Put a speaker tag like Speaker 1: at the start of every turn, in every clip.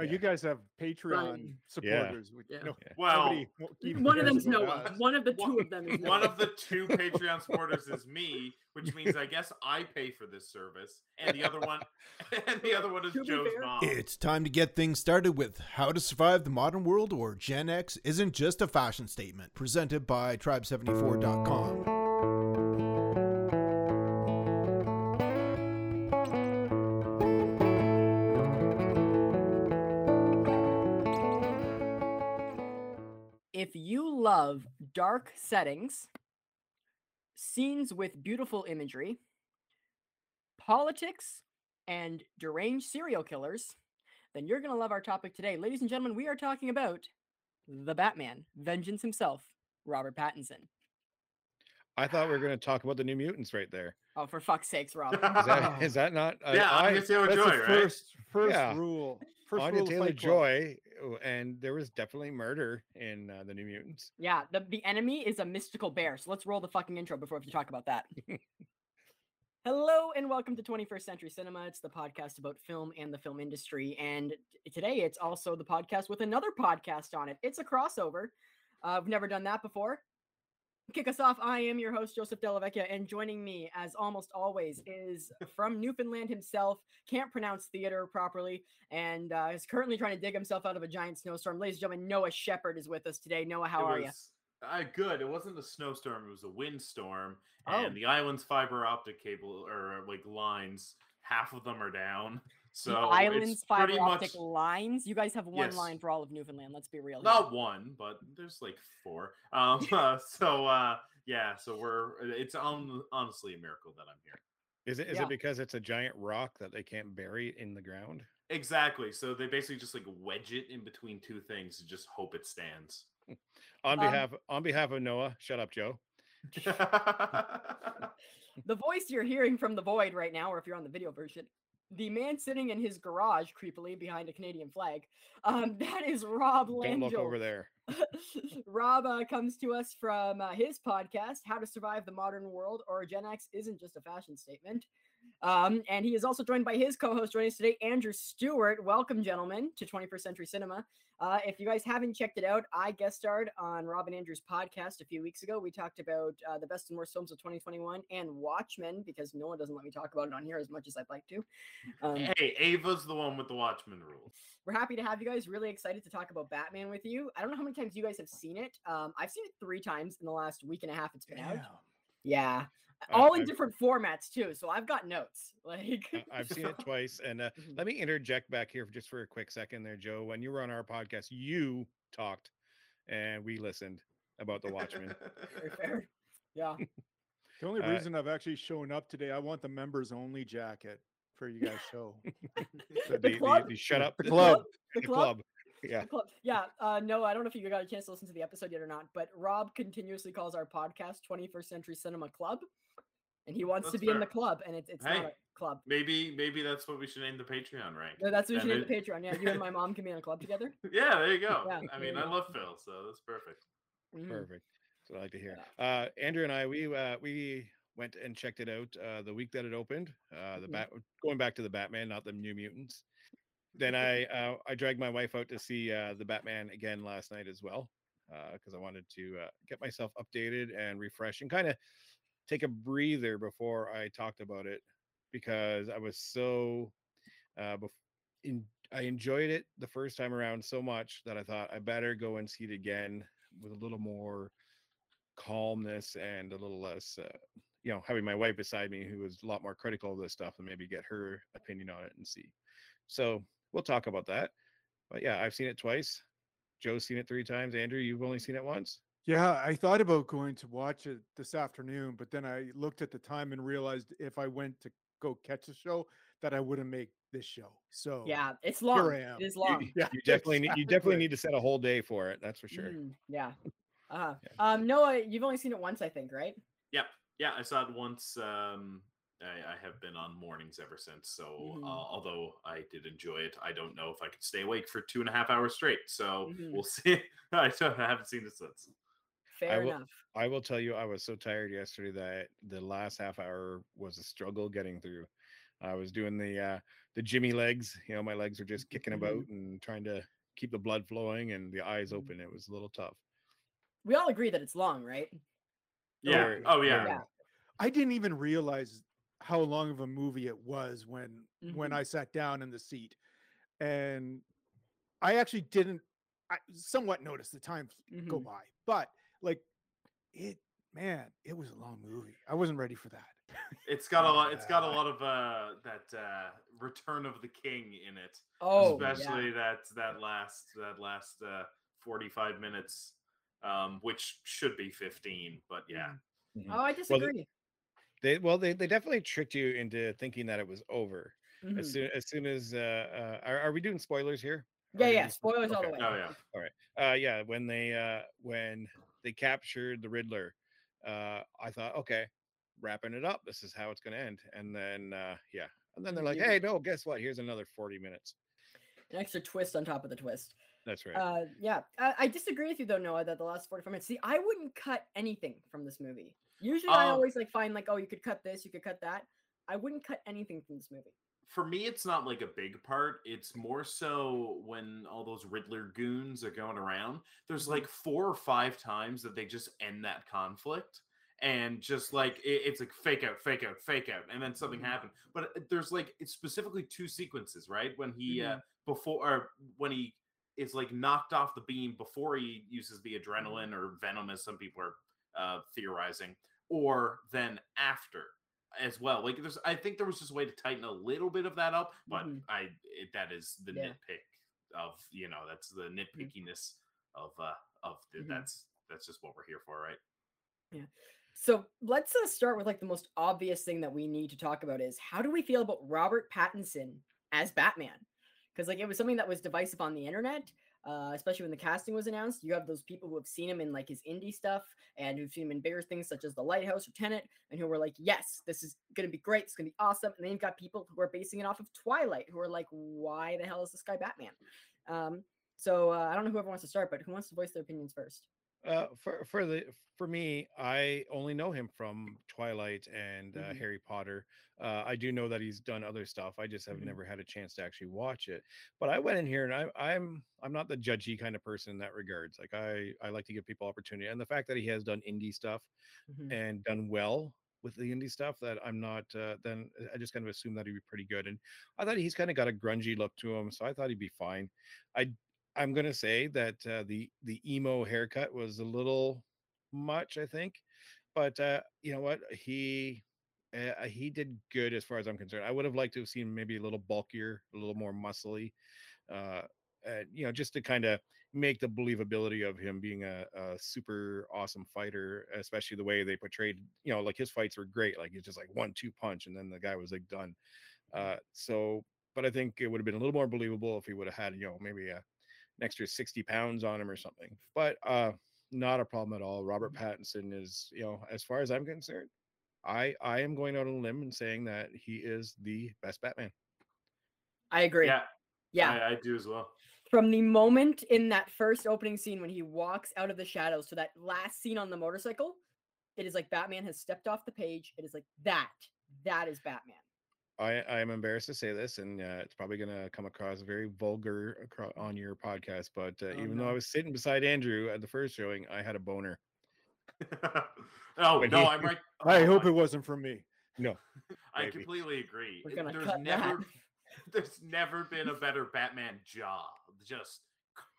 Speaker 1: Oh,
Speaker 2: Yeah.
Speaker 1: you guys have Patreon
Speaker 3: Right.
Speaker 1: supporters. We-
Speaker 3: Yeah.
Speaker 1: no-
Speaker 2: Yeah.
Speaker 4: Well,
Speaker 3: One of
Speaker 1: cares
Speaker 3: them's
Speaker 1: about
Speaker 3: Noah.
Speaker 1: us.
Speaker 3: One of the two
Speaker 4: One-
Speaker 3: of them is Noah.
Speaker 4: one of the two Patreon supporters is me, which means I guess I pay for this service, and the other one, and the other one is
Speaker 3: To be
Speaker 4: Joe's mom.
Speaker 5: It's time to get things started with How to Survive the Modern World or Gen X isn't just a fashion statement, presented by Tribe74.com.
Speaker 3: dark settings, scenes with beautiful imagery, politics, and deranged serial killers, then you're going to love our topic today. Ladies and gentlemen, we are talking about the Batman, Vengeance himself, Robert Pattinson.
Speaker 2: I thought we were going to talk about the New Mutants right there.
Speaker 3: Oh, for fuck's sakes, Rob.
Speaker 2: Is that is that not? I-
Speaker 4: yeah,
Speaker 2: I,
Speaker 4: I'm gonna say
Speaker 1: That's
Speaker 4: Joy,
Speaker 1: the
Speaker 4: right?
Speaker 1: first first
Speaker 2: Yeah.
Speaker 1: rule. First
Speaker 2: Anya
Speaker 1: rule of
Speaker 2: Taylor
Speaker 1: Fight Club.
Speaker 2: Joy, and there was definitely murder in uh, the New Mutants.
Speaker 3: yeah, the, the enemy is a mystical bear. So let's roll the fucking intro before we talk about that. Hello and welcome to 21st Century Cinema. It's the podcast about film and the film industry. And t- today it's also the podcast with another podcast on it. It's a crossover. Uh, I've never done that before. Kick us off. I am your host, Joseph Delavecchia, and joining me, as almost always, is from Newfoundland himself. Can't pronounce theater properly, and uh, is currently trying to dig himself out of a giant snowstorm. Ladies and gentlemen, Noah Shepard is with us today. Noah, how are you?
Speaker 4: Uh, good. It wasn't a snowstorm. It was a windstorm,
Speaker 3: Oh.
Speaker 4: and the island's fiber optic cable or like lines, half of them are down. So
Speaker 3: the island's fiber optic
Speaker 4: much
Speaker 3: lines. You guys have one
Speaker 4: Yes.
Speaker 3: line for all of Newfoundland. Let's be real. here.
Speaker 4: not one, but there's like four. Um, uh, so uh, yeah, so we're it's on, honestly a miracle that I'm here.
Speaker 2: Is it is
Speaker 3: Yeah.
Speaker 2: it because it's a giant rock that they can't bury in the ground?
Speaker 4: Exactly. So they basically just like wedge it in between two things and just hope it stands.
Speaker 2: On
Speaker 3: Um,
Speaker 2: behalf on behalf of Noah, shut up, Joe.
Speaker 3: the voice you're hearing from the void right now, or if you're on the video version, the man sitting in his garage creepily behind a Canadian flag. Um, that is Rob
Speaker 2: Don't look over there.
Speaker 3: Rob uh, comes to us from uh, his podcast, How to Survive the Modern World, or Gen X isn't just a fashion statement. Um, and he is also joined by his co-host joining us today, Andrew Stewart. Welcome, gentlemen, to 21st Century Cinema. Uh, if you guys haven't checked it out, I guest starred on Robin Andrew's podcast a few weeks ago. We talked about uh, the best and worst films of 2021 and Watchmen because no one doesn't let me talk about it on here as much as I'd like to. Um,
Speaker 4: hey, Ava's the one with the Watchmen rule.
Speaker 3: we're happy to have you guys. Really excited to talk about Batman with you. I don't know how many times you guys have seen it. Um, I've seen it three times in the last week and a half. It's been out. Yeah, all in
Speaker 2: I've-
Speaker 3: different formats too. So I've got notes. Like
Speaker 2: I- I've seen it twice, and uh,
Speaker 3: Mhm.
Speaker 2: let me interject back here for just for a quick second there, Joe. When you were on our podcast, you talked, and we listened about the Watchmen.
Speaker 3: Very fair. Yeah.
Speaker 1: The only
Speaker 2: Uh,
Speaker 1: reason I've actually shown up today, I want the members only jacket for you guys' show.
Speaker 2: The,
Speaker 3: The
Speaker 2: the-
Speaker 3: club?
Speaker 2: the shut up
Speaker 1: The
Speaker 2: the
Speaker 1: club.
Speaker 3: The
Speaker 2: the
Speaker 3: club.
Speaker 2: club. Yeah,
Speaker 3: The club. Yeah. Uh, no, I don't know if you got a chance to listen to the episode yet or not, but Rob continuously calls our podcast 21st Century Cinema Club, and he wants to
Speaker 4: That's
Speaker 3: be in the club, and it's it's
Speaker 4: Hey.
Speaker 3: not a club.
Speaker 4: maybe maybe that's what we should name the Patreon rank.
Speaker 3: No, that's what we
Speaker 4: And
Speaker 3: should name the Patreon. Yeah, you and my mom can be in a club together.
Speaker 4: Yeah, there you go.
Speaker 3: Yeah,
Speaker 4: I mean, I love Phil, so that's perfect.
Speaker 3: Mhm.
Speaker 2: perfect. That's what I like to hear. Uh, Andrew and I, we uh, we went and checked it out uh, the week that it opened. Uh, the
Speaker 3: Mhm.
Speaker 2: bat going back to the Batman, not the New Mutants. Then I uh, I dragged my wife out to see uh, the Batman again last night as well because I wanted to uh, get myself updated and refresh and kind of take a breather before I talked about it because I was so uh, bef- in, I enjoyed it the first time around so much that I thought I better go and see it again with a little more calmness and a little less, uh, you know, having my wife beside me who was a lot more critical of this stuff and maybe get her opinion on it and see. So we'll talk about that. But yeah, I've seen it twice. Joe's seen it three times. Andrew, you've only seen it once.
Speaker 1: Yeah, I thought about going to watch it this afternoon, but then I looked at the time and realized if I went to go catch the show, that I wouldn't make this show. So
Speaker 3: Yeah, it's
Speaker 1: here
Speaker 3: long.
Speaker 1: I am.
Speaker 3: It is
Speaker 2: You-
Speaker 3: long.
Speaker 2: You,
Speaker 1: Yeah,
Speaker 2: definitely need, you definitely need to set a whole day for it. That's for sure.
Speaker 3: Mhm, Yeah. Uh-huh.
Speaker 2: Yeah.
Speaker 3: Um, Noah, you've only seen it once, I think, right?
Speaker 4: Yep. Yeah, I saw it once. Um, I, I have been on mornings ever since. So,
Speaker 3: Mhm.
Speaker 4: uh, although I did enjoy it, I don't know if I could stay awake for two and a half hours straight. So
Speaker 3: Mhm.
Speaker 4: we'll see. I, I haven't seen it since.
Speaker 3: Fair
Speaker 2: will-
Speaker 3: enough.
Speaker 2: I will tell you, I was so tired yesterday that the last half hour was a struggle getting through. I was doing the uh, the Jimmy legs. You know, my legs are just kicking about and trying to keep the blood flowing and the eyes
Speaker 3: Mhm.
Speaker 2: open. It was a little tough.
Speaker 3: We all agree that it's long, right?
Speaker 4: Yeah.
Speaker 2: Or-
Speaker 4: Oh yeah.
Speaker 3: Yeah.
Speaker 1: I didn't even realize how long of a movie it was when when
Speaker 3: Mhm.
Speaker 1: I sat down in the seat, and I actually didn't. I somewhat noticed the time go
Speaker 3: Mhm.
Speaker 1: by, but like it, man, it was a long movie. I wasn't ready for that.
Speaker 4: It's got a lot. It's got a lot of uh that uh Return of the King in it,
Speaker 3: Oh, yeah.
Speaker 4: especially that that last that last uh 45 minutes, um, which should be 15. But yeah,
Speaker 2: Mhm.
Speaker 3: Oh, I disagree.
Speaker 2: They well, they, they definitely tricked you into thinking that it was over
Speaker 3: Mhm.
Speaker 2: as soon as soon as. Uh, uh, are, are we doing spoilers here?
Speaker 3: Yeah,
Speaker 2: did
Speaker 3: yeah.
Speaker 2: we-
Speaker 3: Spoilers all the way.
Speaker 4: oh yeah. All right.
Speaker 2: Uh yeah when they uh when they captured the riddler uh i thought okay wrapping it up this is how it's going to end and then uh yeah and then they're like
Speaker 3: Yeah.
Speaker 2: hey no guess what here's another 40 minutes
Speaker 3: An extra twist on top of the twist.
Speaker 2: that's right
Speaker 3: Uh, yeah, I, I disagree with you though, Noah. That the last forty-five minutes. See, I wouldn't cut anything from this movie. Usually, I
Speaker 4: Um,
Speaker 3: always like find like, oh, you could cut this, you could cut that. I wouldn't cut anything from this movie.
Speaker 4: For me, it's not like a big part. It's more so when all those Riddler goons are going around. There's
Speaker 3: Mhm.
Speaker 4: like four or five times that they just end that conflict. And just like it, it's like fake out, fake out, fake out, and then something
Speaker 3: Mhm.
Speaker 4: happened. But uh, there's like it's specifically two sequences, right? When he uh,
Speaker 3: Mhm.
Speaker 4: before or when he is like knocked off the beam before he uses the adrenaline or venom, as some people are uh, theorizing, or then after as well. Like there's, I think there was just a way to tighten a little bit of that up, but
Speaker 3: Mhm.
Speaker 4: I it, that is the
Speaker 3: Yeah.
Speaker 4: nitpick of you know that's the nitpickiness of uh of the,
Speaker 3: Mhm.
Speaker 4: that's that's just what we're here for, right? Yeah.
Speaker 3: So let's uh, start with like the most obvious thing that we need to talk about is how do we feel about Robert Pattinson as Batman? Because like it was something that was divisive on the internet, uh, especially when the casting was announced. You have those people who have seen him in like his indie stuff and who've seen him in bigger things such as The Lighthouse or Tenet, and who were like, "Yes, this is gonna be great. It's gonna be awesome." And then you've got people who are basing it off of Twilight, who are like, "Why the hell is this guy Batman?" Um, so uh, I don't know whoever wants to start, but who wants to voice their opinions first?
Speaker 2: Uh for for the for me i only know him from twilight and uh,
Speaker 3: Mhm.
Speaker 2: harry potter uh i do know that he's done other stuff i just have
Speaker 3: Mhm.
Speaker 2: never had a chance to actually watch it but i went in here and I, i'm i'm not the judgy kind of person in that regards like i i like to give people opportunity and the fact that he has done indie stuff
Speaker 3: Mhm.
Speaker 2: and done well with the indie stuff that i'm not uh, then i just kind of assume that he'd be pretty good and i thought he's kind of got a grungy look to him so i thought he'd be fine i i'm going to say that uh, the the emo haircut was a little much i think but uh you know what he uh, he did good as far as i'm concerned i would have liked to have seen maybe a little bulkier a little more muscly uh uh, you know, just to kind of make the believability of him being a, a super awesome fighter, especially the way they portrayed, you know, like his fights were great. Like it's just like one two punch, and then the guy was like done. Uh, so, but I think it would have been a little more believable if he would have had, you know, maybe a, an extra 60 pounds on him or something. But uh, not a problem at all. Robert Pattinson is, you know, as far as I'm concerned, I I am going out on a limb and saying that he is the best Batman.
Speaker 3: I agree.
Speaker 4: Yeah,
Speaker 3: yeah.
Speaker 4: I, I do as well.
Speaker 3: from the moment in that first opening scene when he walks out of the shadows to that last scene on the motorcycle, it is like Batman has stepped off the page. It is like that. That is Batman.
Speaker 2: I I am embarrassed to say this, and uh, it's probably going to come across very vulgar acro- on your podcast. But uh,
Speaker 3: Oh,
Speaker 2: even though I was sitting beside Andrew at the first showing, I had a boner.
Speaker 4: oh
Speaker 2: When
Speaker 4: no,
Speaker 2: he-
Speaker 4: I'm right.
Speaker 1: I
Speaker 4: oh,
Speaker 1: hope
Speaker 4: I-
Speaker 1: it wasn't from me.
Speaker 2: No,
Speaker 4: I
Speaker 2: maybe.
Speaker 4: completely agree. There's never
Speaker 3: that.
Speaker 4: there's never been a better Batman jaw. Just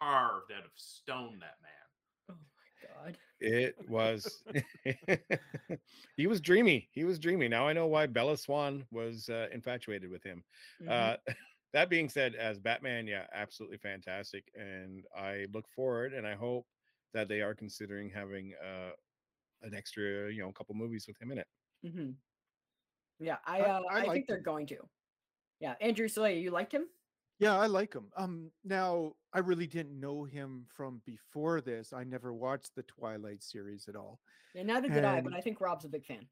Speaker 4: carved out of stone that man.
Speaker 3: Oh my god.
Speaker 2: It was. he was dreamy. He was dreamy. Now I know why Bella Swan was uh, infatuated with him.
Speaker 3: Mhm.
Speaker 2: Uh, that being said, as Batman, yeah, absolutely fantastic, and I look forward and I hope that they are considering having uh, an extra, you know, a couple movies with him in it.
Speaker 3: Mhm. Yeah, I
Speaker 1: I-
Speaker 3: uh,
Speaker 1: I
Speaker 3: I, think
Speaker 1: liked
Speaker 3: they're
Speaker 1: him.
Speaker 3: going to. Yeah, Andrew Soleil, you liked him?
Speaker 1: Yeah, I like him. Um, now I really didn't know him from before this. I never watched the Twilight series at all.
Speaker 3: Yeah, neither did I, but I think Rob's a big fan.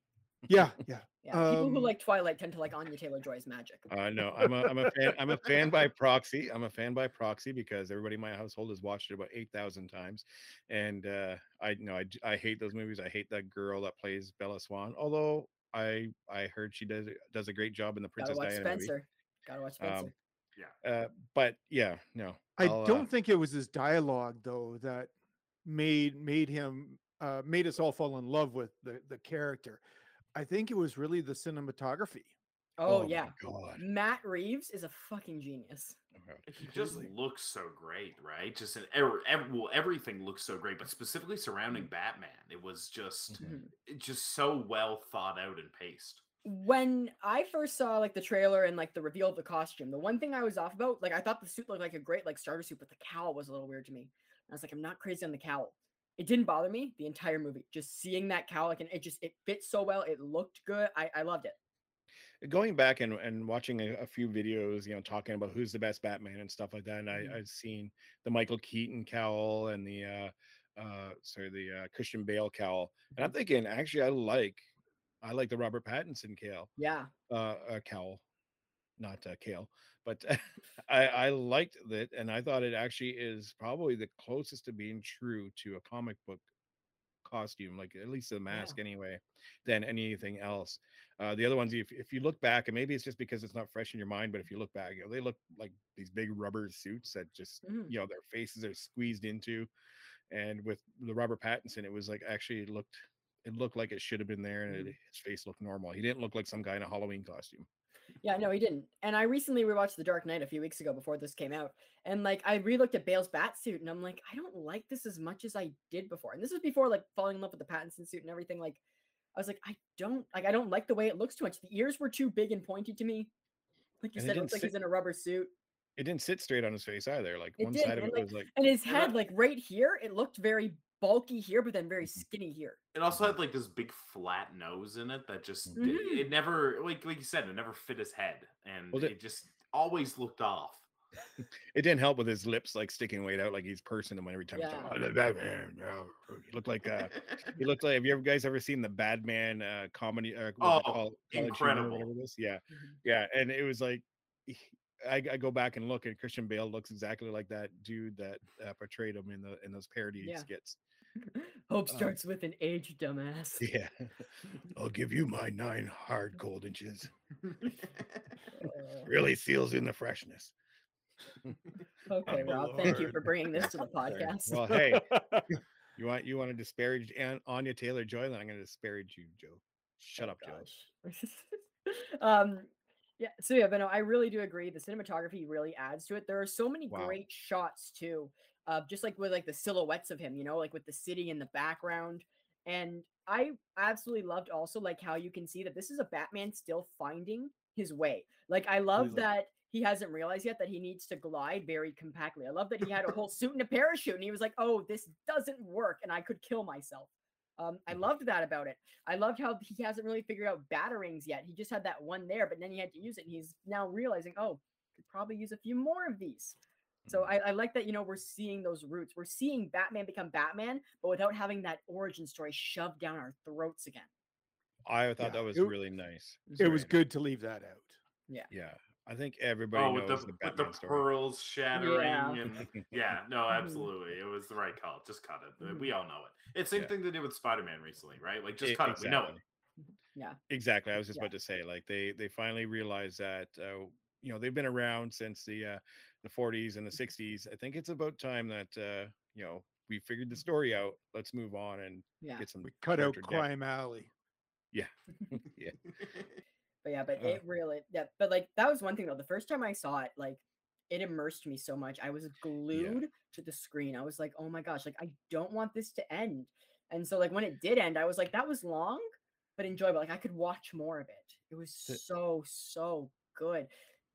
Speaker 1: Yeah, yeah.
Speaker 3: Yeah, people who
Speaker 1: Um,
Speaker 3: like Twilight tend to like Anya Taylor Joy's magic.
Speaker 2: Uh, know. I'm a I'm a fan. I'm a fan by proxy. I'm a fan by proxy because everybody in my household has watched it about eight thousand times, and uh, I you know I j- I hate those movies. I hate that girl that plays Bella Swan. Although I I heard she does does a great job in the
Speaker 3: Gotta
Speaker 2: Princess
Speaker 3: watch
Speaker 2: Diana movie.
Speaker 3: Spencer. Gotta watch Spencer.
Speaker 2: Um, Uh, but yeah, no.
Speaker 1: I
Speaker 2: I'll, uh,
Speaker 1: don't think it was his dialogue though that made made him uh, made us all fall in love with the the character. I think it was really the cinematography.
Speaker 3: oh,
Speaker 2: my
Speaker 3: yeah. Matt Reeves is a fucking genius.
Speaker 4: He just looks so great, right? Just in every, every, well, everything looks so great, but specifically surrounding. Batman, it was just
Speaker 2: Mhm.
Speaker 4: just so well thought out and paced.
Speaker 3: When I first saw like the trailer and like the reveal of the costume, the one thing I was off about, like I thought the suit looked like a great like starter suit, but the cowl was a little weird to me. And I was like, I'm not crazy on the cowl. It didn't bother me the entire movie. Just seeing that cowl, like, and it just it fits so well. It looked good. I, I loved it.
Speaker 2: going back and, and watching a, a few videos, you know, talking about who's the best Batman and stuff like that. And. I, I've seen the Michael Keaton cowl and the uh uh sorry, the uh Christian Bale cowl. And I'm thinking actually I like I like the Robert Pattinson Kale.
Speaker 3: Yeah.
Speaker 2: uh, uh cowl, not uh, kale, but I I liked that and I thought it actually is probably the closest to being true to a comic book costume, like at least the mask anyway, than anything else. Uh, the other ones, if, if you look back, and maybe it's just because it's not fresh in your mind, but if you look back, you know, they look like these big rubber suits that just,
Speaker 3: Mhm.
Speaker 2: you know, their faces are squeezed into. And with the Robert Pattinson, it was like actually it looked, it looked like it should have been there, and it, mm-hmm. his face looked normal. He didn't look like some guy in a Halloween costume.
Speaker 3: Yeah, no, he didn't. And I recently rewatched The Dark Knight a few weeks ago before this came out. And like I relooked at Bale's bat suit and I'm like, I don't like this as much as I did before. And this was before like falling in love with the Pattinson suit and everything. Like I was like, I don't like I don't like the way it looks too much. The ears were too big and pointy to me. Like you
Speaker 2: And
Speaker 3: said, it looks like he's in a rubber suit.
Speaker 2: It didn't sit straight on his face either. Like
Speaker 3: It
Speaker 2: one
Speaker 3: didn't,
Speaker 2: side of
Speaker 3: and,
Speaker 2: it
Speaker 3: like,
Speaker 2: was like,
Speaker 3: And his
Speaker 4: uh
Speaker 3: head, like right here, it looked very bulky here, but then very
Speaker 2: Mhm.
Speaker 3: skinny here.
Speaker 4: It also had like this big flat nose in it that just
Speaker 3: Mhm.
Speaker 4: it, it never like like you said it never fit his head and
Speaker 2: Well, the-
Speaker 4: it just always looked off.
Speaker 2: it didn't help with his lips like sticking weight out, like he's pursing them every time.
Speaker 3: Yeah.
Speaker 2: talking, "Oh, the Batman, oh." He looked like uh, he looked like. Have you ever guys ever seen the Badman uh, comedy? Uh, what was it
Speaker 4: Oh,
Speaker 2: called? College Humor or
Speaker 4: incredible.
Speaker 2: whatever it is? Yeah,
Speaker 3: Mhm.
Speaker 2: yeah, and it was like. I, I go back and look, and Christian Bale looks exactly like that dude that uh, portrayed him in the in those parody
Speaker 3: Yeah.
Speaker 2: skits.
Speaker 3: Hope
Speaker 2: Um,
Speaker 3: starts with an H, dumbass.
Speaker 2: Yeah, I'll give you my nine hard cold inches. Really seals in the freshness.
Speaker 3: okay, Rob. Thank you for bringing this to the podcast.
Speaker 2: Well, hey, you want you want to disparage An- Anya Taylor Joy? Then I'm going to disparage you, Joe. Shut
Speaker 3: Oh,
Speaker 2: up, Joe.
Speaker 3: um, yeah. So yeah, but no, I really do agree. The cinematography really adds to it. There are so many
Speaker 2: Wow.
Speaker 3: great shots too, uh, just like with like the silhouettes of him, you know, like with the city in the background. And I absolutely loved also like how you can see that this is a Batman still finding his way. Like I love that he hasn't realized yet that he needs to glide very compactly. I love that he had a whole suit and a parachute, and he was like, "Oh, this doesn't work, and I could kill myself." Um, I
Speaker 2: Mhm.
Speaker 3: loved that about it. I loved how he hasn't really figured out batarangs yet. He just had that one there, but then he had to use it, and he's now realizing, "Oh, could probably use a few more of these." So
Speaker 2: Mhm.
Speaker 3: I, I like that you know we're seeing those roots. We're seeing Batman become Batman, but without having that origin story shoved down our throats again.
Speaker 2: I thought
Speaker 1: Yeah,
Speaker 2: that was
Speaker 1: it-
Speaker 2: really nice.
Speaker 1: it was
Speaker 2: Very
Speaker 1: good to leave that out.
Speaker 2: Yeah. Yeah, I think everybody
Speaker 4: oh, with the
Speaker 2: knows the,
Speaker 4: with the
Speaker 2: Batman story.
Speaker 4: pearls shattering
Speaker 3: Yeah.
Speaker 4: and yeah, no,
Speaker 3: Mhm.
Speaker 4: absolutely, it was the right call. Just cut it. We all know it. It's the same
Speaker 2: Yeah.
Speaker 4: thing they did with Spider Man recently, right? Like just
Speaker 2: E-
Speaker 4: cut it. We know it.
Speaker 3: Yeah.
Speaker 2: Exactly. I was just
Speaker 3: Yeah.
Speaker 2: about to say, like they they finally realized that uh, you know they've been around since the uh, the 40s and the 60s. I think it's about time that uh, you know we figured the story out. Let's move on and
Speaker 3: Yeah.
Speaker 2: get some
Speaker 1: We cut out. Crime Alley.
Speaker 2: Yeah, yeah.
Speaker 3: But yeah, but
Speaker 2: Uh.
Speaker 3: it really yeah, but like that was one thing though. The first time I saw it, like it immersed me so much. I was glued to the screen. I was like, oh my gosh, like I don't want this to end. And so like when it did end, I was like, that was long, but enjoyable. Like I could watch more of it. It was
Speaker 2: The-
Speaker 3: so, so good.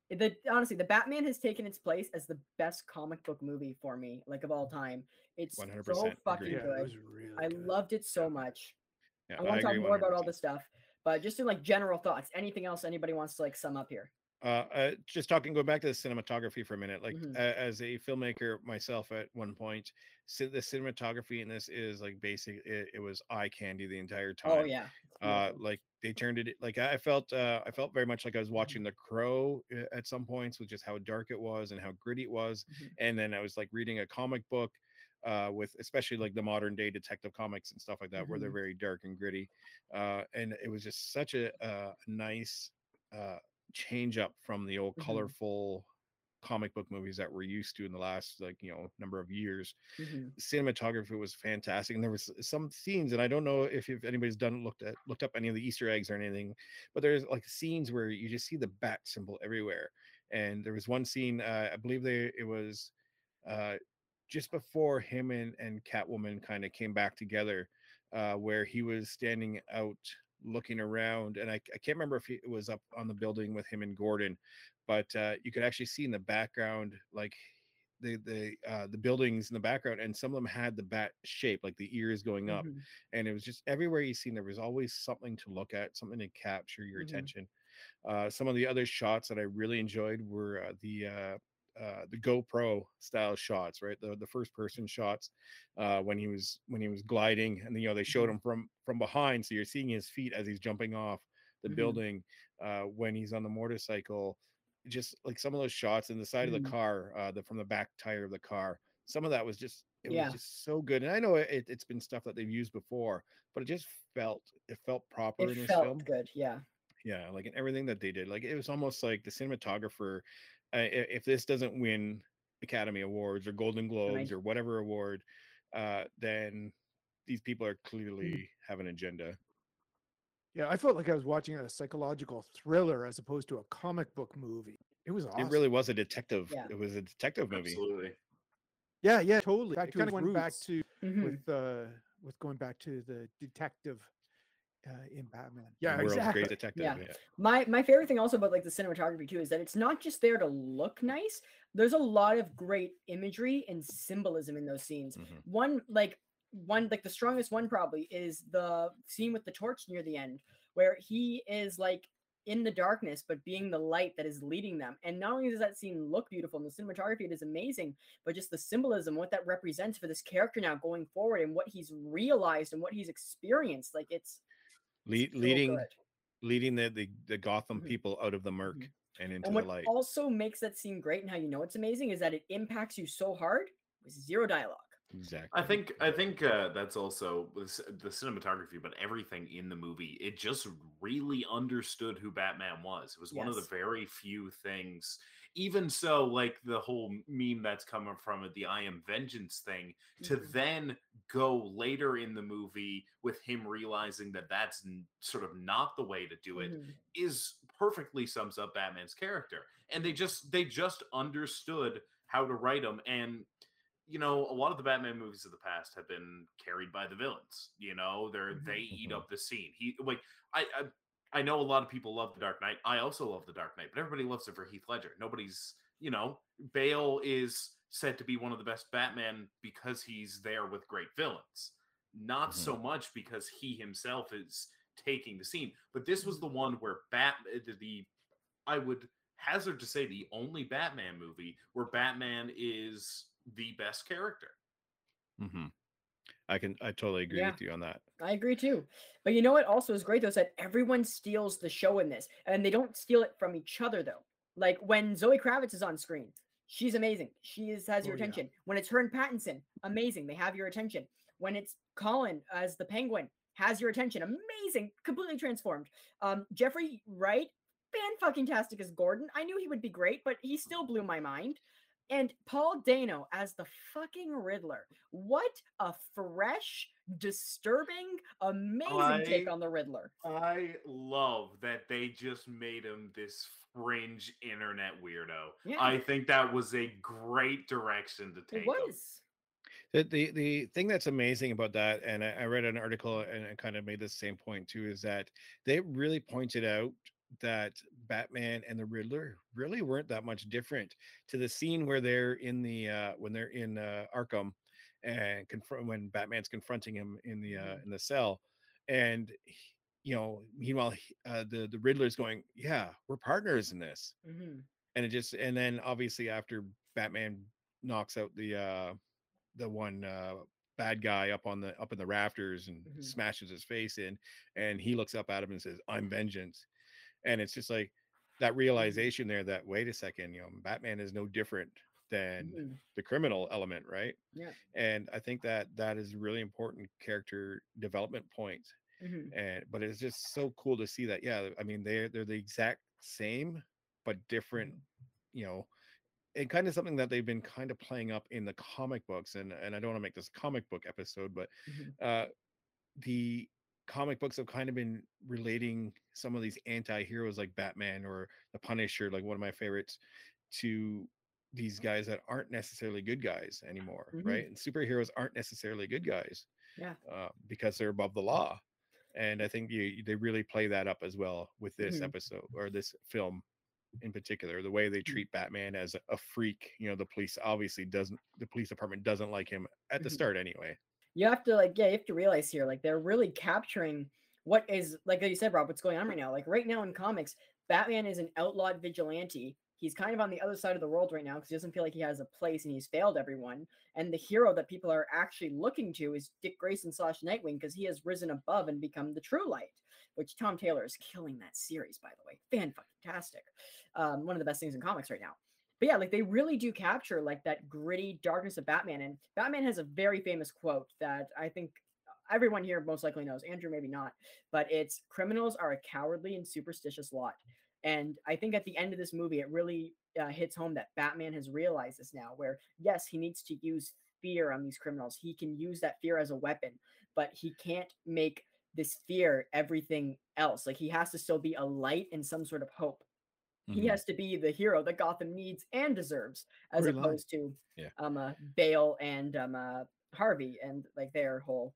Speaker 3: The honestly, the Batman has taken its place as the best comic book movie for me, like of all time. It's so
Speaker 2: 100%
Speaker 3: fucking
Speaker 2: agree.
Speaker 1: Yeah,
Speaker 3: good.
Speaker 1: it was really
Speaker 3: I
Speaker 1: good.
Speaker 3: loved it so much.
Speaker 2: Yeah,
Speaker 3: I want to talk
Speaker 2: agree
Speaker 3: more about all
Speaker 2: 100%.
Speaker 3: stuff, but just in like general thoughts. Anything else anybody wants to like sum up here?
Speaker 2: Uh, uh, just talking, going back to the cinematography for a minute. Like
Speaker 3: Mhm.
Speaker 2: a- as a filmmaker myself, at one point, the cinematography in this is like basic. It, it was eye candy the entire time.
Speaker 3: Oh yeah.
Speaker 2: uh like they turned it like i felt uh i felt very much like i was watching the crow uh, at some points with just how dark it was and how gritty it was
Speaker 3: Mhm.
Speaker 2: and then i was like reading a comic book uh with especially like the modern day detective comics and stuff like that where they're
Speaker 3: Mhm.
Speaker 2: very dark and gritty uh and it was just such a uh nice uh change up from the old
Speaker 3: Mhm.
Speaker 2: colorful comic book movies that we're used to in the last like you know number of years
Speaker 3: Mhm.
Speaker 2: cinematography was fantastic and there was some scenes and i don't know if, if anybody's done looked at looked up any of the easter eggs or anything but there's like scenes where you just see the bat symbol everywhere and there was one scene uh, i believe they it was uh just before him and and catwoman kind of came back together uh where he was standing out looking around and i, I can't remember if he, it was up on the building with him and gordon but uh you could actually see in the background like the the uh the buildings in the background and some of them had the bat shape like the ears going up
Speaker 3: Mhm.
Speaker 2: and it was just everywhere you seen there was always something to look at something to capture your
Speaker 3: Mhm.
Speaker 2: attention uh some of the other shots that i really enjoyed were uh, the uh the GoPro style shots, right? The the first person shots uh, when he was when he was gliding, and you know they showed
Speaker 3: Mhm.
Speaker 2: him from from behind, so you're seeing his feet as he's jumping off the
Speaker 3: Mhm.
Speaker 2: building. Uh, when he's on the motorcycle, just like some of those shots in the side of
Speaker 3: Mhm.
Speaker 2: the car, uh, the from the back tire of the car. Some of that was just it
Speaker 3: Yeah.
Speaker 2: was just so good, and I know it, it's been stuff that they've used before, but it just felt it felt proper in this
Speaker 3: felt
Speaker 2: film
Speaker 3: good. Yeah.
Speaker 2: yeah like in everything that they did like it was almost like the cinematographer uh, if this doesn't win academy awards or golden globes or whatever award uh then these people are clearly have an agenda
Speaker 1: Yeah, I felt like I was watching a psychological thriller as opposed to a comic book movie. It was awesome.
Speaker 2: it really was a detective
Speaker 3: Yeah.
Speaker 2: it was a detective movie
Speaker 4: Absolutely.
Speaker 1: yeah, yeah, totally. Back it to kind of went back
Speaker 2: Hmm.
Speaker 1: to
Speaker 3: Mhm.
Speaker 1: with uh with going back to the detective uh, in Batman. Yeah,
Speaker 2: world's
Speaker 1: exactly.
Speaker 2: great detective
Speaker 3: Yeah.
Speaker 2: yeah.
Speaker 3: My my favorite thing also about like the cinematography too is that it's not just there to look nice. There's a lot of great imagery and symbolism in those scenes.
Speaker 2: Mhm.
Speaker 3: One like one like the strongest one probably is the scene with the torch near the end where he is like in the darkness but being the light that is leading them. And not only does that scene look beautiful and the cinematography it is amazing, but just the symbolism what that represents for this character now going forward and what he's realized and what he's experienced like it's
Speaker 2: Le- leading
Speaker 3: good.
Speaker 2: leading the, the the gotham
Speaker 3: Mhm.
Speaker 2: people out of the murk
Speaker 3: Mhm.
Speaker 2: and into
Speaker 3: And
Speaker 2: the light
Speaker 3: also makes that scene great and how you know it's amazing is that it impacts you so hard with zero dialogue.
Speaker 2: exactly
Speaker 4: I think I think uh, that's also the the cinematography, but everything in the movie. It just really understood who Batman was. It was one of the very few things. Even so, like the whole meme that's coming from it, the "I am vengeance" thing, to
Speaker 3: Mhm.
Speaker 4: then go later in the movie with him realizing that that's n- sort of not the way to do it
Speaker 3: Mhm.
Speaker 4: is perfectly sums up Batman's character. And they just they just understood how to write him and you know, a lot of the Batman movies of the past have been carried by the villains. You know, they're they eat
Speaker 2: Mhm.
Speaker 4: up the scene. He like I, I I know a lot of people love the Dark Knight. I also love the Dark Knight, but everybody loves it for Heath Ledger. Nobody's, you know, Bale is said to be one of the best Batman because he's there with great villains. Not mm-hmm. so much because he himself is taking the scene. But this was mm-hmm. the one where Bat eh, the, the I would hazard to say the only Batman movie where Batman is the best character.
Speaker 2: hmm i can i totally agree
Speaker 3: Yeah.
Speaker 2: with you on that
Speaker 3: I agree too. But you know what also is great though is that everyone steals the show in this. And they don't steal it from each other though. Like when Zoe Kravitz is on screen, she's amazing. She is, has your
Speaker 1: Oh, yeah.
Speaker 3: attention. When it's her and Pattinson, amazing. They have your attention. When it's Colin as the penguin, has your attention. Amazing. Completely transformed. Um, Jeffrey Wright, fan fucking tastic as Gordon. I knew he would be great, but he still blew my mind. And Paul Dano as the fucking Riddler. What a fresh, disturbing, amazing take on the Riddler.
Speaker 4: I love that they just made him this fringe internet weirdo.
Speaker 3: Yeah.
Speaker 4: I think that was a great direction to take.
Speaker 3: It
Speaker 4: him.
Speaker 3: was.
Speaker 2: The, the the thing that's amazing about that, and I, I read an article and it kind of made the same point too, is that they really pointed out that Batman and the Riddler really weren't that much different to the scene where they're in the uh when they're in uh Arkham and confront when Batman's confronting him in the uh
Speaker 3: Mhm.
Speaker 2: in the cell and he- you know meanwhile uh, the the Riddler's going yeah we're partners in this
Speaker 3: hmm
Speaker 2: and it just and then obviously after batman knocks out the uh the one uh bad guy up on the up in the rafters and
Speaker 3: Mhm.
Speaker 2: smashes his face in and he looks up at him and says i'm vengeance and it's just like that realization there that wait a second you know batman is no different than
Speaker 3: Mhm.
Speaker 2: the criminal element right
Speaker 3: Yeah.
Speaker 2: and i think that that is really important character development point
Speaker 3: Mhm.
Speaker 2: and but it's just so cool to see that yeah i mean they're they're the exact same but different, you know, and kind of something that they've been kind of playing up in the comic books. And and I don't want to make this comic book episode, but
Speaker 3: Mhm.
Speaker 2: uh the comic books have kind of been relating some of these anti-heroes like Batman or the Punisher, like one of my favorites, to these guys that aren't necessarily good guys anymore,
Speaker 3: Mhm.
Speaker 2: right? And superheroes aren't necessarily good guys,
Speaker 3: Yeah.
Speaker 2: uh, because they're above the law. And I think you they really play that up as well with this
Speaker 3: Mhm.
Speaker 2: episode or this film in particular. The way they
Speaker 3: Mm-hmm.
Speaker 2: treat Batman as a, freak, you know, the police obviously doesn't the police department doesn't like him at the
Speaker 3: Mhm.
Speaker 2: start anyway.
Speaker 3: You have to like yeah you have to realize here like they're really capturing what is like you said rob what's going on right now. Like right now in comics batman is an outlawed vigilante. He's kind of on the other side of the world right now because he doesn't feel like he has a place and he's failed everyone. And the hero that people are actually looking to is dick grayson slash nightwing because he has risen above and become the true light which tom taylor is killing that series by the way. Fan fantastic um, one of the best things in comics right now but yeah, like they really do capture like that gritty darkness of Batman. And Batman has a very famous quote that I think everyone here most likely knows. Andrew, maybe not, but it's criminals are a cowardly and superstitious lot. And I think at the end of this movie, it really uh, hits home that Batman has realized this now, where yes, he needs to use fear on these criminals. He can use that fear as a weapon, but he can't make this fear everything else. Like he has to still be a light and some sort of hope he
Speaker 2: Mhm.
Speaker 3: has to be the hero that Gotham needs and deserves, as
Speaker 1: Great line.
Speaker 3: opposed to
Speaker 2: Yeah.
Speaker 3: um uh, Bale and um uh, Harvey and like their whole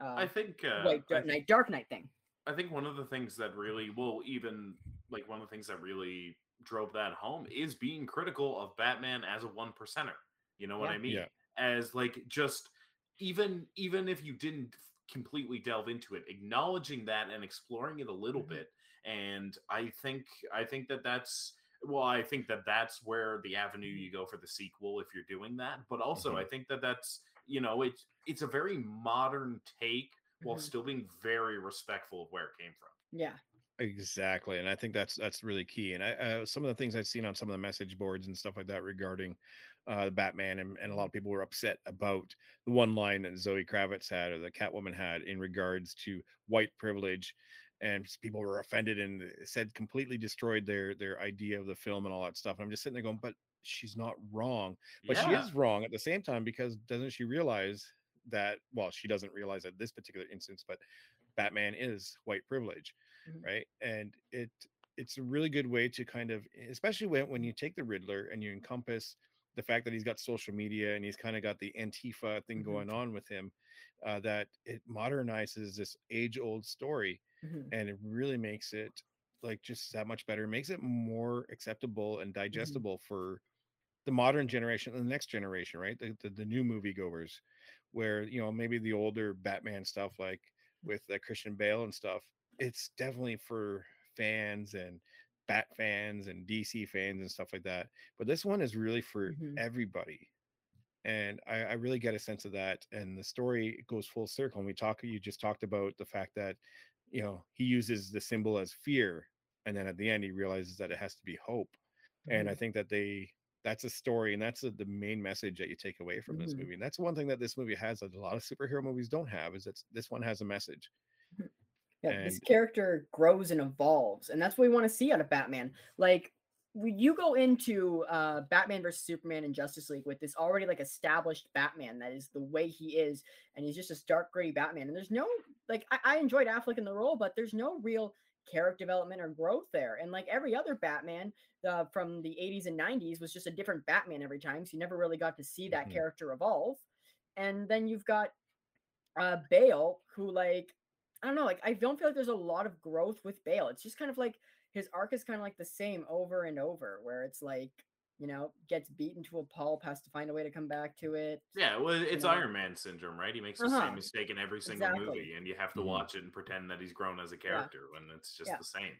Speaker 3: uh,
Speaker 4: I think uh,
Speaker 3: White Dark
Speaker 4: think-
Speaker 3: Knight Dark Knight thing.
Speaker 4: I think one of the things that really, will even like one of the things that really drove that home is being critical of Batman as a one percenter. You know what
Speaker 3: Yeah.
Speaker 4: I mean?
Speaker 2: Yeah.
Speaker 4: As like just even even if you didn't completely delve into it, acknowledging that and exploring it a little
Speaker 3: Mhm.
Speaker 4: bit. And I think I think that that's well, I think that that's where the avenue
Speaker 3: Mm-hmm.
Speaker 4: you go for the sequel if you're doing that. But also,
Speaker 2: Mhm.
Speaker 4: I think that that's you know it's it's a very modern take while
Speaker 3: Mhm.
Speaker 4: still being very respectful of where it came from.
Speaker 3: Yeah,
Speaker 2: Exactly, and I think that's that's really key. And I, uh, some of the things I've seen on some of the message boards and stuff like that regarding uh, Batman, and, and a lot of people were upset about the one line that Zoe Kravitz had or the Catwoman had in regards to white privilege, and people were offended and said completely destroyed their their idea of the film and all that stuff. And I'm just sitting there going, but she's not wrong, but she is wrong at the same time because doesn't she realize that? Well, she doesn't realize at this particular instance, but Batman is white privilege
Speaker 3: Mhm.
Speaker 2: right and it it's a really good way to kind of especially when, when you take the riddler and you encompass the fact that he's got social media and he's kind of got the antifa thing
Speaker 3: Mhm.
Speaker 2: going on with him uh, that it modernizes this age old story
Speaker 3: Mhm.
Speaker 2: and it really makes it like just that much better It makes it more acceptable and digestible for the modern generation and the next generation right the, the, the new moviegoers where you know maybe the older batman stuff like with uh, christian bale and stuff it's definitely for fans and bat fans and dc fans and stuff like that but this one is really for
Speaker 3: Mhm.
Speaker 2: everybody and I, I really get a sense of that and the story goes full circle and we talk you just talked about the fact that you know he uses the symbol as fear and then at the end he realizes that it has to be hope and i
Speaker 3: Mhm.
Speaker 2: think that they that's a story and that's a, the main message that you take away from this
Speaker 3: Mhm.
Speaker 2: movie and that's one thing that this movie has that a lot of superhero movies don't have is that this one has a message
Speaker 3: Yeah, this character grows and evolves, and that's what we want to see out of Batman. Like, when you go into uh, Batman versus Superman and Justice League with this already like established Batman that is the way he is, and he's just a dark, gritty Batman. And there's no like, I, I enjoyed Affleck in the role, but there's no real character development or growth there. And like every other Batman uh, from the 80s and 90s was just a different Batman every time, so you never really got to see that
Speaker 2: Mhm.
Speaker 3: character evolve. And then you've got uh Bale, who like I don't know, like I don't feel like there's a lot of growth with Bale. It's just kind of like his arc is kind of like the same over and over, where it's like, you know, gets beaten to a pulp, has to find a way to come back to it.
Speaker 4: Yeah, well, it's
Speaker 3: know?
Speaker 4: Iron Man syndrome, right? He makes the
Speaker 3: Uh-huh.
Speaker 4: same mistake in every single
Speaker 3: Exactly.
Speaker 4: movie, and you have to
Speaker 2: Mhm.
Speaker 4: watch it and pretend that he's grown as a character when it's just
Speaker 3: Yeah.
Speaker 4: the same.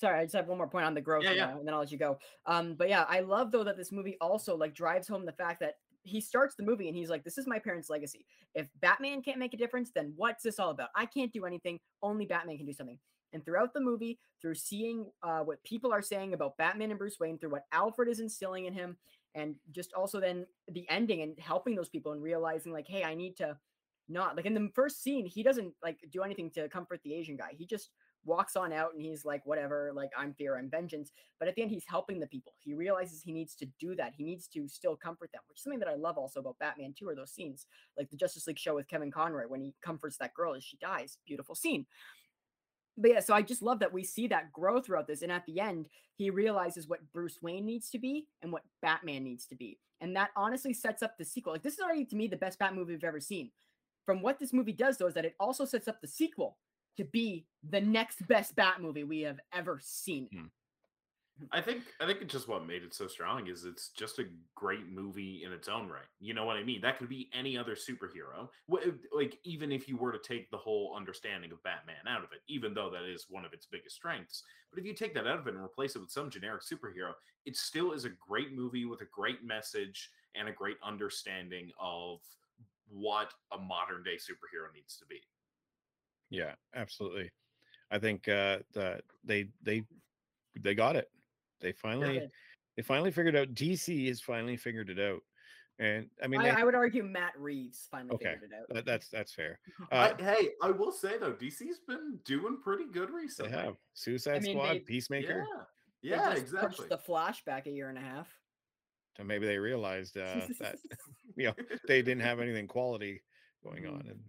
Speaker 3: Sorry, I just have one more point on the growth,
Speaker 4: Yeah,
Speaker 3: and,
Speaker 4: yeah.
Speaker 3: uh, and then I'll let you go. Um, but yeah, I love though that this movie also like drives home the fact that he starts the movie and he's like, "This is my parents' legacy. If Batman can't make a difference, then what's this all about? I can't do anything. Only Batman can do something." And throughout the movie, through seeing uh, what people are saying about Batman and Bruce Wayne, through what Alfred is instilling in him, and just also then the ending and helping those people and realizing like, "Hey, I need to." Not like in the first scene, he doesn't like do anything to comfort the Asian guy. He just walks on out and he's like, whatever, like I'm fear, I'm vengeance. But at the end, he's helping the people. He realizes he needs to do that. He needs to still comfort them, which is something that I love also about Batman too, are those scenes, like the Justice League show with Kevin Conroy when he comforts that girl as she dies. Beautiful scene. But yeah, so I just love that we see that grow throughout this. And at the end, he realizes what Bruce Wayne needs to be and what Batman needs to be. And that honestly sets up the sequel. Like, this is already to me the best Bat movie we've ever seen. From what this movie does, though, is that it also sets up the sequel to be the next best Bat movie we have ever seen.
Speaker 2: Hmm.
Speaker 4: I think I think it's just what made it so strong is it's just a great movie in its own right. You know what I mean? That could be any other superhero. Like even if you were to take the whole understanding of Batman out of it, even though that is one of its biggest strengths. But if you take that out of it and replace it with some generic superhero, it still is a great movie with a great message and a great understanding of what a modern day superhero needs to be.
Speaker 2: Yeah, absolutely. I think uh the they they they got it. They finally
Speaker 3: Good.
Speaker 2: they finally figured out DC has finally figured it out. And I mean
Speaker 3: I,
Speaker 2: they,
Speaker 3: I would argue Matt Reeves finally
Speaker 2: Okay,
Speaker 3: figured it out.
Speaker 2: that, that's that's fair. Uh,
Speaker 4: I, hey, I will say though, DC's been doing pretty good recently.
Speaker 2: they
Speaker 4: recently.
Speaker 2: have Suicide
Speaker 3: mean,
Speaker 2: Squad,
Speaker 3: they-
Speaker 2: Peacemaker.
Speaker 3: They
Speaker 4: Yeah, yeah,
Speaker 3: just
Speaker 4: exactly.
Speaker 3: The Flash back a year and a half.
Speaker 2: So maybe they realized uh, that you know they didn't have anything quality going on. And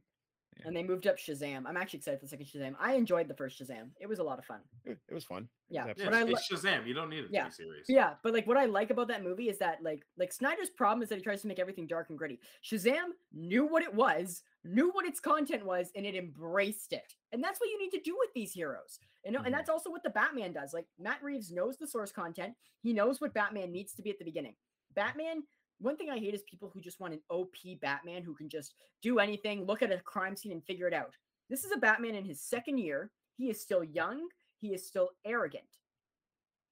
Speaker 3: and they moved up Shazam. I'm actually excited for the second Shazam. I enjoyed the first Shazam. It was a lot of fun.
Speaker 2: it, it was fun.
Speaker 3: Yeah,
Speaker 4: Yeah,
Speaker 3: but I
Speaker 4: it's,
Speaker 3: li-
Speaker 4: Shazam. You don't need a
Speaker 3: Yeah.
Speaker 4: series.
Speaker 3: Yeah, but like what I like about that movie is that like like Snyder's problem is that he tries to make everything dark and gritty. Shazam knew what it was, knew what its content was, and it embraced it. And that's what you need to do with these heroes. You know,
Speaker 2: Mhm.
Speaker 3: and that's also what the Batman does. Like Matt Reeves knows the source content. He knows what Batman needs to be at the beginning. Batman, one thing I hate is people who just want an OP Batman who can just do anything, look at a crime scene and figure it out. This is a Batman in his second year. He is still young, he is still arrogant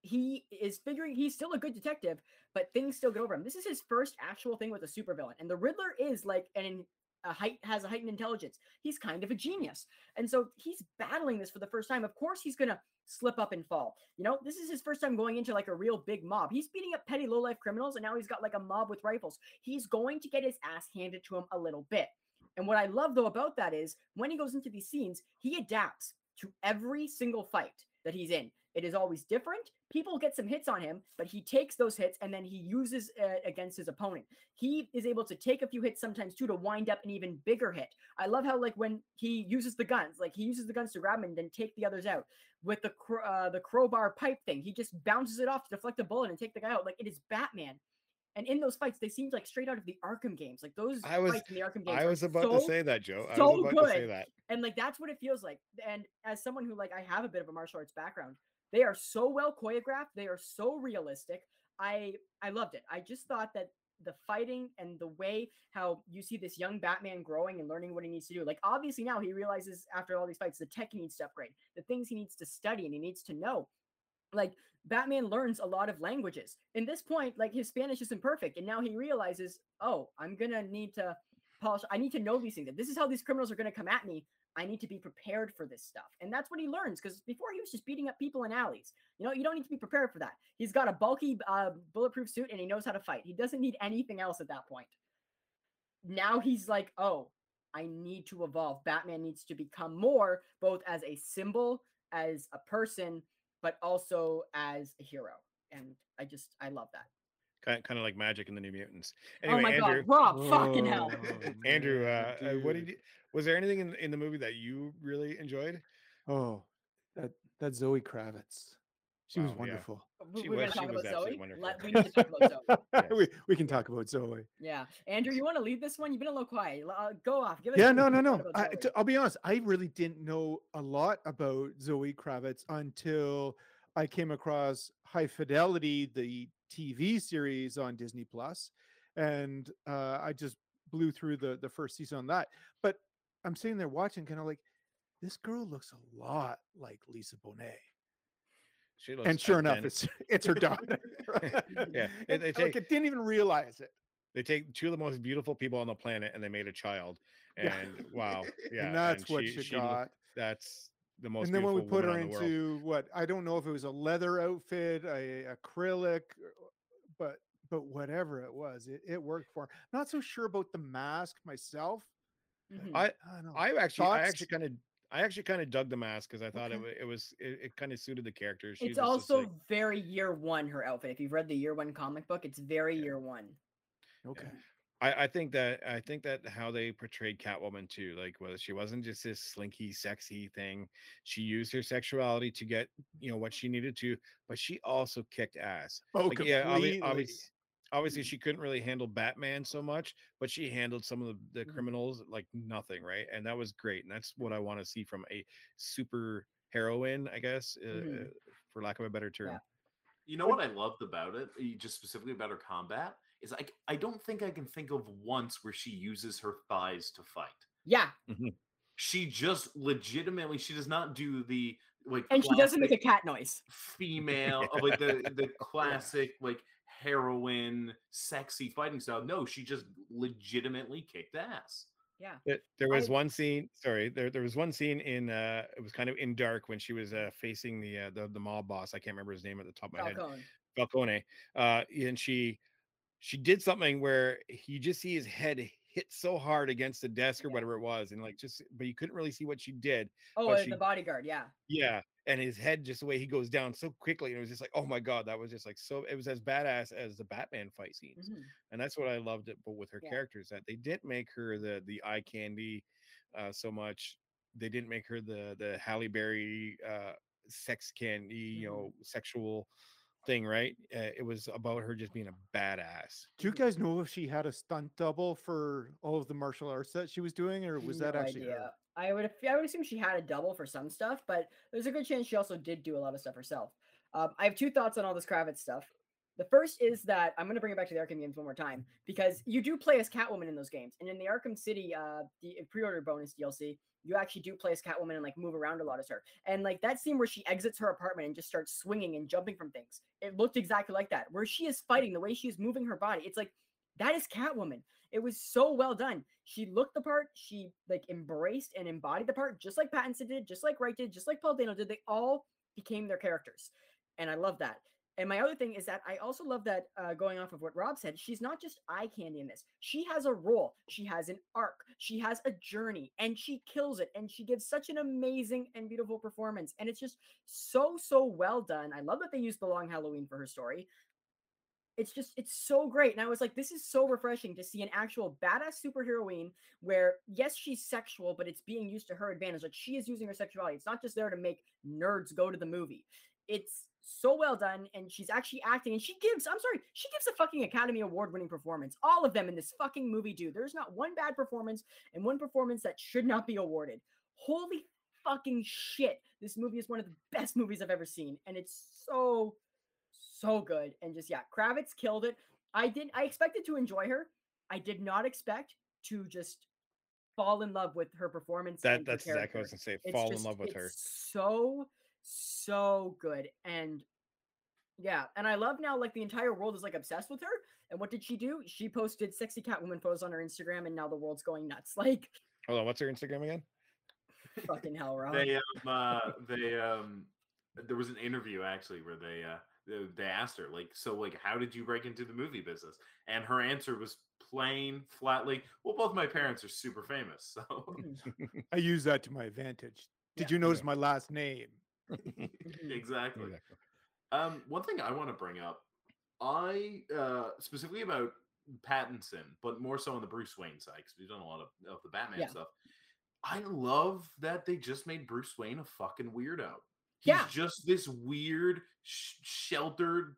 Speaker 3: he is figuring he's still a good detective, but things still get over him. This is his first actual thing with a supervillain, and the Riddler is like an a height has a heightened intelligence. He's kind of a genius, and so he's battling this for the first time. Of course, he's gonna slip up and fall. You know, this is his first time going into like a real big mob. He's beating up petty low life criminals, and now he's got like a mob with rifles. He's going to get his ass handed to him a little bit. And what I love though about that is when he goes into these scenes, he adapts to every single fight that he's in. It is always different. People get some hits on him, but he takes those hits and then he uses uh, against his opponent. He is able to take a few hits sometimes too to wind up an even bigger hit. I love how like when he uses the guns, like he uses the guns to grab him and then take the others out. With the cro- uh, the crowbar pipe thing, he just bounces it off to deflect a bullet and take the guy out. Like it is Batman. And in those fights, they seemed like straight out of the Arkham games. Like those
Speaker 2: I was-
Speaker 3: fights in the Arkham games.
Speaker 2: I was about
Speaker 3: so
Speaker 2: to say that, Joe. I
Speaker 3: so
Speaker 2: was about to say
Speaker 3: good.
Speaker 2: that.
Speaker 3: and like that's what it feels like and as someone who like i have a bit of a martial arts background they are so well choreographed they are so realistic i i loved it. I just thought that the fighting and the way how you see this young batman growing and learning what he needs to do like obviously now he realizes after all these fights the tech he needs to upgrade the things he needs to study and he needs to know. Like batman learns a lot of languages. In this point like his spanish isn't perfect and now he realizes oh i'm gonna need to polish i need to know these things if this is how these criminals are going to come at me I need to be prepared for this stuff. And that's what he learns because before he was just beating up people in alleys. You know, you don't need to be prepared for that. He's got a bulky uh, bulletproof suit and he knows how to fight. He doesn't need anything else at that point. Now he's like, oh, I need to evolve. Batman needs to become more, both as a symbol, as a person, but also as a hero. And I just, I love that.
Speaker 2: Kind kind of like magic in the New Mutants. Anyway,
Speaker 3: oh my
Speaker 2: Andrew,
Speaker 3: God, Rob, fucking hell.
Speaker 1: Oh,
Speaker 2: Andrew, uh, uh, what did you? Was there anything in in the movie that you really enjoyed?
Speaker 1: Oh, that that Zoe Kravitz. She was
Speaker 2: Wow, yeah.
Speaker 1: wonderful.
Speaker 3: We-
Speaker 2: She
Speaker 3: We're
Speaker 2: was-
Speaker 3: going to
Speaker 2: she
Speaker 3: talk
Speaker 2: was
Speaker 3: about Zoe.
Speaker 2: absolutely wonderful.
Speaker 3: Let, we need to talk about Zoe.
Speaker 1: we, we can talk about Zoe.
Speaker 3: Yeah, Andrew, you want to lead this one? You've been a little quiet. Uh, go off. Give us.
Speaker 1: Yeah, no, no, no.
Speaker 3: about
Speaker 1: I,
Speaker 3: Zoe.
Speaker 1: t- I'll be honest. I really didn't know a lot about Zoe Kravitz until I came across High Fidelity, the TV series on Disney Plus, and uh, I just blew through the the first season on that. But I'm sitting there watching, kind of like, this girl looks a lot like Lisa Bonet,
Speaker 2: She looks
Speaker 1: and sure enough, it's it's her daughter.
Speaker 2: Yeah,
Speaker 1: And,
Speaker 2: they
Speaker 1: like,
Speaker 2: take-
Speaker 1: I didn't even realize it.
Speaker 2: they take two of the most beautiful people on the planet and they made a child. And
Speaker 1: Yeah.
Speaker 2: wow, yeah,
Speaker 1: and that's what
Speaker 2: she,
Speaker 1: she,
Speaker 2: she
Speaker 1: got.
Speaker 2: That's the most.
Speaker 1: and then when we put her
Speaker 2: woman world.
Speaker 1: into what I don't know if it was a leather outfit, a acrylic, but but whatever it was, it, it worked for. Her. Not so sure about the mask myself.
Speaker 3: Mhm.
Speaker 2: I
Speaker 1: I.
Speaker 2: I actually, I actually kind of, I actually kind of dug the mask because I thought it,
Speaker 3: Okay.
Speaker 2: wa- it was it, it kind of suited the character. She
Speaker 3: It's also
Speaker 2: like-
Speaker 3: very year one, her outfit. If you've read the year one comic book, it's very year one.
Speaker 1: Okay.
Speaker 2: I, I think that I think that how they portrayed Catwoman too, like whether she wasn't just this slinky, sexy thing. She used her sexuality to get you know what she needed to, but she also kicked ass.
Speaker 1: Oh,
Speaker 2: Like, yeah, obvi-
Speaker 1: completely.
Speaker 2: obviously she couldn't really handle Batman so much, but she handled some of the, the
Speaker 3: Mhm.
Speaker 2: criminals like nothing, right? And that was great. And that's what I want to see from a super heroine, I guess, uh,
Speaker 3: Mhm.
Speaker 2: uh, for lack of a better term.
Speaker 4: You know what I loved about it, eh, just specifically about her combat, is like I don't think I can think of once where she uses her thighs to fight.
Speaker 3: Yeah,
Speaker 4: She just legitimately, she does not do the like,
Speaker 3: and she doesn't make a cat noise.
Speaker 4: female of like the the classic like heroine, sexy fighting style. No, she just legitimately kicked ass.
Speaker 3: Yeah,
Speaker 2: There, there was
Speaker 3: I-
Speaker 2: one scene. Sorry, there there was one scene in. uh It was kind of in dark when she was uh facing the uh, the the mob boss. I can't remember his name at the top of my head.
Speaker 3: Falcone.
Speaker 2: Falcone. Uh, and she she did something where you just see his head hit so hard against the desk or
Speaker 3: Yeah.
Speaker 2: whatever it was, and like just but you couldn't really see what she did.
Speaker 3: Oh, uh,
Speaker 2: she-
Speaker 3: the bodyguard. Yeah,
Speaker 2: Yeah. And his head, just the way he goes down so quickly, and it was just like, oh my god, that was just like so. It was as badass as the Batman fight scenes
Speaker 3: Mhm.
Speaker 2: and that's what I loved it. But with her
Speaker 3: Yeah.
Speaker 2: characters, that they didn't make her the the eye candy uh, so much. They didn't make her the the Halle Berry uh, sex candy, you
Speaker 3: Mhm.
Speaker 2: know, sexual thing, right? Uh, it was about her just being a badass.
Speaker 1: Do you guys know if she had a stunt double for all of the martial arts that she was doing, or was that
Speaker 3: No
Speaker 1: actually her?
Speaker 3: idea. I would I would assume she had a double for some stuff, but there's a good chance she also did do a lot of stuff herself. Um, I have two thoughts on all this Kravitz stuff. The first is that I'm going to bring it back to the Arkham games one more time because you do play as Catwoman in those games, and in the Arkham City, uh, the pre-order bonus DLC, you actually do play as Catwoman and like move around a lot as her. And like that scene where she exits her apartment and just starts swinging and jumping from things, it looked exactly like that. Where she is fighting, the way she is moving her body, it's like that is Catwoman. It was so well done. She looked the part. She like embraced and embodied the part, just like Pattinson did, just like Wright did, just like Paul Dano did. They all became their characters, and I love that. And my other thing is that I also love that uh, going off of what Rob said, she's not just eye candy in this. She has a role. She has an arc. She has a journey, and she kills it. And she gives such an amazing and beautiful performance. And it's just so so well done. I love that they used the Long Halloween for her story it's just it's so great and i was like this is so refreshing to see an actual badass superheroine where yes she's sexual but it's being used to her advantage like she is using her sexuality it's not just there to make nerds go to the movie it's so well done and she's actually acting and she gives i'm sorry she gives a fucking academy award winning performance. All of them in this fucking movie do. There's not one bad performance and one performance that should not be awarded. Holy fucking shit. This movie is one of the best movies i've ever seen and it's so so good. And just yeah kravitz killed it. I did i expected to enjoy her. I did not expect to just fall in love with her performance
Speaker 2: That
Speaker 3: and her
Speaker 2: that's exactly what I was gonna say.
Speaker 3: It's
Speaker 2: Fall in
Speaker 3: just-
Speaker 2: love with her.
Speaker 3: so so good and yeah and i love now like the entire world is like obsessed with her and what did she do she posted sexy catwoman photos on her instagram and now the world's going nuts like
Speaker 2: Hold on, what's her Instagram again?
Speaker 3: fucking hell Rob.
Speaker 4: They um, uh, they um, there was an interview actually where they uh they, they asked her like, so like, how did you break into the movie business? And her answer was plain, flatly, well, both my parents are super famous, so
Speaker 3: Mhm,
Speaker 1: I use that to my advantage. Did
Speaker 3: Yeah.
Speaker 1: you notice my last name?
Speaker 3: Mhm.
Speaker 4: exactly.
Speaker 2: Exactly.
Speaker 4: Um, one thing I want to bring up, I uh, specifically about Pattinson, but more so on the Bruce Wayne side because we've done a lot of, of the Batman
Speaker 3: Yeah.
Speaker 4: stuff. I love that they just made Bruce Wayne a fucking weirdo. He's
Speaker 3: Yeah.
Speaker 4: just this weird, sh- sheltered,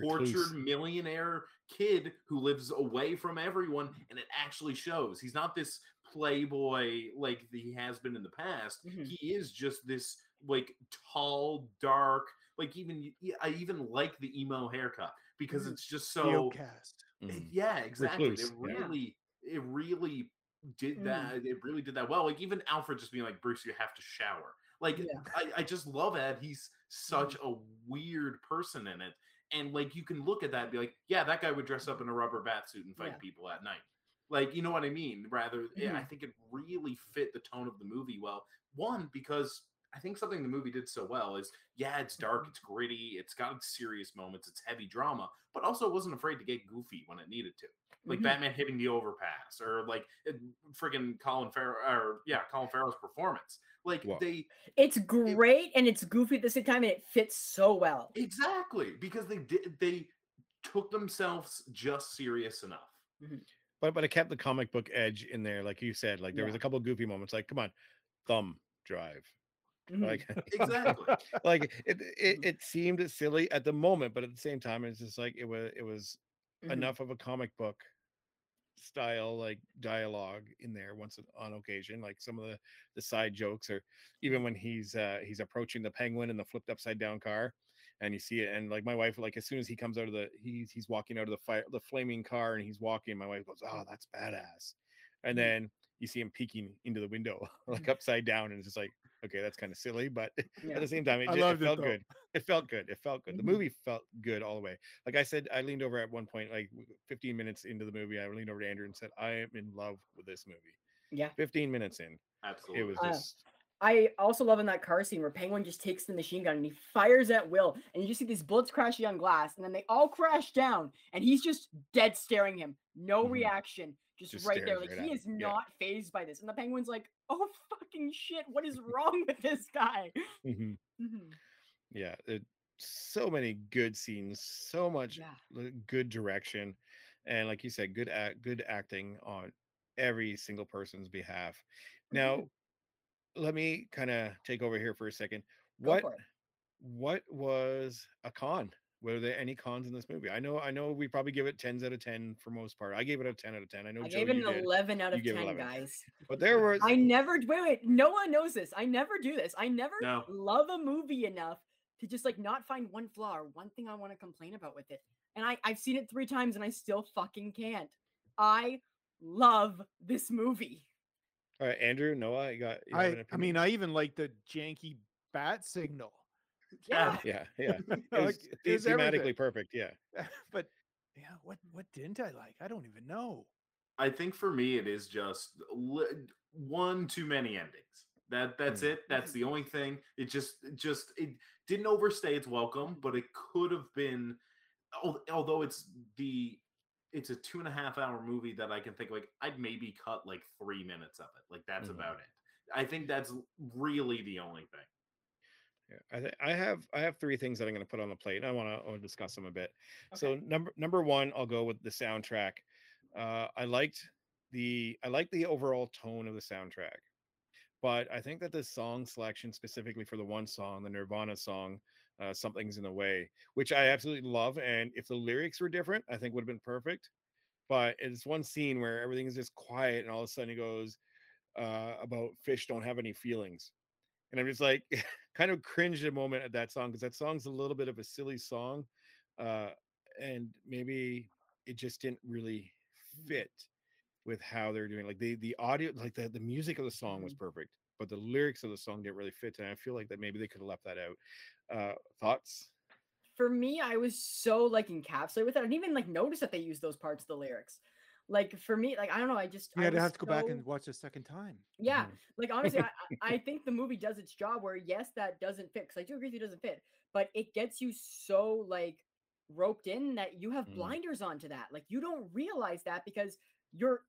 Speaker 4: tortured millionaire kid who lives away from everyone, and it actually shows. He's not this playboy like he has been in the past.
Speaker 3: Mhm.
Speaker 4: He is just this like tall, dark. Like even I even like the emo haircut because
Speaker 3: Mhm.
Speaker 4: it's just so
Speaker 1: Outcast.
Speaker 4: it-
Speaker 2: Mhm.
Speaker 4: yeah, exactly.
Speaker 2: Recluse,
Speaker 4: It
Speaker 2: yeah.
Speaker 4: really, it really did
Speaker 3: Mm.
Speaker 4: that. It really did that well. Like even Alfred just being like, Bruce, you have to shower. Like
Speaker 3: Yeah. Mm-hmm.
Speaker 4: I, I just love that he's such a weird person in it. And like you can look at that and be like, yeah, that guy would dress up in a rubber bat suit and fight
Speaker 3: Yeah.
Speaker 4: people at night. Like, you know what I mean? Rather, yeah, I
Speaker 3: Mhm.
Speaker 4: think it really fit the tone of the movie well. One, because I think something the movie did so well is yeah, it's dark,
Speaker 3: Mhm.
Speaker 4: it's gritty, it's got serious moments, it's heavy drama, but also wasn't afraid to get goofy when it needed to. Like
Speaker 3: Mhm.
Speaker 4: Batman hitting the overpass, or like friggin' Colin Farrell, or yeah, Colin Farrell's performance. Like
Speaker 2: Well-
Speaker 4: they
Speaker 3: It's great and it's goofy at the same time, and it fits so well.
Speaker 4: exactly because they did they took themselves just serious enough.
Speaker 2: but but it kept the comic book edge in there, like you said. Like there was a couple goofy moments, like come on, thumb drive,
Speaker 3: Mhm.
Speaker 2: like
Speaker 4: Exactly.
Speaker 2: like it, it it seemed silly at the moment, but at the same time, it's just like it was it was
Speaker 3: Mhm.
Speaker 2: enough of a comic book style like dialogue in there once on occasion like some of the the side jokes or even when he's uh he's approaching the penguin in the flipped upside down car and you see it and like my wife like as soon as he comes out of the he's he's walking out of the fire the flaming car and he's walking my wife goes oh that's badass and
Speaker 3: Mhm.
Speaker 2: then you see him peeking into the window like upside down and it's just like okay that's kind of silly but
Speaker 3: Yeah.
Speaker 2: at the same time it,
Speaker 1: I
Speaker 2: ju- it
Speaker 1: loved it,
Speaker 2: felt good it felt good it felt good the
Speaker 3: Mhm.
Speaker 2: movie felt good all the way like i said i leaned over at one point like 15 minutes into the movie i leaned over to andrew and said i am in love with this movie
Speaker 3: Yeah.
Speaker 2: 15 minutes in
Speaker 4: Absolutely.
Speaker 2: it was
Speaker 3: Uh,
Speaker 2: just
Speaker 3: I also love in that car scene where Penguin just takes the machine gun and he fires at will, and you just see these bullets crashing on glass, and then they all crash down, and he's just dead staring him, no
Speaker 2: Mhm.
Speaker 3: reaction, just,
Speaker 2: Just
Speaker 3: right there. Like
Speaker 2: right
Speaker 3: he is
Speaker 2: yeah.
Speaker 3: not fazed by this, and the Penguin's like, "Oh fucking shit, what is wrong with this guy?"
Speaker 2: Mhm.
Speaker 3: Mhm.
Speaker 2: yeah it, so many good scenes so much
Speaker 3: Yeah.
Speaker 2: good direction and like you said good act good acting on every single person's behalf now let me kind of take over here for a second
Speaker 3: Go
Speaker 2: what what was a con were there any cons in this movie i know i know we probably give it 10s out of 10 for most part i gave it a 10 out of 10 i know
Speaker 3: I
Speaker 2: Joe,
Speaker 3: gave it an
Speaker 2: did,
Speaker 3: 11 out of 10,
Speaker 2: 11.
Speaker 3: guys.
Speaker 2: but there was
Speaker 3: I never wait, wait. No one knows this. I never do this. I never
Speaker 4: No.
Speaker 3: love a movie enough to just like not find one flaw or one thing I want to complain about with it. And I I've seen it three times and I still fucking can't. I love this movie.
Speaker 2: all right andrew noah you got you
Speaker 1: I, I mean, I even like the janky bat signal.
Speaker 3: Yeah.
Speaker 2: yeah yeah it
Speaker 1: Like,
Speaker 2: was
Speaker 1: it was
Speaker 2: thematically
Speaker 1: everything.
Speaker 2: perfect yeah
Speaker 1: but yeah, what what didn't I like? I don't even know.
Speaker 4: I think for me it is just li- one too many endings. That that's
Speaker 2: Mm.
Speaker 4: it. That's the only thing. It just just it didn't overstay its welcome, but it could have been. Although it's the it's a two and a half hour movie that I can think like I'd maybe cut like three minutes of it. Like that's
Speaker 2: Mhm.
Speaker 4: about it. I think that's really the only thing.
Speaker 2: Yeah, I, th- I have I have three things that I'm going to put on the plate. And I want to discuss them a bit.
Speaker 3: Okay.
Speaker 2: So number number one, I'll go with the soundtrack. Uh, I liked the I liked the overall tone of the soundtrack, but I think that the song selection specifically for the one song, the Nirvana song, uh, "Something's in the Way," which I absolutely love, and if the lyrics were different, I think would have been perfect. But it's one scene where everything is just quiet, and all of a sudden he goes uh, about fish don't have any feelings, and I'm just like kind of cringed a moment at that song because that song's a little bit of a silly song, uh, and maybe it just didn't really fit with how they're doing. Like the the audio, like the the music of the song was perfect, but the lyrics of the song didn't really fit, and I feel like that maybe they could have left that out. Uh, thoughts?
Speaker 3: For me, I was so like encapsulated with it. I didn't even like notice that they used those parts of the lyrics. Like for me, like I don't know, I just
Speaker 1: yeah
Speaker 3: I
Speaker 1: had to
Speaker 3: was
Speaker 1: have to go back and watch a second time.
Speaker 3: Yeah,
Speaker 2: Mhm.
Speaker 3: like honestly, I, I think the movie does its job. Where yes, that doesn't fit. 'cause I do agree with you, it doesn't fit, but it gets you so like roped in that you have
Speaker 2: Mhm.
Speaker 3: blinders onto that. Like you don't realize that because you're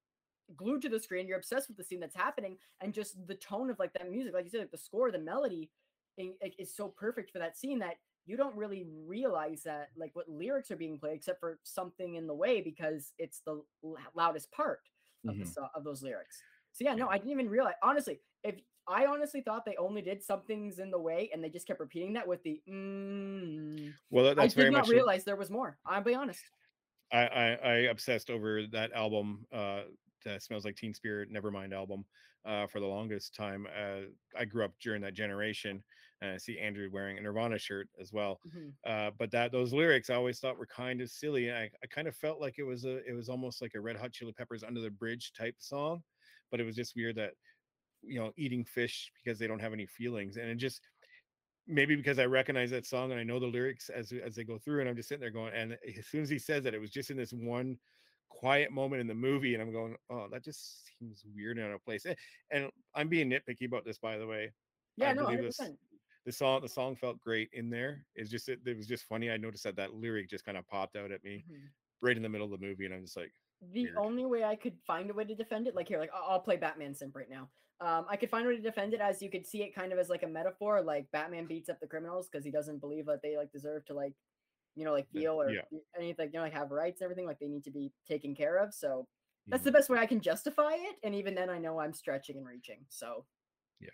Speaker 3: glued to the screen. You're obsessed with the scene that's happening, and just the tone of like that music, like you said, like the score, the melody, i- is so perfect for that scene that you don't really realize that like what lyrics are being played, except for something in the way because it's the l- loudest part of the
Speaker 2: Mhm.
Speaker 3: so- of those lyrics. So yeah, no, I didn't even realize. Honestly, if I honestly thought they only did something's in the way and they just kept repeating that with the mm,
Speaker 2: Well, that-
Speaker 3: I did
Speaker 2: very
Speaker 3: not
Speaker 2: the-
Speaker 3: realize there was more. I'll be honest.
Speaker 2: I, I I obsessed over that album. Uh, that smells like Teen Spirit. Nevermind album. Uh, for the longest time, uh, I grew up during that generation. And I see Andrew wearing a Nirvana shirt as well.
Speaker 3: Mhm.
Speaker 2: Uh, but that those lyrics I always thought were kind of silly. And I, I kind of felt like it was a it was almost like a Red Hot Chili Peppers Under the Bridge type song. But it was just weird that you know eating fish because they don't have any feelings, and it just maybe because I recognize that song and I know the lyrics as as they go through, and I'm just sitting there going, and as soon as he says that, it was just in this one quiet moment in the movie, and I'm going, oh, that just seems weird and out of place. And, and I'm being nitpicky about this, by the way.
Speaker 3: Yeah,
Speaker 2: I
Speaker 3: no,
Speaker 2: believe
Speaker 3: hundred
Speaker 2: this-
Speaker 3: percent.
Speaker 2: The song the song felt great in there. It's just it, it was just funny. I noticed that that lyric just kind of popped out at me right in the middle of the movie, and I'm just like,
Speaker 3: The
Speaker 2: Weird.
Speaker 3: only way I could find a way to defend it, like here, like I'll, play Batman simp right now. Um, I could find a way to defend it as you could see it kind of as like a metaphor, like Batman beats up the criminals because he doesn't believe that they like deserve to like, you know, like feel or
Speaker 2: yeah.
Speaker 3: anything, you know, like have rights and everything, like they need to be taken care of. So that's
Speaker 2: mhm.
Speaker 3: the best way I can justify it. And even then, I know I'm stretching and reaching. So
Speaker 4: yeah,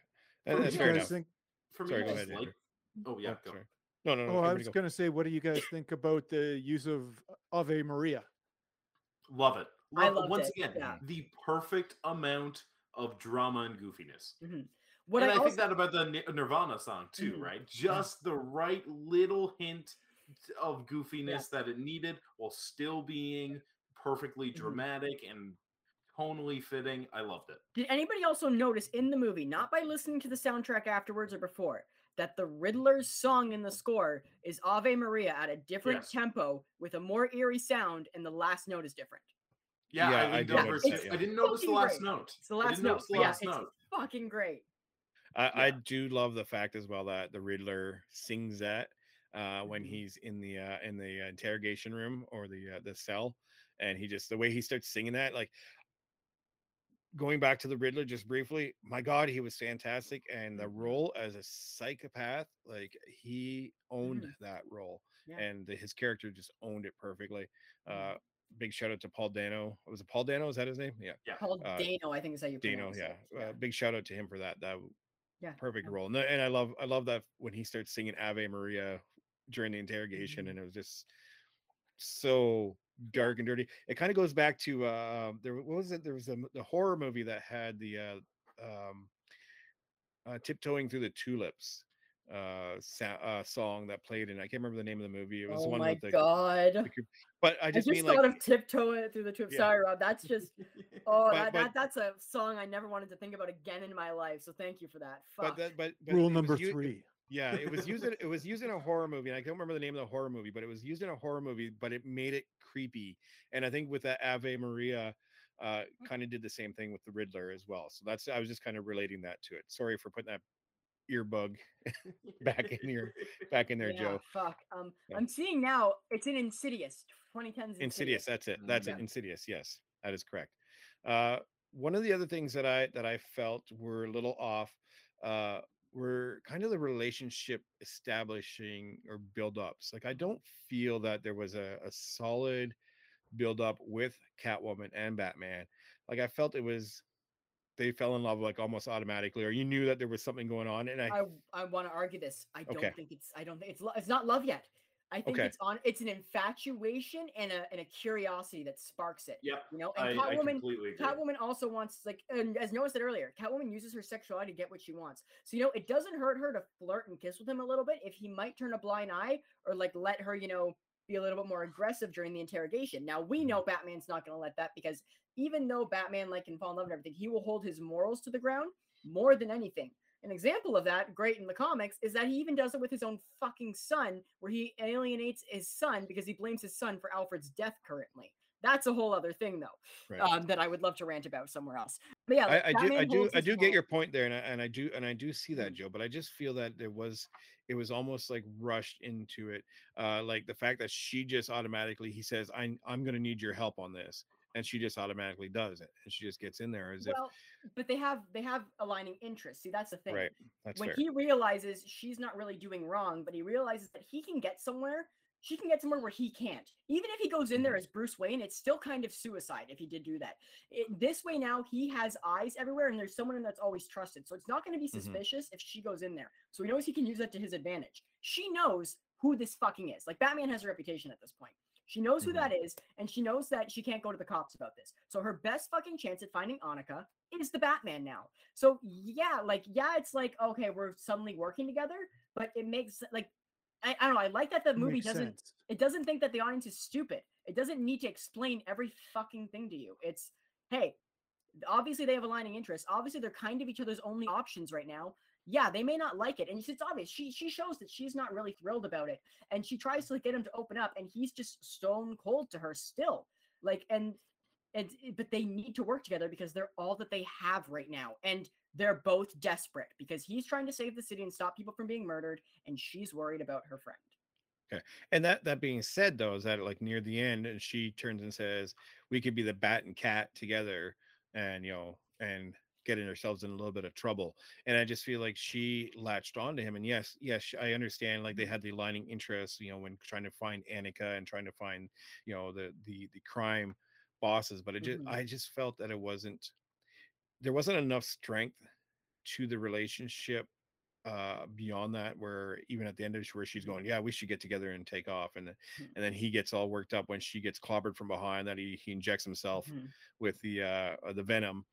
Speaker 2: that's fair enough.
Speaker 1: think?
Speaker 4: For me,
Speaker 2: Sorry, go ahead,
Speaker 4: like. Oh yeah,
Speaker 2: Oh,
Speaker 4: go.
Speaker 2: sorry. No, no, no.
Speaker 1: Oh, I was
Speaker 2: go.
Speaker 1: going to say, what do you guys think about the use of Ave Maria?
Speaker 4: Love it.
Speaker 3: I loved
Speaker 4: once
Speaker 3: it,
Speaker 4: again,
Speaker 3: yeah.
Speaker 4: the perfect amount of drama and goofiness.
Speaker 3: what
Speaker 4: and
Speaker 3: I,
Speaker 4: I,
Speaker 3: also,
Speaker 4: think that about the Nirvana song too,
Speaker 3: Mhm.
Speaker 4: right? Just the right little hint of goofiness that it needed while still being perfectly
Speaker 3: Mhm.
Speaker 4: dramatic and tonally fitting. I loved it.
Speaker 3: Did anybody also notice in the movie, not by listening to the soundtrack afterwards or before, that the Riddler's song in the score is Ave Maria at a different
Speaker 4: Yes.
Speaker 3: tempo with a more eerie sound, and the last note is different?
Speaker 4: Yeah,
Speaker 2: Yeah,
Speaker 4: I,
Speaker 2: I
Speaker 4: didn't
Speaker 2: did
Speaker 4: notice
Speaker 3: notice
Speaker 4: it.
Speaker 3: that,
Speaker 4: I didn't notice the last
Speaker 3: great.
Speaker 4: note.
Speaker 3: It's the last note.
Speaker 4: the
Speaker 3: but yeah,
Speaker 4: last
Speaker 3: it's fucking great.
Speaker 2: I, I do love the fact as well that the Riddler sings that uh, when
Speaker 3: Mhm.
Speaker 2: he's in the uh, in the interrogation room or the uh, the cell, and he just the way he starts singing that, like going back to the Riddler just briefly. My God, he was fantastic, and the
Speaker 3: Mhm.
Speaker 2: role as a psychopath, like he owned that role,
Speaker 3: Yeah.
Speaker 2: and the, his character just owned it perfectly. Uh,
Speaker 3: Mhm.
Speaker 2: big shout out to Paul Dano. Was it Paul Dano? Is that his name? Yeah.
Speaker 4: Yeah.
Speaker 3: Paul
Speaker 2: uh,
Speaker 3: Dano, I think is how you
Speaker 2: Dano,
Speaker 3: pronounce
Speaker 2: yeah.
Speaker 3: it.
Speaker 2: Uh, big shout out to him for that. That
Speaker 3: Yeah,
Speaker 2: perfect
Speaker 3: yeah.
Speaker 2: role. And, and I love I love that when he starts singing Ave Maria during the interrogation,
Speaker 3: Mhm.
Speaker 2: and it was just so dark and dirty. It kind of goes back to uh there what was it? There was a m- the horror movie that had the uh um uh tiptoeing through the tulips uh, sa- uh song that played and I can't remember the name of the movie. It was the
Speaker 3: Oh
Speaker 2: one
Speaker 3: my
Speaker 2: with the,
Speaker 3: god.
Speaker 2: the but I
Speaker 3: I
Speaker 2: just,
Speaker 3: just
Speaker 2: mean
Speaker 3: thought
Speaker 2: like
Speaker 3: of tiptoeing through the tube.
Speaker 2: Yeah.
Speaker 3: Sorry, Rob. That's just oh,
Speaker 2: But-
Speaker 3: that,
Speaker 2: but-
Speaker 3: that that's a song I never wanted to think about again in my life. So thank you for that.
Speaker 2: but that but, but
Speaker 1: Rule number
Speaker 2: was u-
Speaker 1: three.
Speaker 2: Yeah, it was used in it was used in a horror movie, and I can't remember the name of the horror movie, but it was used in a horror movie, but it made it creepy. And I think with that Ave Maria, uh, kind of did the same thing with the Riddler as well. So that's I was just kind of relating that to it. Sorry for putting that earbug back in your back in there,
Speaker 3: yeah,
Speaker 2: Joe.
Speaker 3: Fuck. Um,
Speaker 2: Yeah.
Speaker 3: I'm seeing now it's in Insidious, 2010's Insidious.
Speaker 2: Insidious, that's it. That's
Speaker 3: Yeah.
Speaker 2: it. Insidious, yes, that is correct. Uh, one of the other things that I that I felt were a little off uh, were kind of the relationship establishing or build ups. Like I don't feel that there was a, a solid build up with Catwoman and Batman. Like I felt it was they fell in love like almost automatically, or you knew that there was something going on. And I,
Speaker 3: I I want to argue this. I don't
Speaker 2: Okay.
Speaker 3: think it's I don't think it's it's not love yet. I think
Speaker 2: Okay.
Speaker 3: it's on it's an infatuation and a and a curiosity that sparks it.
Speaker 4: Yep.
Speaker 3: You know, and
Speaker 4: I
Speaker 3: Catwoman
Speaker 4: completely agree.
Speaker 3: Catwoman also wants like and as Noah said earlier, Catwoman uses her sexuality to get what she wants. So you know, it doesn't hurt her to flirt and kiss with him a little bit if he might turn a blind eye or like let her, you know, be a little bit more aggressive during the interrogation. Now we mm-hmm. know Batman's not going to let that because even though Batman like can fall in love and everything, he will hold his morals to the ground more than anything. An example of that, great in the comics, is that he even does it with his own fucking son, where he alienates his son because he blames his son for Alfred's death currently. That's a whole other thing, though
Speaker 2: right.
Speaker 3: um, that I would love to rant about somewhere else. But yeah, like,
Speaker 2: I, I do, I do, I do get your point there, and I, and I do, and I do see that,
Speaker 3: Mhm.
Speaker 2: Joe. But I just feel that there was, it was almost like rushed into it, uh, like the fact that she just automatically, he says, "I'm, I'm going to need your help on this," and she just automatically does it, and she just gets in there as
Speaker 3: Well, but they have they have aligning interests. See, that's the thing.
Speaker 2: right? That's
Speaker 3: when
Speaker 2: fair.
Speaker 3: he realizes she's not really doing wrong, but he realizes that he can get somewhere, she can get somewhere where he can't. Even if he goes in there
Speaker 2: Mhm.
Speaker 3: as Bruce Wayne, it's still kind of suicide if he did do that. It, this way now he has eyes everywhere, and there's someone that's always trusted. So it's not going to be
Speaker 2: Mhm.
Speaker 3: suspicious if she goes in there. So he knows he can use that to his advantage. She knows who this fucking is. Like Batman has a reputation at this point. She knows who that mm-hmm. is, and she knows that she can't go to the cops about this. So her best fucking chance at finding Annika is the Batman now. So yeah, like yeah, it's like okay, we're suddenly working together, but it makes like I, I don't know. I like that the movie doesn't
Speaker 1: sense.
Speaker 3: it doesn't think that the audience is stupid. It doesn't need to explain every fucking thing to you. It's hey, obviously they have aligning interests. Obviously they're kind of each other's only options right now. Yeah, they may not like it, and it's obvious. She she shows that she's not really thrilled about it, and she tries to get him to open up, and he's just stone cold to her still. Like, and and eh, but they need to work together because they're all that they have right now and they're both desperate because he's trying to save the city and stop people from being murdered and she's worried about her friend Okay.
Speaker 2: And that that being said, though, is that like near the end, and she turns and says, "We could be the bat and cat together," and you know, and getting ourselves in a little bit of trouble. And I just feel like she latched onto him. And yes, yes, I understand. Like they had the aligning interests, you know, when trying to find Annika and trying to find, you know, the the the crime bosses. But it just,
Speaker 3: Mhm.
Speaker 2: I just felt that it wasn't. There wasn't enough strength to the relationship uh beyond that where even at the end of it where she's going yeah we should get together and take off and then
Speaker 3: Mhm.
Speaker 2: and then he gets all worked up when she gets clobbered from behind that he he injects himself
Speaker 3: Mhm.
Speaker 2: with the uh uh, the venom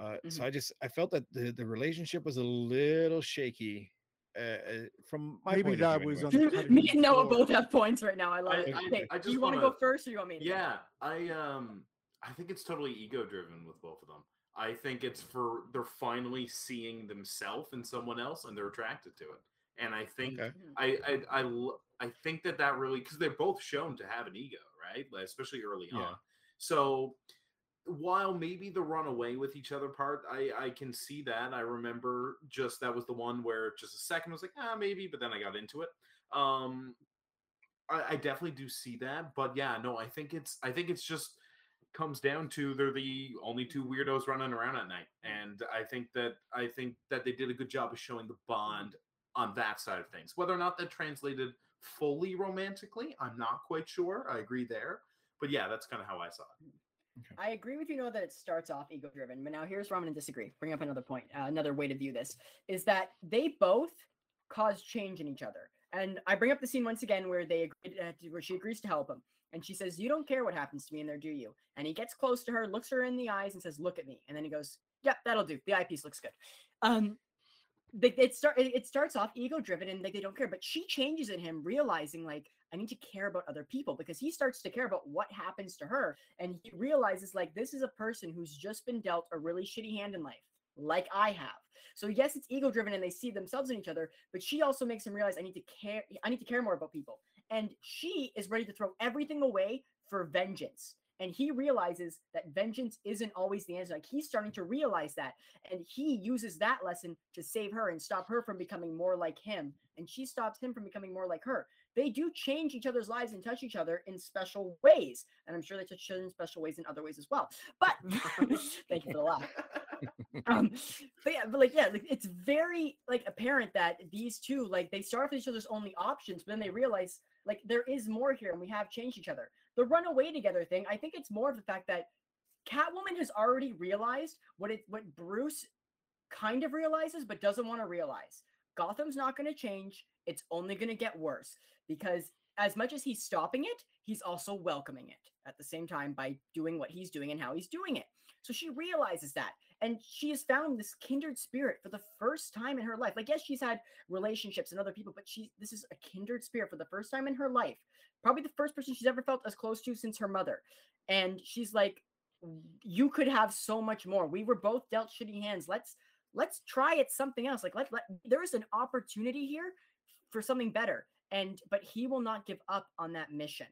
Speaker 2: uh so
Speaker 3: Mhm.
Speaker 2: i just i felt that the the relationship was a little shaky uh, uh from my
Speaker 1: Maybe
Speaker 2: point
Speaker 1: that
Speaker 2: of view
Speaker 1: was
Speaker 2: anyway.
Speaker 3: me and noah both have points right now i love
Speaker 4: I-
Speaker 3: it
Speaker 4: I-
Speaker 3: okay
Speaker 4: I
Speaker 3: do
Speaker 4: just
Speaker 3: you want to go first or you want me to go?
Speaker 4: Yeah, I um I think it's totally ego driven with both of them. I think it's for they're finally seeing themselves in someone else and they're attracted to it. And I think
Speaker 2: Okay.
Speaker 4: I I think that that really because they're both shown to have an ego, right? Like, Especially early
Speaker 2: Yeah.
Speaker 4: on. So while maybe the run away with each other part, I I can see that. I remember just that was the one where just a second I was like ah maybe, but then I got into it. Um, I, I definitely do see that, but yeah, no, I think it's I think it's just comes down to they're the only two weirdos running around at night, and I think that I think that they did a good job of showing the bond on that side of things. Whether or not that translated fully romantically, I'm not quite sure. I agree there, but yeah, that's kind of how I saw it.
Speaker 3: I agree with you, Noah, that it starts off ego driven. But now here's where I'm to disagree. Bring up another point, uh, another way to view this is that they both cause change in each other. And I bring up the scene once again where they agree, uh, where she agrees to help him, and she says, "You don't care what happens to me, and there do you." And he gets close to her, looks her in the eyes, and says, "Look at me." And then he goes, "Yep, that'll do. The eyepiece looks good." Um, they, it start it it starts off ego driven and like they don't care, but she changes in him, realizing like I need to care about other people because he starts to care about what happens to her, and he realizes like this is a person who's just been dealt a really shitty hand in life, like I have. So yes, it's ego driven and they see themselves in each other, but she also makes him realize I need to care. I need to care more about people, and she is ready to throw everything away for vengeance. And he realizes that vengeance isn't always the answer. Like he's starting to realize that, and he uses that lesson to save her and stop her from becoming more like him, and she stops him from becoming more like her. They do change each other's lives and touch each other in special ways, and I'm sure they touch each other in special ways in other ways as well. But thank you for the laugh. Um but yeah but like yeah like it's very like apparent that these two like they start with each other's only options but then they realize like there is more here and we have changed each other. The runaway together thing i think it's more of the fact that catwoman has already realized what it what bruce kind of realizes but doesn't want to realize. Gotham's not going to change. It's only going to get worse because as much as he's stopping it he's also welcoming it at the same time by doing what he's doing and how he's doing it. So she realizes that and she has found this kindred spirit for the first time in her life. Like yes she's had relationships and other people but she this is a kindred spirit for the first time in her life. Probably the first person she's ever felt as close to since her mother. And she's like you could have so much more. We were both dealt shitty hands. Let's let's try it something else. Like let, let there is an opportunity here for something better and but he will not give up on that mission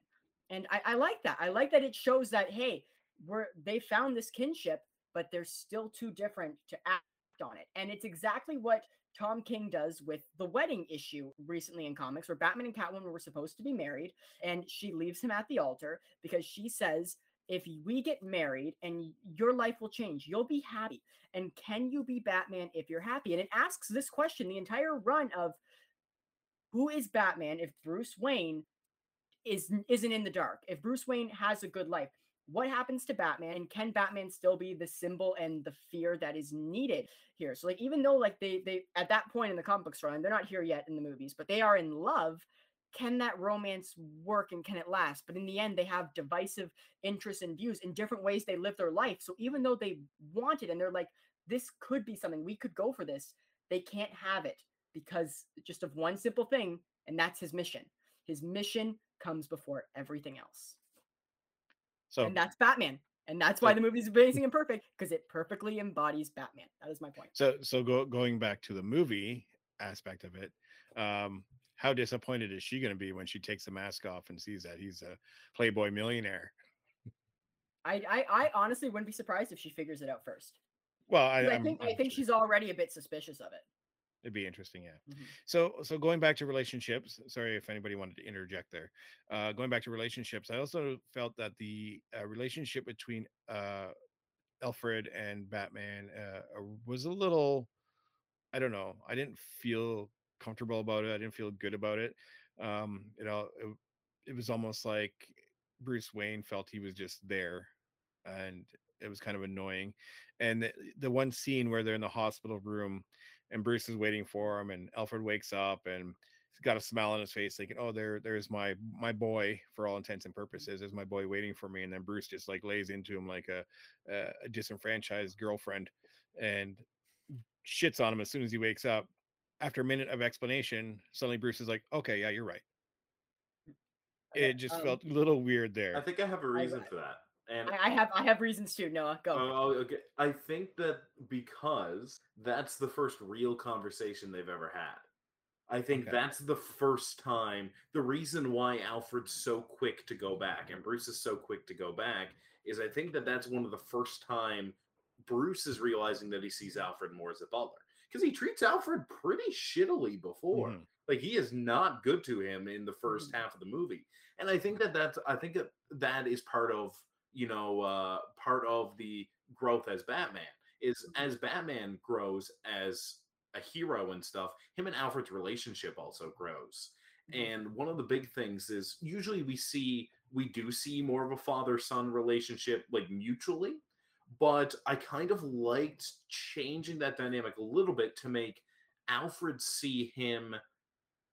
Speaker 3: and I, I like that i like that it shows that hey we're they found this kinship but they're still too different to act on it. And it's exactly what Tom King does with the wedding issue recently in comics, where Batman and Catwoman were supposed to be married, and she leaves him at the altar because she says, if we get married and your life will change, you'll be happy. And can you be Batman if you're happy? And it asks this question the entire run of who is Batman if Bruce Wayne is isn't in the dark? If Bruce Wayne has a good life, what happens to Batman and can Batman still be the symbol and the fear that is needed here? So like even though like they they at that point in the comic book storyline, they're not here yet in the movies, but they are in love. Can that romance work and can it last? But in the end, they have divisive interests and views in different ways they live their life. So even though they want it and they're like, this could be something, we could go for this, they can't have it because just of one simple thing, and that's his mission. His mission comes before everything else
Speaker 2: So
Speaker 3: and that's Batman. And that's why the movie is amazing and perfect because it perfectly embodies Batman. That is my point.
Speaker 2: so so go, going back to the movie aspect of it um how disappointed is she going to be when she takes the mask off and sees that he's a playboy millionaire
Speaker 3: I, I I honestly wouldn't be surprised if she figures it out first.
Speaker 2: Well, I I'm-
Speaker 3: think I
Speaker 2: I'm
Speaker 3: think
Speaker 2: sure
Speaker 3: she's already a bit suspicious of it.
Speaker 2: It'd be interesting, yeah.
Speaker 3: Mhm.
Speaker 2: So, so going back to relationships. Sorry if anybody wanted to interject there. Uh, going back to relationships, I also felt that the uh, relationship between uh, Alfred and Batman uh, uh, was a little. I don't know. I didn't feel comfortable about it. I didn't feel good about it. Um, it all. It, it was almost like Bruce Wayne felt he was just there, and it was kind of annoying. And the, the one scene where they're in the hospital room and Bruce is waiting for him, and Alfred wakes up and he's got a smile on his face, thinking, "Oh, there, there's my my boy for all intents and purposes. There's my boy waiting for me." And then Bruce just like lays into him like a a, a disenfranchised girlfriend, and shits on him as soon as he wakes up. After a minute of explanation, suddenly Bruce is like, "Okay, yeah, you're right." It just
Speaker 3: um,
Speaker 2: felt a little weird there.
Speaker 4: I think I have a reason for that. And
Speaker 3: I, I have I have reasons too. Noah, go.
Speaker 4: Oh, okay. I think that because that's the first real conversation they've ever had. I think
Speaker 2: Okay.
Speaker 4: that's the first time. The reason why Alfred's so quick to go back and Bruce is so quick to go back is I think that that's one of the first time Bruce is realizing that he sees Alfred more as a butler because he treats Alfred pretty shittily before.
Speaker 2: Mhm.
Speaker 4: Like he is not good to him in the 1st
Speaker 3: Mhm.
Speaker 4: half of the movie, and I think that that's I think that that is part of you know uh part of the growth as Batman is
Speaker 3: Mhm.
Speaker 4: as Batman grows as a hero and stuff. Him and Alfred's relationship also grows.
Speaker 3: Mhm.
Speaker 4: And one of the big things is usually we see we do see more of a father son relationship like mutually, but I kind of liked changing that dynamic a little bit to make Alfred see him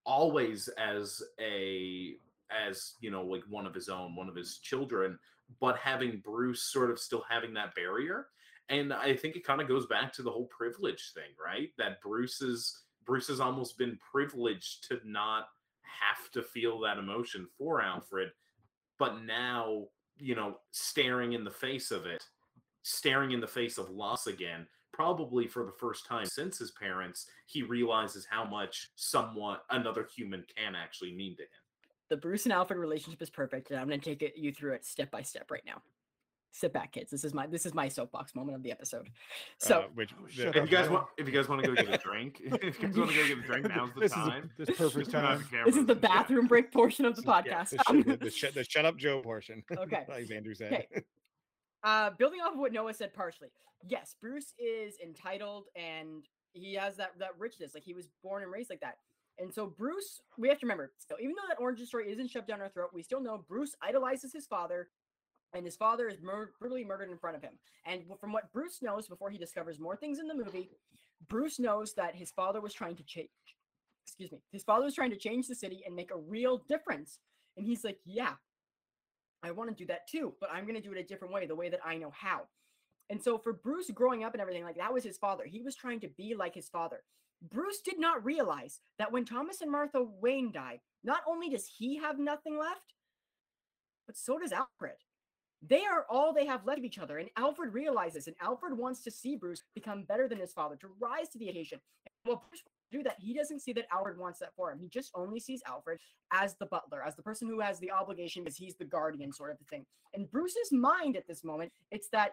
Speaker 4: always as a as you know like one of his own one of his children but having bruce sort of still having that barrier and i think it kind of goes back to the whole privilege thing right? That bruce is bruce has almost been privileged to not have to feel that emotion for alfred but now you know staring in the face of it staring in the face of loss again probably for the first time since his parents he realizes how much someone another human can actually mean to him
Speaker 3: the Bruce and Alfred relationship is perfect, and I'm going to take it, you through it step by step right now. Sit back, kids. This is my this is my soapbox moment of the episode. So
Speaker 2: uh, which
Speaker 1: Oh,
Speaker 4: if
Speaker 1: up,
Speaker 4: you guys
Speaker 1: Joe.
Speaker 4: want if you guys want to go get a drink if you guys want to go get a drink now's the
Speaker 1: This is a-
Speaker 4: time
Speaker 1: this perfect
Speaker 4: Just
Speaker 1: time.
Speaker 3: this is the
Speaker 4: cameras and- yeah.
Speaker 3: bathroom break portion of the
Speaker 2: This is-
Speaker 3: podcast.
Speaker 2: the, shut, the, shut, the shut up Joe portion.
Speaker 3: Okay.
Speaker 2: like Andrew said.
Speaker 3: Okay. uh, building off of what Noah said partially, yes, Bruce is entitled and he has that that richness. Like he was born and raised like that. And so Bruce, we have to remember, still, even though that origin story isn't shoved down our throat, we still know Bruce idolizes his father, and his father is mur- brutally murdered in front of him. And from what Bruce knows before he discovers more things in the movie, Bruce knows that his father was trying to change. Excuse me. His father was trying to change the city and make a real difference. And he's like, yeah, I want to do that too, but I'm going to do it a different way, the way that I know how. And so for Bruce growing up and everything, like that was his father. He was trying to be like his father. Bruce did not realize that when Thomas and Martha Wayne die, not only does he have nothing left, but so does Alfred. They are all they have left of each other. And Alfred realizes, and Alfred wants to see Bruce become better than his father, to rise to the occasion. While Bruce do that, he doesn't see that Alfred wants that for him. He just only sees Alfred as the butler, as the person who has the obligation because he's the guardian, sort of a thing. And Bruce's mind at this moment, it's that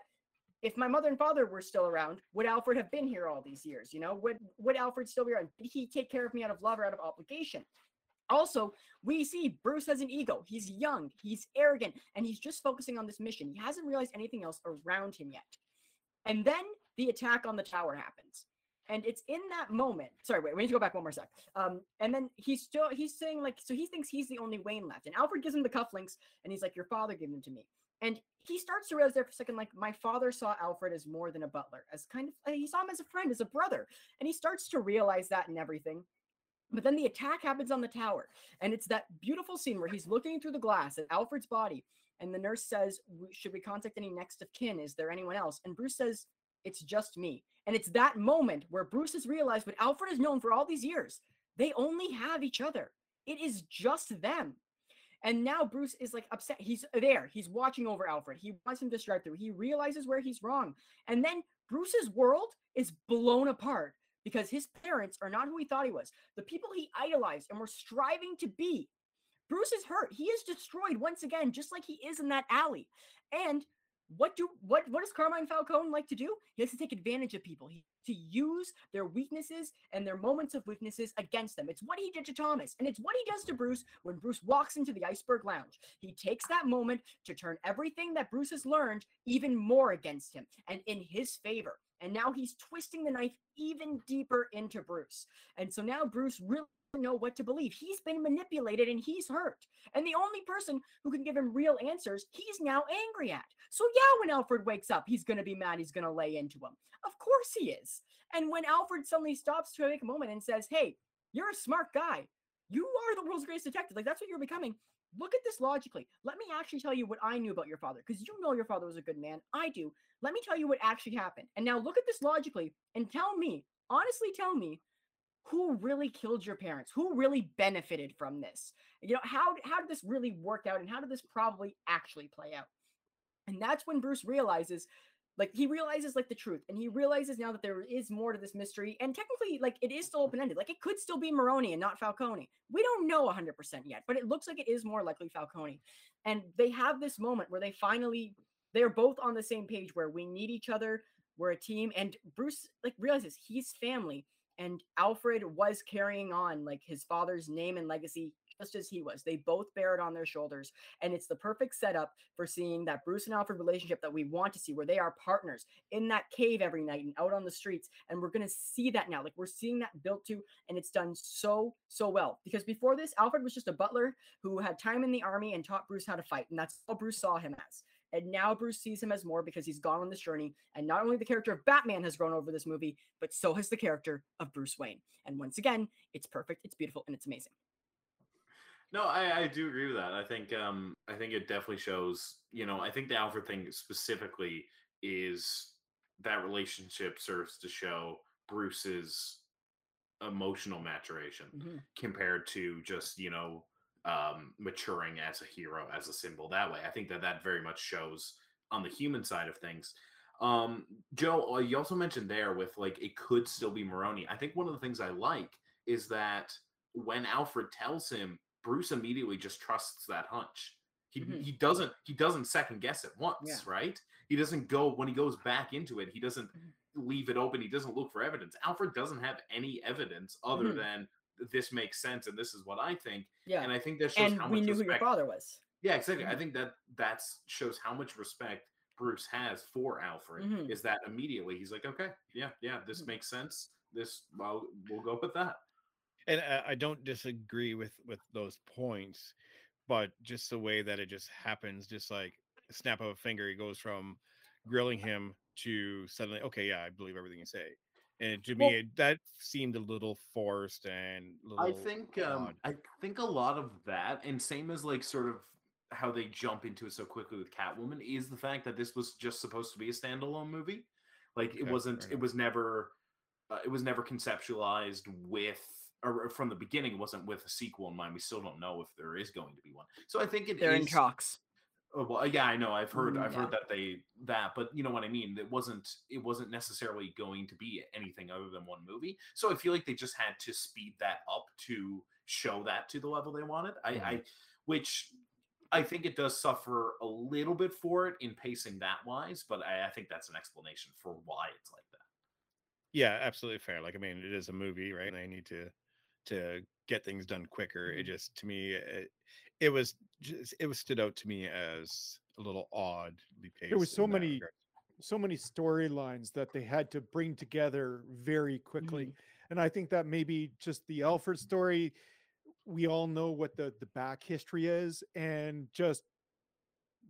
Speaker 3: if my mother and father were still around, would Alfred have been here all these years? You know, would would Alfred still be around? Did he take care of me out of love or out of obligation? Also, we see Bruce has an ego. He's young, he's arrogant, and he's just focusing on this mission. He hasn't realized anything else around him yet. And then the attack on the tower happens. And it's in that moment. Sorry, wait, we need to go back one more sec. Um, and then he's still he's saying like, so he thinks he's the only Wayne left. And Alfred gives him the cufflinks, and he's like, Your father gave them to me. And he starts to realize there for a second, like, my father saw Alfred as more than a butler, as kind of he saw him as a friend, as a brother. And he starts to realize that and everything. But then the attack happens on the tower, and it's that beautiful scene where he's looking through the glass at Alfred's body, and the nurse says, "Should we contact any next of kin? Is there anyone else?" And Bruce says, "It's just me." And it's that moment where Bruce has realized what Alfred has known for all these years: they only have each other. It is just them. And now Bruce is like upset. He's there. He's watching over Alfred. He wants him to stride through. He realizes where he's wrong. And then Bruce's world is blown apart because his parents are not who he thought he was. The people he idolized and were striving to be. Bruce is hurt. He is destroyed once again, just like he is in that alley. And what do what what does Carmine Falcone like to do? He likes to take advantage of people. He to use their weaknesses and their moments of weaknesses against them. It's what he did to Thomas, and it's what he does to Bruce when Bruce walks into the Iceberg Lounge. He takes that moment to turn everything that Bruce has learned even more against him and in his favor. And now he's twisting the knife even deeper into Bruce. And so now Bruce really know what to believe. He's been manipulated and he's hurt. And the only person who can give him real answers, he's now angry at. So, yeah, when Alfred wakes up, he's going to be mad. He's going to lay into him. Of course he is. And when Alfred suddenly stops to make a moment and says, Hey, you're a smart guy. You are the world's greatest detective. Like, that's what you're becoming. Look at this logically. Let me actually tell you what I knew about your father, because you know your father was a good man. I do. Let me tell you what actually happened. And now look at this logically and tell me, honestly, tell me who really killed your parents? Who really benefited from this? You know how how did this really work out and how did this probably actually play out? And that's when bruce realizes like he realizes like the truth and he realizes now that there is more to this mystery and technically like it is still open-ended like it could still be Maroni and not falcone. We don't know 100% yet but it looks like it is more likely falcone. And they have this moment where they finally they're both on the same page where we need each other we're a team and bruce like realizes he's family and Alfred was carrying on like his father's name and legacy just as he was. They both bear it on their shoulders, and it's the perfect setup for seeing that Bruce and Alfred relationship that we want to see, where they are partners in that cave every night and out on the streets. And we're going to see that now. Like we're seeing that built to, and it's done so so well. Because before this, Alfred was just a butler who had time in the army and taught Bruce how to fight, and that's all Bruce saw him as. And now Bruce sees him as more because he's gone on this journey. And not only the character of Batman has grown over this movie, but so has the character of Bruce Wayne. And once again, it's perfect, it's beautiful, and it's amazing.
Speaker 4: No, I, I do agree with that. I think um I think it definitely shows, you know, I think the Alfred thing specifically is that relationship serves to show Bruce's emotional maturation mm-hmm. compared to just, you know, um, maturing as a hero, as a symbol that way. I think that that very much shows on the human side of things. Um, Joe, uh, you also mentioned there with like it could still be Maroni. I think one of the things I like is that when Alfred tells him, Bruce immediately just trusts that hunch. He, mm-hmm. he doesn't he doesn't second guess it once, yeah. right? He doesn't go when he goes back into it. He doesn't mm-hmm. leave it open. He doesn't look for evidence. Alfred doesn't have any evidence other mm-hmm. than this makes sense and this is what I think. Yeah. And I think that shows
Speaker 3: and
Speaker 4: how
Speaker 3: we
Speaker 4: much
Speaker 3: knew
Speaker 4: respect...
Speaker 3: who your father was.
Speaker 4: Yeah, exactly. Mm-hmm. I think that that shows how much respect Bruce has for Alfred. Mm-hmm. Is that immediately he's like, okay, yeah, yeah, this mm-hmm. makes sense. This, well, we'll go with that.
Speaker 2: And uh, I don't disagree with with those points, but just the way that it just happens, just like a snap of a finger, he goes from grilling him to suddenly, okay, yeah, I believe everything you say and to well, me that seemed a little forced and
Speaker 4: i think um i think a lot of that and same as like sort of how they jump into it so quickly with catwoman is the fact that this was just supposed to be a standalone movie. Like okay, it wasn't it was never uh, it was never conceptualized with or from the beginning it wasn't with a sequel in mind we still don't know if there is going to be one. So i think it
Speaker 3: they're
Speaker 4: is,
Speaker 3: in talks
Speaker 4: Oh, well, yeah, I know. I've heard. Mm, I've yeah. heard that they that, but you know what I mean. It wasn't. It wasn't necessarily going to be anything other than one movie. So I feel like they just had to speed that up to show that to the level they wanted. I, mm. I which I think it does suffer a little bit for it in pacing that wise, but I, I think that's an explanation for why it's like that.
Speaker 2: Yeah, absolutely fair. Like I mean, it is a movie, right? They need to to get things done quicker. It mm-hmm. just to me, it, it was just it was stood out to me as a little odd.
Speaker 1: There was so many regard. so many storylines that they had to bring together very quickly. Mm-hmm. And I think that maybe just the Alfred story, we all know what the the back history is and just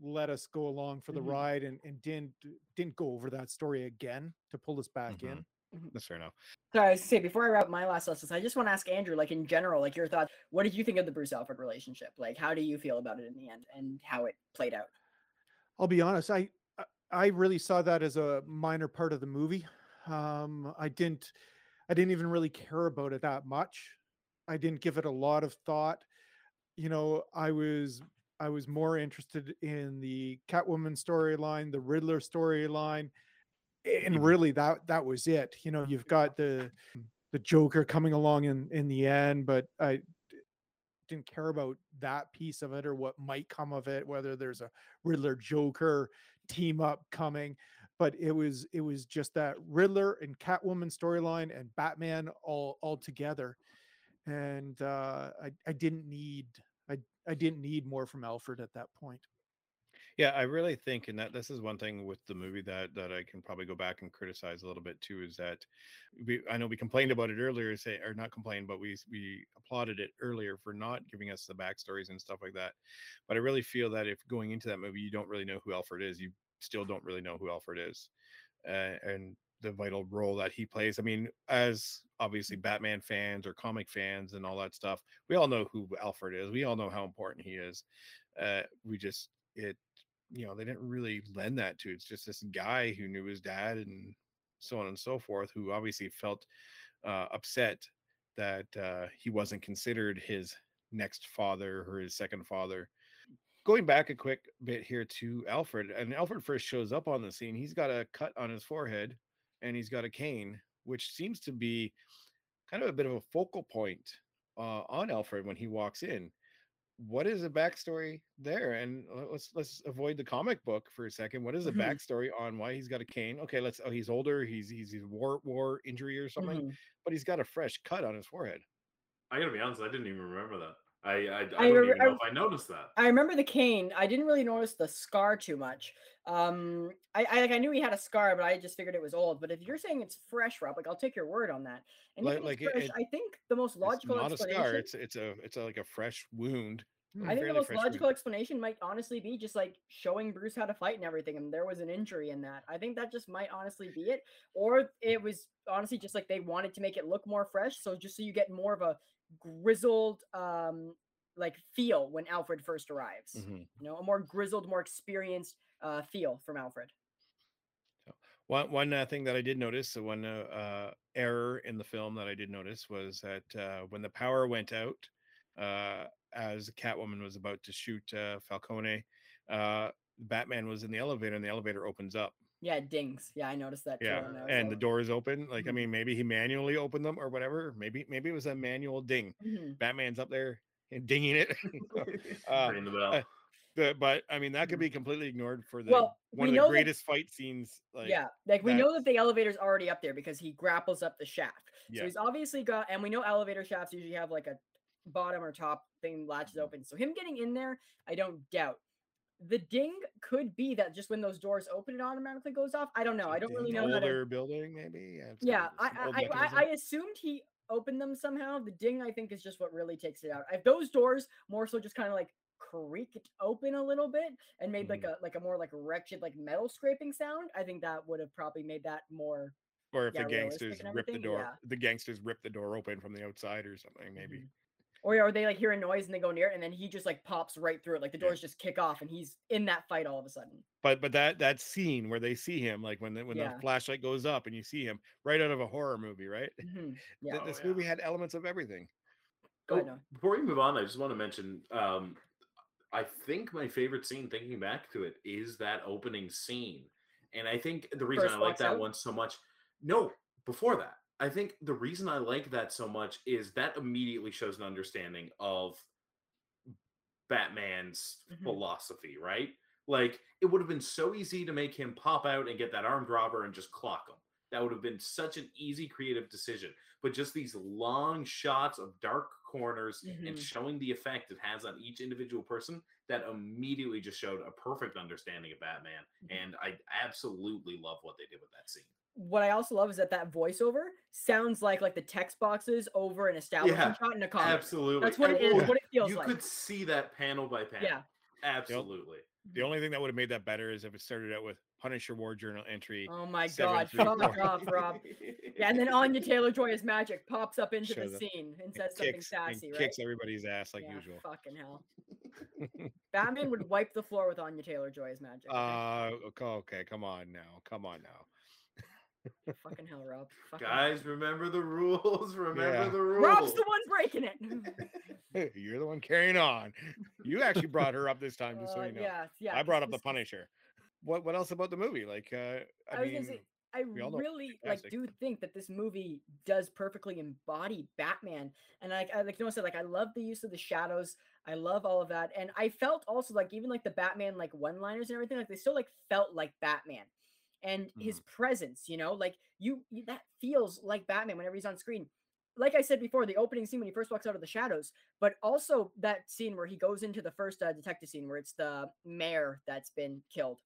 Speaker 1: let us go along for the mm-hmm. ride and, and didn't didn't go over that story again to pull us back mm-hmm. in.
Speaker 2: Mm-hmm. That's fair enough.
Speaker 3: So I say before I wrap my last lessons, I just want to ask Andrew, like in general, like your thoughts. What did you think of the Bruce Alfred relationship? Like, how do you feel about it in the end, and how it played out?
Speaker 1: I'll be honest. I I really saw that as a minor part of the movie. Um, I didn't I didn't even really care about it that much. I didn't give it a lot of thought. You know, I was I was more interested in the Catwoman storyline, the Riddler storyline, and really that that was it you know you've got the the joker coming along in in the end but i didn't care about that piece of it or what might come of it whether there's a riddler joker team up coming but it was it was just that riddler and catwoman storyline and batman all all together and uh i i didn't need i i didn't need more from alfred at that point
Speaker 2: Yeah, I really think, and that this is one thing with the movie that that I can probably go back and criticize a little bit too, is that we I know we complained about it earlier, say or not complained, but we we applauded it earlier for not giving us the backstories and stuff like that. But I really feel that if going into that movie you don't really know who Alfred is, you still don't really know who Alfred is, uh, and the vital role that he plays. I mean, as obviously Batman fans or comic fans and all that stuff, we all know who Alfred is. We all know how important he is. Uh, we just it you know they didn't really lend that to it's just this guy who knew his dad and so on and so forth who obviously felt uh, upset that uh, he wasn't considered his next father or his second father. Going back a quick bit here to alfred and alfred first shows up on the scene he's got a cut on his forehead and he's got a cane which seems to be kind of a bit of a focal point uh, on alfred when he walks in what is the backstory there? And let's let's avoid the comic book for a second. What is the
Speaker 3: Mhm.
Speaker 2: backstory on why he's got a cane? Okay, let's. Oh, he's older. He's he's he's war war injury or something,
Speaker 3: Mhm.
Speaker 2: but he's got a fresh cut on his forehead.
Speaker 4: I gotta be honest, I didn't even remember that. I I, I
Speaker 3: I
Speaker 4: don't
Speaker 3: re-
Speaker 4: even know
Speaker 3: I-
Speaker 4: if I noticed that.
Speaker 3: I remember the cane. I didn't really notice the scar too much. Um, I, I like I knew he had a scar, but I just figured it was old. But if you're saying it's fresh, Rob, like I'll take your word on that. And
Speaker 2: Like- like
Speaker 3: it's
Speaker 2: it-
Speaker 3: fresh,
Speaker 2: it-
Speaker 3: I think the most
Speaker 2: It's
Speaker 3: logical
Speaker 2: not a
Speaker 3: explanation.
Speaker 2: scar. It's it's a it's a, like a fresh wound.
Speaker 1: Hmm.
Speaker 3: I think the most logical explanation might honestly be just like showing Bruce how to fight and everything, and there was an injury in that. I think that just might honestly be it, or it was honestly just like they wanted to make it look more fresh, so just so you get more of a grizzled um like feel when Alfred first arrives.
Speaker 2: Mhm.
Speaker 3: You know, a more grizzled, more experienced uh feel from Alfred.
Speaker 2: One one uh, thing that I did notice, so one uh, uh, error in the film that I did notice was that uh, when the power went out, uh, as Catwoman was about to shoot uh, Falcone, uh, Batman was in the elevator, and the elevator opens up.
Speaker 3: Yeah, it dings. Yeah, I noticed that too.
Speaker 2: Yeah,
Speaker 3: when I
Speaker 2: and the
Speaker 3: out.
Speaker 2: doors open. Like I
Speaker 3: Mhm.
Speaker 2: mean, maybe he manually opened them or whatever. Maybe maybe it was a manual ding.
Speaker 3: Mhm.
Speaker 2: Batman's up there and dinging it. uh,
Speaker 4: Ring the bell.
Speaker 2: uh, the, but I mean, that could be completely ignored for the
Speaker 3: Mm-hmm. Well,
Speaker 2: one of
Speaker 3: know
Speaker 2: the
Speaker 3: that-
Speaker 2: greatest fight scenes. Like,
Speaker 3: yeah, like we know that the elevator's already up there because he grapples up the shaft.
Speaker 2: Yeah.
Speaker 3: So he's obviously got, and we know elevator shafts usually have like a bottom or top thing latches
Speaker 2: Mm-hmm.
Speaker 3: open. So him getting in there, I don't doubt. The ding could be that just when those doors open, it automatically goes off. I don't know. I don't really know
Speaker 2: older building, maybe. Yeah,
Speaker 3: Yeah, I, I, I. I assumed he opened them somehow. The ding, I think, is just what really takes it out. If those doors more so just kind of like creaked open a little bit and made like
Speaker 2: Mm-hmm.
Speaker 3: a like a more like wretched like metal scraping sound, I think that would have probably made that more
Speaker 2: or if
Speaker 3: yeah,
Speaker 2: the gangsters rip the door,
Speaker 3: yeah.
Speaker 2: the gangsters rip the door open from the outside or something, maybe.
Speaker 3: Mhm. Or are they like hear a noise and they go near it and then he just like pops right through it? Like the
Speaker 2: Yeah.
Speaker 3: doors just kick off and he's in that fight all of a sudden.
Speaker 2: But but that that scene where they see him, like when the, when
Speaker 3: Yeah.
Speaker 2: the flashlight goes up and you see him right out of a horror movie, right?
Speaker 3: Mhm. Yeah.
Speaker 2: Th-
Speaker 4: Oh,
Speaker 2: this
Speaker 4: yeah.
Speaker 2: movie had elements of everything.
Speaker 3: Go ahead,
Speaker 4: Oh, Before we move on, I just want to mention. Um, I think my favorite scene, thinking back to it, is that opening scene, and I think the reason
Speaker 3: First
Speaker 4: I like that
Speaker 3: out?
Speaker 4: one so much. No, before that, I think the reason I like that so much is that immediately shows an understanding of Batman's
Speaker 3: Mhm.
Speaker 4: philosophy, right? Like it would have been so easy to make him pop out and get that armed robber and just clock him. That would have been such an easy creative decision. But just these long shots of dark corners and
Speaker 3: Mhm.
Speaker 4: showing the effect it has on each individual person, that immediately just showed a perfect understanding of Batman.
Speaker 3: Mhm.
Speaker 4: And I absolutely love what they did with that scene.
Speaker 3: What I also love is that that voiceover sounds like like the text boxes over an establishment
Speaker 4: Yeah,
Speaker 3: shot in a comic.
Speaker 4: Absolutely.
Speaker 3: That's what it is.
Speaker 4: well,
Speaker 3: What it feels
Speaker 4: you
Speaker 3: like.
Speaker 4: could see that panel by panel.
Speaker 3: Yeah.
Speaker 4: Absolutely.
Speaker 2: The only thing that would have made that better is if it started out with Punisher War Journal entry.
Speaker 3: Oh my god,
Speaker 2: three,
Speaker 3: fuck off, Rob. Yeah, and then Anya Taylor Joy's Magik pops up into
Speaker 2: Show
Speaker 3: the
Speaker 2: the-
Speaker 3: scene and
Speaker 2: and
Speaker 3: says something
Speaker 2: kicks, and
Speaker 3: sassy, right?
Speaker 2: kicks everybody's ass like
Speaker 3: yeah,
Speaker 2: usual.
Speaker 3: Fucking hell. Batman would wipe the floor with Anya Taylor Joy's Magik.
Speaker 2: Uh, okay, okay, come on now, come on now.
Speaker 3: Fucking hell, Rob. Fucking hell.
Speaker 4: Guys, remember the rules. Remember
Speaker 2: Yeah.
Speaker 4: the rules.
Speaker 3: Rob's the one breaking it.
Speaker 2: You're the one carrying on. You actually brought her up this time, just so
Speaker 3: Uh,
Speaker 2: you know.
Speaker 3: yeah, yeah.
Speaker 2: I brought up the Punisher. What what else about the movie? Like, uh, I,
Speaker 3: I was
Speaker 2: mean,
Speaker 3: gonna say I
Speaker 2: know
Speaker 3: really like do think that this movie does perfectly embody Batman. And like I like Noah said, like I love the use of the shadows. I love all of that. And I felt also like even like the Batman like one-liners and everything, like they still like felt like Batman. And his presence, you know, like you, you that feels like Batman whenever he's on screen. Like I said before, the opening scene when he first walks out of the shadows, but also that scene where he goes into the first uh, detective scene where it's the mayor that's been killed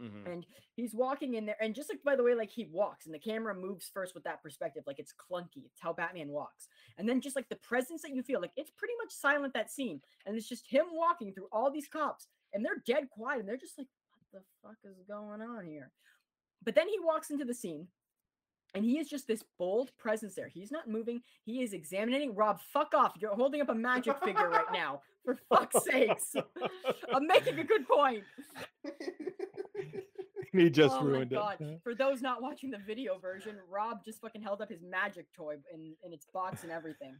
Speaker 2: Mhm.
Speaker 3: and he's walking in there and just like by the way like he walks and the camera moves first with that perspective like it's clunky it's how batman walks and then just like the presence that you feel like it's pretty much silent that scene and it's just him walking through all these cops and they're dead quiet and they're just like what the fuck is going on here but then he walks into the scene and he is just this bold presence there. He's not moving. He is examining. Rob, fuck off. You're holding up a Magik figure right now. For fuck's sakes. I'm making a good point.
Speaker 1: he just
Speaker 3: oh
Speaker 1: ruined
Speaker 3: my god!
Speaker 1: it.
Speaker 3: For those not watching the video version, Rob just fucking held up his Magik toy in in its box and everything.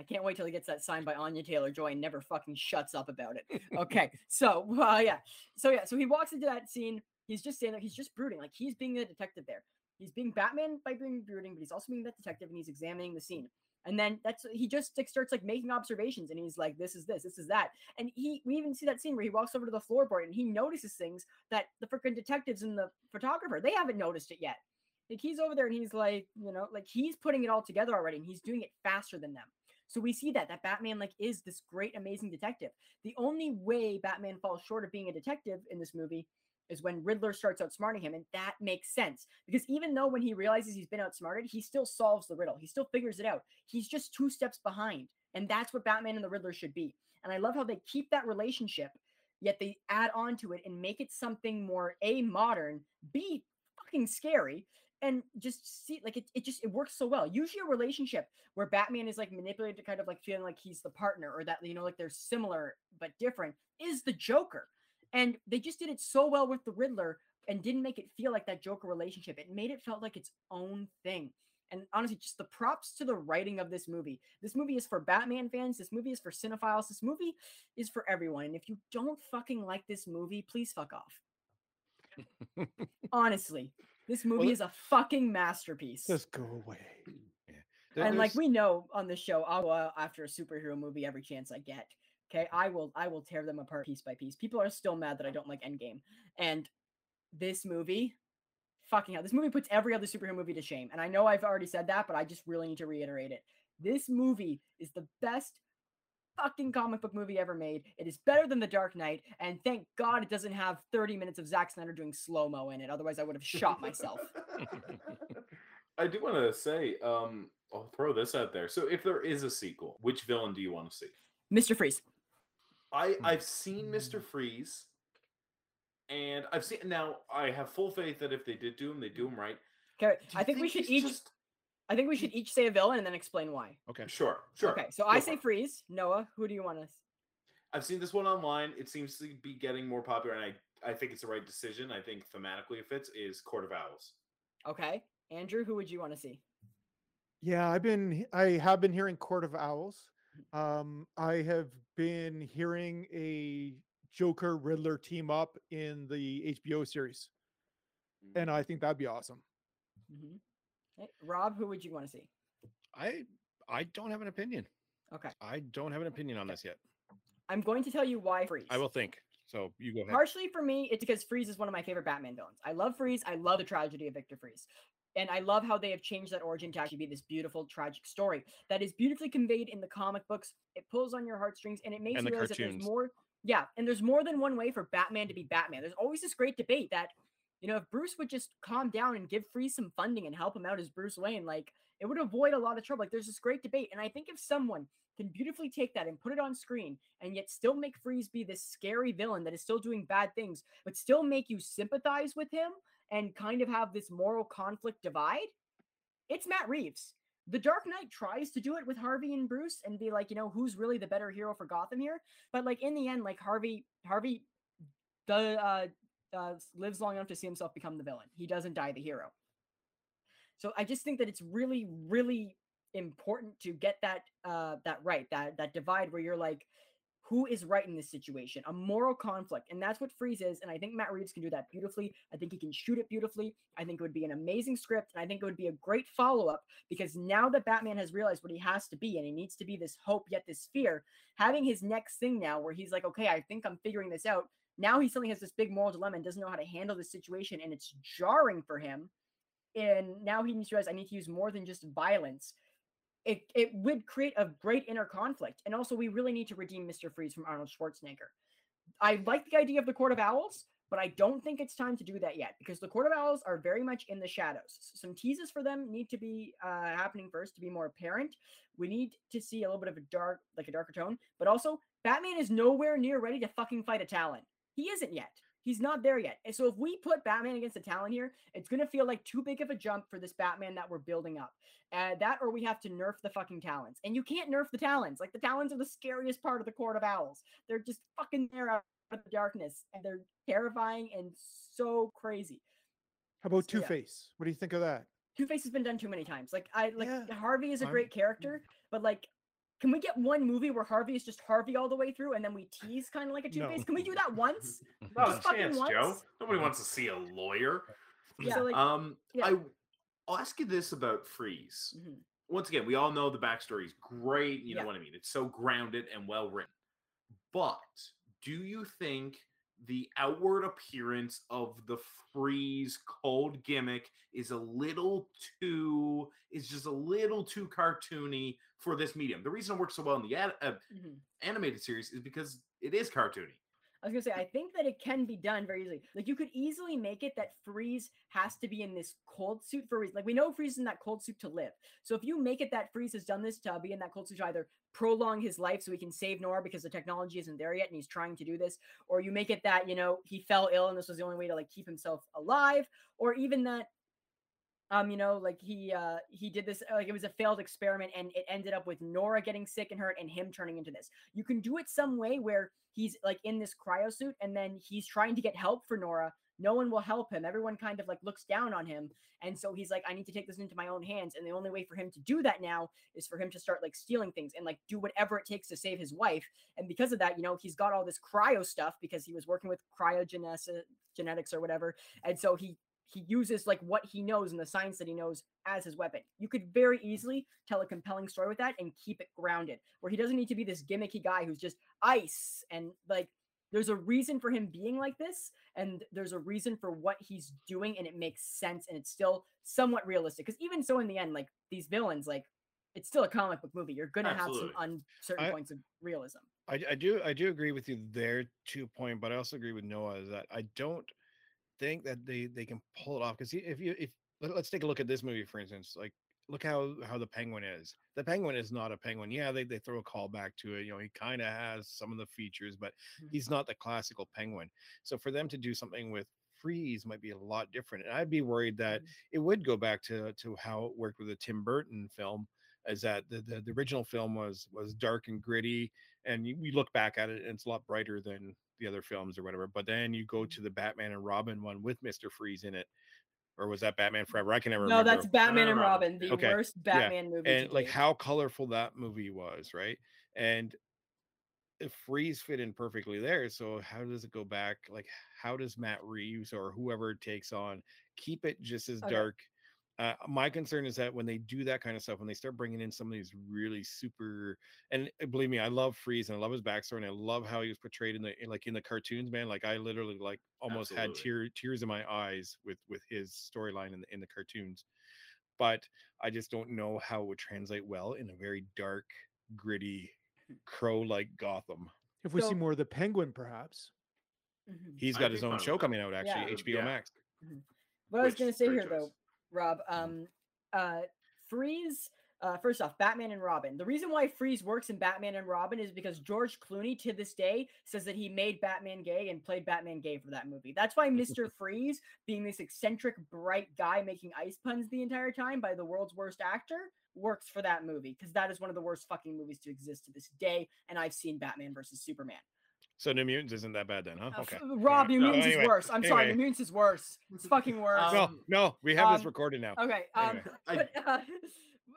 Speaker 3: I can't wait till he gets that signed by Anya Taylor Joy and never fucking shuts up about it. Okay, so uh, yeah, so yeah, so he walks into that scene. He's just standing there. He's just brooding, like he's being the detective there. He's being Batman by being brooding, but he's also being that detective and he's examining the scene. And then that's he just like, starts like making observations and he's like, this is this, this is that. And he we even see that scene where he walks over to the floorboard and he notices things that the freaking detectives and the photographer they haven't noticed it yet. Like he's over there and he's like, you know, like he's putting it all together already and he's doing it faster than them. So we see that that Batman like is this great amazing detective. The only way Batman falls short of being a detective in this movie is when Riddler starts outsmarting him and that makes sense because even though when he realizes he's been outsmarted, he still solves the riddle. He still figures it out. He's just two steps behind. And that's what Batman and the Riddler should be. And I love how they keep that relationship yet they add on to it and make it something more a modern, b fucking scary and just see like it, it just it works so well usually a relationship where batman is like manipulated to kind of like feeling like he's the partner or that you know like they're similar but different is the joker and they just did it so well with the riddler and didn't make it feel like that joker relationship. It made it felt like its own thing. And honestly just the props to the writing of this movie. This movie is for batman fans. This movie is for cinephiles. This movie is for everyone. And if you don't fucking like this movie please fuck off. Honestly this movie
Speaker 2: Well,
Speaker 3: is a fucking masterpiece.
Speaker 1: Just go away.
Speaker 2: There-
Speaker 3: and like we know on this show i'll go out after a superhero movie every chance i get okay i will i will tear them apart piece by piece. People are still mad that i don't like endgame and this movie fucking hell this movie puts every other superhero movie to shame and i know i've already said that but i just really need to reiterate it. This movie is the best fucking comic book movie ever made. It is better than the dark knight and thank god it doesn't have 30 minutes of Zack snyder doing slow-mo in it otherwise i would have shot myself.
Speaker 4: I do want to say, um, I'll throw this out there. So, if there is a sequel, which villain do you want to see?
Speaker 3: mr freeze
Speaker 4: I hmm. I've seen Mister Freeze, and I've seen now. I have full faith that if they did do him, they do him right.
Speaker 3: okay
Speaker 4: Do
Speaker 3: i think we should each
Speaker 4: just-
Speaker 3: i think we should each say a villain and then explain why
Speaker 2: okay.
Speaker 4: Sure, sure.
Speaker 3: Okay, so
Speaker 4: go
Speaker 3: I say
Speaker 4: it.
Speaker 3: freeze. Noah, who do you want to?
Speaker 4: I've seen this one online. It seems to be getting more popular, and I I think it's the right decision. I think thematically it fits. Is Court of Owls.
Speaker 3: Okay, Andrew, who would you want to see?
Speaker 1: Yeah, I've been I have been hearing Court of Owls. Um, I have been hearing a Joker Riddler team up in the HBO series, and I think that'd be awesome.
Speaker 3: Mhm. Okay, Rob, who would you want to see?
Speaker 2: I I don't have an opinion.
Speaker 3: Okay,
Speaker 2: I don't have an opinion on this yet.
Speaker 3: I'm going to tell you why freeze.
Speaker 2: I will think. So you go ahead.
Speaker 3: Partially for me, it's because Freeze is one of my favorite Batman villains. I love Freeze. I love the tragedy of Victor Fries. And I love how they have changed that origin to actually be this beautiful, tragic story that is beautifully conveyed in the comic books. It pulls on your heartstrings and it makes
Speaker 2: And
Speaker 3: you realize that
Speaker 2: cartoons.
Speaker 3: there's more. Yeah, and there's more than one way for Batman to be Batman. There's always this great debate that, you know, if Bruce would just calm down and give Freeze some funding and help him out as Bruce Wayne, like it would avoid a lot of trouble. Like there's this great debate. And I think if someone can beautifully take that and put it on screen and yet still make Freeze be this scary villain that is still doing bad things, but still make you sympathize with him and kind of have this moral conflict divide, it's Matt Reeves. The Dark Knight tries to do it with Harvey and Bruce and be like, you know, who's really the better hero for Gotham here? But like in the end, like Harvey, Harvey does uh, uh, lives long enough to see himself become the villain. He doesn't die the hero. So I just think that it's really, really important to get that uh that right that that divide where you're like who is right in this situation, a moral conflict. And that's what Freeze is. And I think Matt Reeves can do that beautifully. I think he can shoot it beautifully. I think it would be an amazing script. And I think it would be a great follow up because now that Batman has realized what he has to be and he needs to be this hope, yet this fear, having his next thing now where he's like, okay, I think I'm figuring this out. Now he suddenly has this big moral dilemma and doesn't know how to handle this situation. And it's jarring for him. And now he needs to realize I need to use more than just violence it it would create a great inner conflict. And also, we really need to redeem Mr. Freeze from Arnold Schwarzenegger. I like the idea of the Court of Owls, but I don't think it's time to do that yet because the Court of Owls are very much in the shadows. Some teases for them need to be uh, happening first to be more apparent. We need to see a little bit of a dark, like a darker tone, but also Batman is nowhere near ready to fucking fight a Talon. He isn't yet. He's not there yet. And so if we put Batman against a Talon here, it's going to feel like too big of a jump for this Batman that we're building up. Uh, that or we have to nerf the fucking Talons. And you can't nerf the Talons. Like the Talons are the scariest part of the Court of Owls. They're just fucking there out of the darkness and they're terrifying and so crazy.
Speaker 1: How about
Speaker 3: So,
Speaker 1: Two
Speaker 3: yeah.
Speaker 1: Face? What do you think of that?
Speaker 3: Two Face has been done too many times. Like I like
Speaker 1: Yeah,
Speaker 3: Harvey is a
Speaker 2: I'm-
Speaker 3: great character, but like can we get one movie where Harvey is just Harvey all the way through and then we tease kind of like a Two Face?
Speaker 1: No.
Speaker 3: Can we do that once?
Speaker 4: Not
Speaker 3: Just
Speaker 4: a
Speaker 3: fucking
Speaker 4: chance, Joe.
Speaker 3: once?
Speaker 4: Nobody wants to see a lawyer.
Speaker 3: So like
Speaker 4: Um,
Speaker 3: yeah.
Speaker 4: I, I'll ask you this about Freeze.
Speaker 3: mhm.
Speaker 4: Once again, we all know the backstory is great. You know what I mean? It's so grounded and well written. But do you think the outward appearance of the Freeze cold gimmick is a little too is just a little too cartoony for this medium? The reason it works so well in the ad, uh,
Speaker 3: Mhm.
Speaker 4: animated series is because it is cartoony.
Speaker 3: I was gonna say, I think that it can be done very easily. Like you could easily make it that Freeze has to be in this cold suit for a reason. Like we know Freeze is in that cold suit to live. So if you make it that Freeze has done this to be in that cold suit to either prolong his life so he can save Nora because the technology isn't there yet and he's trying to do this, or you make it that, you know, he fell ill and this was the only way to like keep himself alive, or even that um you know like he uh he did this like it was a failed experiment and it ended up with nora getting sick and hurt and him turning into this. You can do it some way where he's like in this cryo suit and then he's trying to get help for nora no one will help him. Everyone kind of like looks down on him. And so he's like i need to take this into my own hands. And the only way for him to do that now is for him to start like stealing things and like do whatever it takes to save his wife. And because of that you know he's got all this cryo stuff because he was working with cryogenetics genetics or whatever. And so he he uses like what he knows and the science that he knows as his weapon. You could very easily tell a compelling story with that and keep it grounded, where he doesn't need to be this gimmicky guy who's just ice and like there's a reason for him being like this and there's a reason for what he's doing and it makes sense and it's still somewhat realistic because even so in the end like these villains like it's still a comic book movie you're gonna
Speaker 4: Absolutely.
Speaker 3: have some uncertain
Speaker 2: I-
Speaker 3: points of realism
Speaker 2: I, I do I do agree with you there to a point, but I also agree with Noah is that I don't think that they they can pull it off because if you if let, us take a look at this movie for instance, like look how how the penguin is. The penguin is not a penguin. Yeah, they they throw a call back to it. You know, he kind of has some of the features, but
Speaker 3: Mhm.
Speaker 2: he's not the classical penguin. So for them to do something with Freeze might be a lot different. And I'd be worried that
Speaker 3: Mhm.
Speaker 2: it would go back to to how it worked with the Tim Burton film is that the, the, the original film was was dark and gritty and you, you look back at it and it's a lot brighter than the other films or whatever but then you go to the batman and robin one with mr freeze in it or was that batman forever? I can never remember.
Speaker 3: no
Speaker 2: remember.
Speaker 3: that's batman and
Speaker 4: Robin,
Speaker 3: robin the
Speaker 2: Okay,
Speaker 3: worst batman movie to
Speaker 2: and like how colorful that movie was right? And freeze fit in perfectly there so how does it go back? Like how does matt reeves or whoever takes on keep it just as
Speaker 3: Okay.
Speaker 2: dark uh, my concern is that when they do that kind of stuff when they start bringing in some of these really super and uh, believe me i love freeze and i love his backstory and i love how he was portrayed in the in, like in the cartoons man like i literally like almost had tear, tears in my eyes with with his storyline in the, in the cartoons but I just don't know how it would translate well in a very dark, gritty, crow-like Gotham.
Speaker 1: If we
Speaker 3: So-
Speaker 1: see more of the penguin, perhaps.
Speaker 2: he's got
Speaker 4: be
Speaker 2: his own show coming out actually,
Speaker 3: Yeah.
Speaker 2: HBO
Speaker 4: Yeah.
Speaker 2: Max.
Speaker 3: What I was going to say
Speaker 4: great
Speaker 3: here, though,
Speaker 4: choice.
Speaker 3: Rob, um, uh, Freeze. Uh, first off, Batman and Robin. The reason why Freeze works in Batman and Robin is because George Clooney, to this day, says that he made Batman gay and played Batman gay for that movie. That's why Mister Freeze, being this eccentric, bright guy making ice puns the entire time by the world's worst actor, works for that movie because that is one of the worst fucking movies to exist to this day. And I've seen Batman versus Superman.
Speaker 2: So New Mutants isn't that bad then, huh?
Speaker 3: Uh,
Speaker 2: Okay.
Speaker 3: f-
Speaker 2: All
Speaker 3: Rob. New
Speaker 2: No,
Speaker 3: Mutants
Speaker 2: anyway,
Speaker 3: is worse. I'm sorry, New. Mutants is worse. It's fucking worse.
Speaker 4: Um,
Speaker 2: No, no, we have this
Speaker 3: um,
Speaker 2: recorded now.
Speaker 3: Okay. Um,
Speaker 2: Anyway.
Speaker 3: But, uh,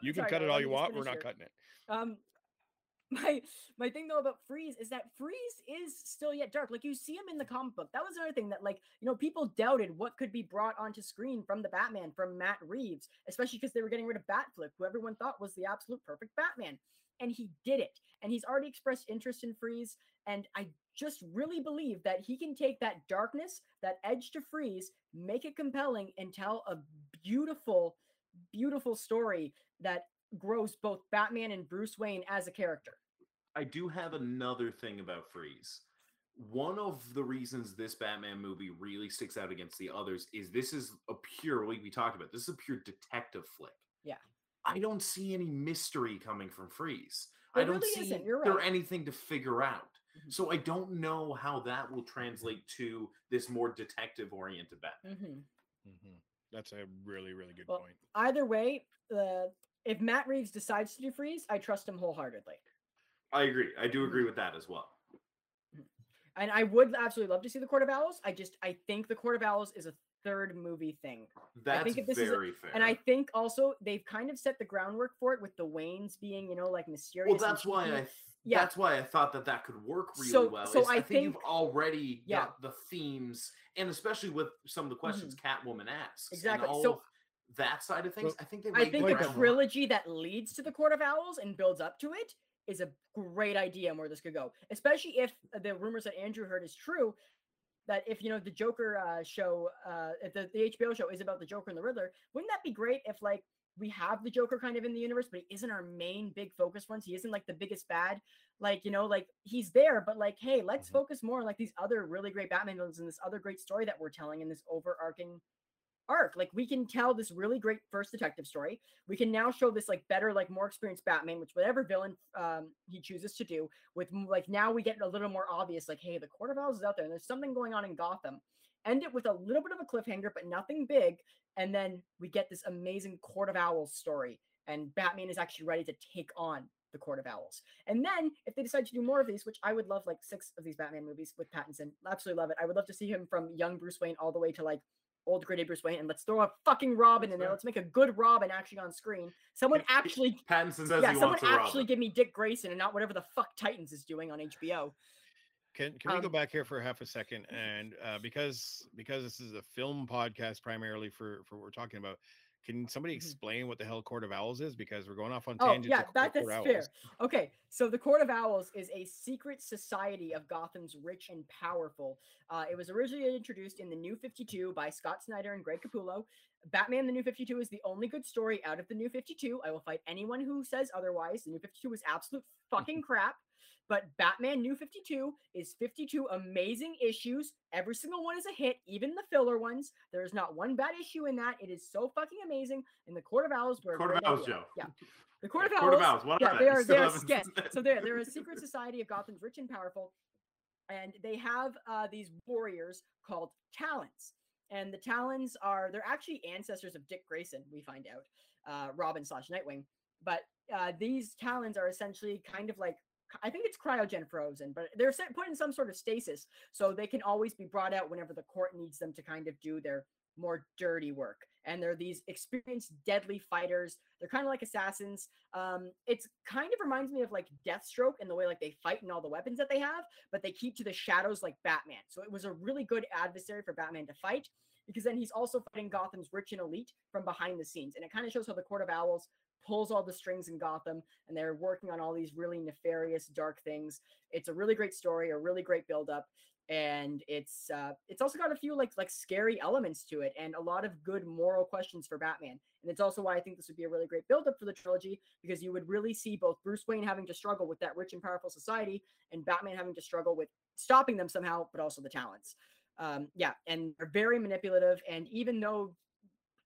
Speaker 2: You can
Speaker 3: sorry,
Speaker 2: cut it all you want. We're not
Speaker 3: here.
Speaker 2: cutting it.
Speaker 3: Um, my my thing though about Freeze is that Freeze is still yet dark. Like you see him in the comic book. That was another thing that like you know people doubted what could be brought onto screen from the Batman from Matt Reeves, especially because they were getting rid of Batfleck, who everyone thought was the absolute perfect Batman, and he did it. And he's already expressed interest in Freeze, and I just really believe that he can take that darkness, that edge to Freeze, make it compelling, and tell a beautiful, beautiful story that grows both Batman and Bruce Wayne as a character.
Speaker 4: I do have another thing about Freeze. One of the reasons this Batman movie really sticks out against the others is this is a pure, we talked about, this is a pure detective flick.
Speaker 3: Yeah.
Speaker 4: I don't see any mystery coming from Freeze.
Speaker 3: There
Speaker 4: I don't
Speaker 3: really
Speaker 4: see
Speaker 3: isn't,
Speaker 4: there anything to figure out.
Speaker 3: Mhm.
Speaker 4: So I don't know how that will translate to this more detective oriented Batman.
Speaker 3: hmm
Speaker 2: Mhm. That's a really, really good
Speaker 3: Well,
Speaker 2: point.
Speaker 3: Either way, uh, if Matt Reeves decides to do Freeze, I trust him wholeheartedly.
Speaker 4: I agree. I do agree with that as well.
Speaker 3: And I would absolutely love to see the Court of Owls. I just I think the Court of Owls is a third movie thing.
Speaker 4: That's
Speaker 3: think if this is a-
Speaker 4: very fair.
Speaker 3: And I think also they've kind of set the groundwork for it with the Waynes being, you know, like mysterious.
Speaker 4: well, that's why. I
Speaker 3: Yeah.
Speaker 4: that's why I thought that that could work really
Speaker 3: So-
Speaker 4: well.
Speaker 3: so I
Speaker 4: I, think, you've already
Speaker 3: Yeah.
Speaker 4: got the themes, and especially with some of the questions mm-hmm. Catwoman asks, and
Speaker 3: Exactly. So-
Speaker 4: that side of things.
Speaker 2: Well,
Speaker 4: I think they.
Speaker 3: I think
Speaker 4: the
Speaker 3: a trilogy that leads to the Court of Owls and builds up to it is a great idea on where this could go. Especially if the rumors that Andrew heard is true. That if you know the Joker uh, show, uh, if the, the HBO show is about the Joker and the Riddler, wouldn't that be great if like we have the Joker kind of in the universe, but he isn't our main big focus ones. He isn't like the biggest bad. Like you know, like he's there, but like, hey, let's
Speaker 2: Mhm.
Speaker 3: focus more on like these other really great Batman villains and this other great story that we're telling in this overarching arc. Like we can tell this really great first detective story. We can now show this like better, like more experienced Batman, which whatever villain um he chooses to do. With like now we get a little more obvious, like, hey, the Court of Owls is out there, and there's something going on in Gotham. End it with a little bit of a cliffhanger, but nothing big, and then we get this amazing Court of Owls story, and Batman is actually ready to take on the Court of Owls. And then if they decide to do more of these, which I would love like six of these Batman movies with Pattinson, absolutely love it. I would love to see him from young Bruce Wayne all the way to like old gritty Bruce Wayne, and let's throw a fucking Robin in there. Let's make a good Robin actually on screen. Someone actually,
Speaker 4: Pattinson says
Speaker 3: yeah,
Speaker 4: he
Speaker 3: someone
Speaker 4: wants
Speaker 3: actually
Speaker 4: Robin.
Speaker 3: give me Dick Grayson and not whatever the fuck Titans is doing on HBO.
Speaker 2: Can can we go
Speaker 3: Um,
Speaker 2: back here for half a second? And uh, because because this is a film podcast primarily for for what we're talking about, can somebody
Speaker 3: Mhm.
Speaker 2: explain what the hell Court of Owls is? Because we're going off on tangents.
Speaker 3: Oh,
Speaker 2: tangents.
Speaker 3: yeah,
Speaker 2: of
Speaker 3: that, that's fair. Okay, so the Court of Owls is a secret society of Gotham's rich and powerful. Uh, it was originally introduced in the New 52 by Scott Snyder and Greg Capullo. Batman the New 52 is the only good story out of the New 52. I will fight anyone who says otherwise. The New 52 is absolute fucking crap. But Batman New 52 is 52 amazing issues. Every single one is a hit, even the filler ones. There is not one bad issue in that. It is so fucking amazing. And the Court of Owls were
Speaker 4: Court of Owls. Joe.
Speaker 3: Yeah. The Court of
Speaker 4: Yeah,
Speaker 3: Owls.
Speaker 4: Court of Owls. What
Speaker 3: yeah, they are they are
Speaker 4: haven't
Speaker 3: yes.
Speaker 4: said-
Speaker 3: So they're they're a secret society of Gotham's rich and powerful, and they have uh, these warriors called Talons. And the Talons are they're actually ancestors of Dick Grayson. We find out, uh, Robin slash Nightwing. But uh, these Talons are essentially kind of like I think it's cryogen frozen, but they're put in some sort of stasis, so they can always be brought out whenever the court needs them to kind of do their more dirty work. And they're these experienced, deadly fighters. They're kind of like assassins. Um, it's kind of reminds me of like Deathstroke in the way like they fight and all the weapons that they have, but they keep to the shadows like Batman. So it was a really good adversary for Batman to fight because then he's also fighting Gotham's rich and elite from behind the scenes. And it kind of shows how the Court of Owls pulls all the strings in Gotham and they're working on all these really nefarious, dark things. It's a really great story, a really great build up. And it's uh, it's also got a few like like scary elements to it, and a lot of good moral questions for Batman. And it's also why I think this would be a really great build up for the trilogy because you would really see both Bruce Wayne having to struggle with that rich and powerful society, and Batman having to struggle with stopping them somehow, but also the Talons. Um, yeah, and they're very manipulative. And even though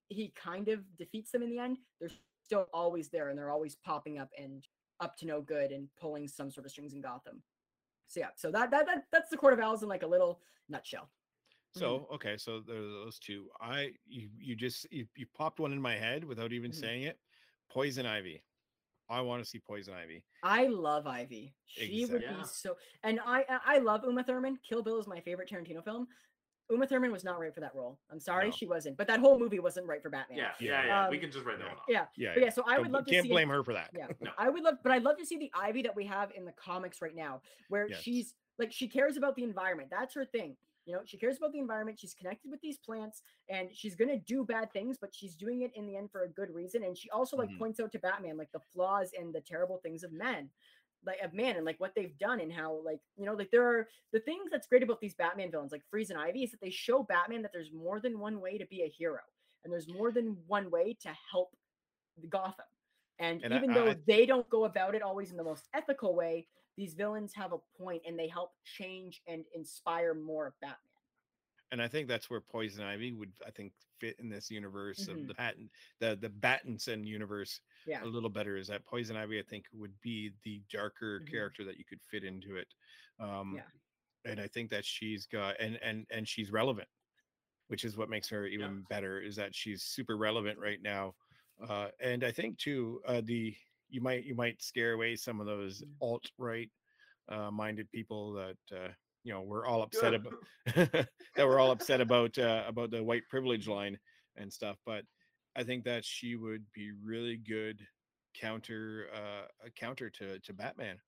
Speaker 3: he kind of defeats them in the end, they're still always there, and they're always popping up and up to no good and pulling some sort of strings in Gotham. So yeah, so that that, that that's the Court of Owls in like a little nutshell.
Speaker 2: So okay, so there's those two. I you you just you, you popped one in my head without even
Speaker 3: Mhm.
Speaker 2: saying it. Poison Ivy. I want to see Poison Ivy.
Speaker 3: I love Ivy. She would be
Speaker 4: Yeah.
Speaker 3: so, and I I I love Uma Thurman. Kill Bill is my favorite Tarantino film. Uma Thurman was not right for that role. I'm sorry,
Speaker 2: No.
Speaker 3: she wasn't. But that whole movie wasn't right for Batman.
Speaker 4: Yeah,
Speaker 2: Yeah.
Speaker 4: yeah, yeah. we
Speaker 3: Um,
Speaker 4: can just write that one off.
Speaker 3: Yeah.
Speaker 2: Yeah,
Speaker 3: But yeah, so I would love to see.
Speaker 2: Can't
Speaker 3: see.
Speaker 2: blame her for that.
Speaker 3: Yeah,
Speaker 4: No.
Speaker 3: I would love, but I'd love to see the Ivy that we have in the comics right now, where
Speaker 2: Yes.
Speaker 3: she's like she cares about the environment. That's her thing. You know, she cares about the environment. She's connected with these plants, and she's gonna do bad things, but she's doing it in the end for a good reason. And she also like
Speaker 2: Mhm.
Speaker 3: points out to Batman like the flaws and the terrible things of men, like of man, and like what they've done and how like you know like there are the things that's great about these Batman villains like Freeze and Ivy is that they show Batman that there's more than one way to be a hero, and there's more than one way to help Gotham. And,
Speaker 2: And
Speaker 3: even
Speaker 2: I-
Speaker 3: though
Speaker 2: I-
Speaker 3: they don't go about it always in the most ethical way, these villains have a point and they help change and inspire more of Batman.
Speaker 2: and I think that's where Poison Ivy would, I think, fit in this universe
Speaker 3: Mhm.
Speaker 2: of the patent, the the Battinson universe
Speaker 3: Yeah.
Speaker 2: a little better. Is that Poison Ivy? I think would be the darker
Speaker 3: Mhm.
Speaker 2: character that you could fit into it. Um,
Speaker 3: Yeah.
Speaker 2: And I think that she's got and and and she's relevant, which is what makes her even better. Is that she's super relevant right now, uh, and I think too uh, the you might you might scare away some of those
Speaker 3: Mhm.
Speaker 2: alt right uh, minded people that uh, you know we're all upset about that we're all upset about uh, about the white privilege line and stuff. But I think that she would be really good counter uh, a counter to to Batman.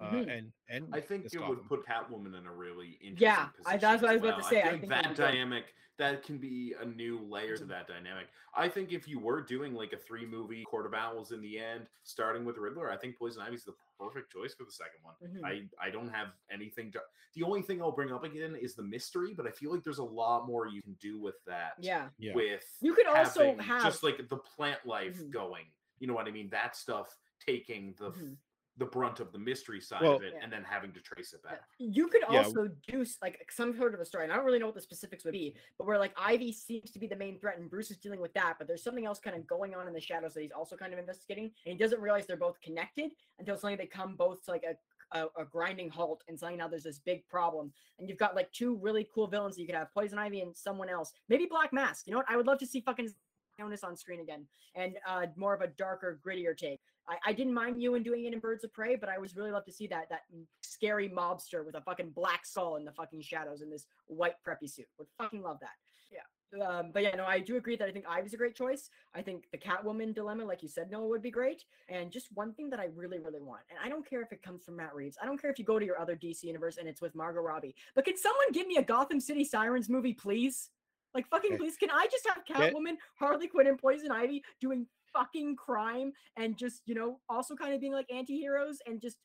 Speaker 2: Uh,
Speaker 3: Mhm.
Speaker 2: and and
Speaker 4: I think it would put Catwoman in a really interesting
Speaker 3: Yeah,
Speaker 4: position.
Speaker 3: I- that's what I
Speaker 4: as
Speaker 3: was about to say, I think
Speaker 4: like
Speaker 3: that'd
Speaker 4: that
Speaker 3: be good.
Speaker 4: dynamic that can be a new layer to that dynamic. I think if you were doing like a three movie Court of Owls in the end, starting with Riddler, I think Poison Ivy's the perfect choice for the second one.
Speaker 3: Mhm.
Speaker 4: I I don't have anything to. The only thing I'll bring up again is the mystery, but I feel like there's a lot more you can do with that.
Speaker 3: Yeah.
Speaker 2: Yeah.
Speaker 4: With
Speaker 3: You could also have
Speaker 4: just like the plant life
Speaker 3: Mhm.
Speaker 4: going. You know what I mean? That stuff taking the
Speaker 3: Mhm.
Speaker 4: The brunt of the mystery side
Speaker 2: Well-
Speaker 4: of it,
Speaker 3: Yeah.
Speaker 4: and then having to trace it back.
Speaker 3: You could
Speaker 2: Yeah.
Speaker 3: also do like some sort of a story, and I don't really know what the specifics would be, but where like Ivy seems to be the main threat, and Bruce is dealing with that, but there's something else kind of going on in the shadows that he's also kind of investigating, and he doesn't realize they're both connected until suddenly they come both to like a a, a grinding halt, and suddenly now there's this big problem, and you've got like two really cool villains that you could have, Poison Ivy and someone else, maybe Black Mask. You know what? I would love to see fucking Jonas on screen again, and uh more of a darker, grittier take. I, I didn't mind Ewan doing it in Birds of Prey, but I was really love to see that that scary mobster with a fucking black skull in the fucking shadows in this white preppy suit. Would fucking love that. Yeah. Um, but yeah, no, I do agree that I think Ivy's a great choice. I think the Catwoman dilemma, like you said, Noah, would be great. And just one thing that I really, really want, and I don't care if it comes from Matt Reeves. I don't care if you go to your other DC universe and it's with Margot Robbie. But can someone give me a Gotham City Sirens movie, please? Like fucking
Speaker 2: eh,
Speaker 3: please, can I just have Catwoman, Harley Quinn, and Poison Ivy doing fucking crime and just you know also kind of being like anti-heroes and just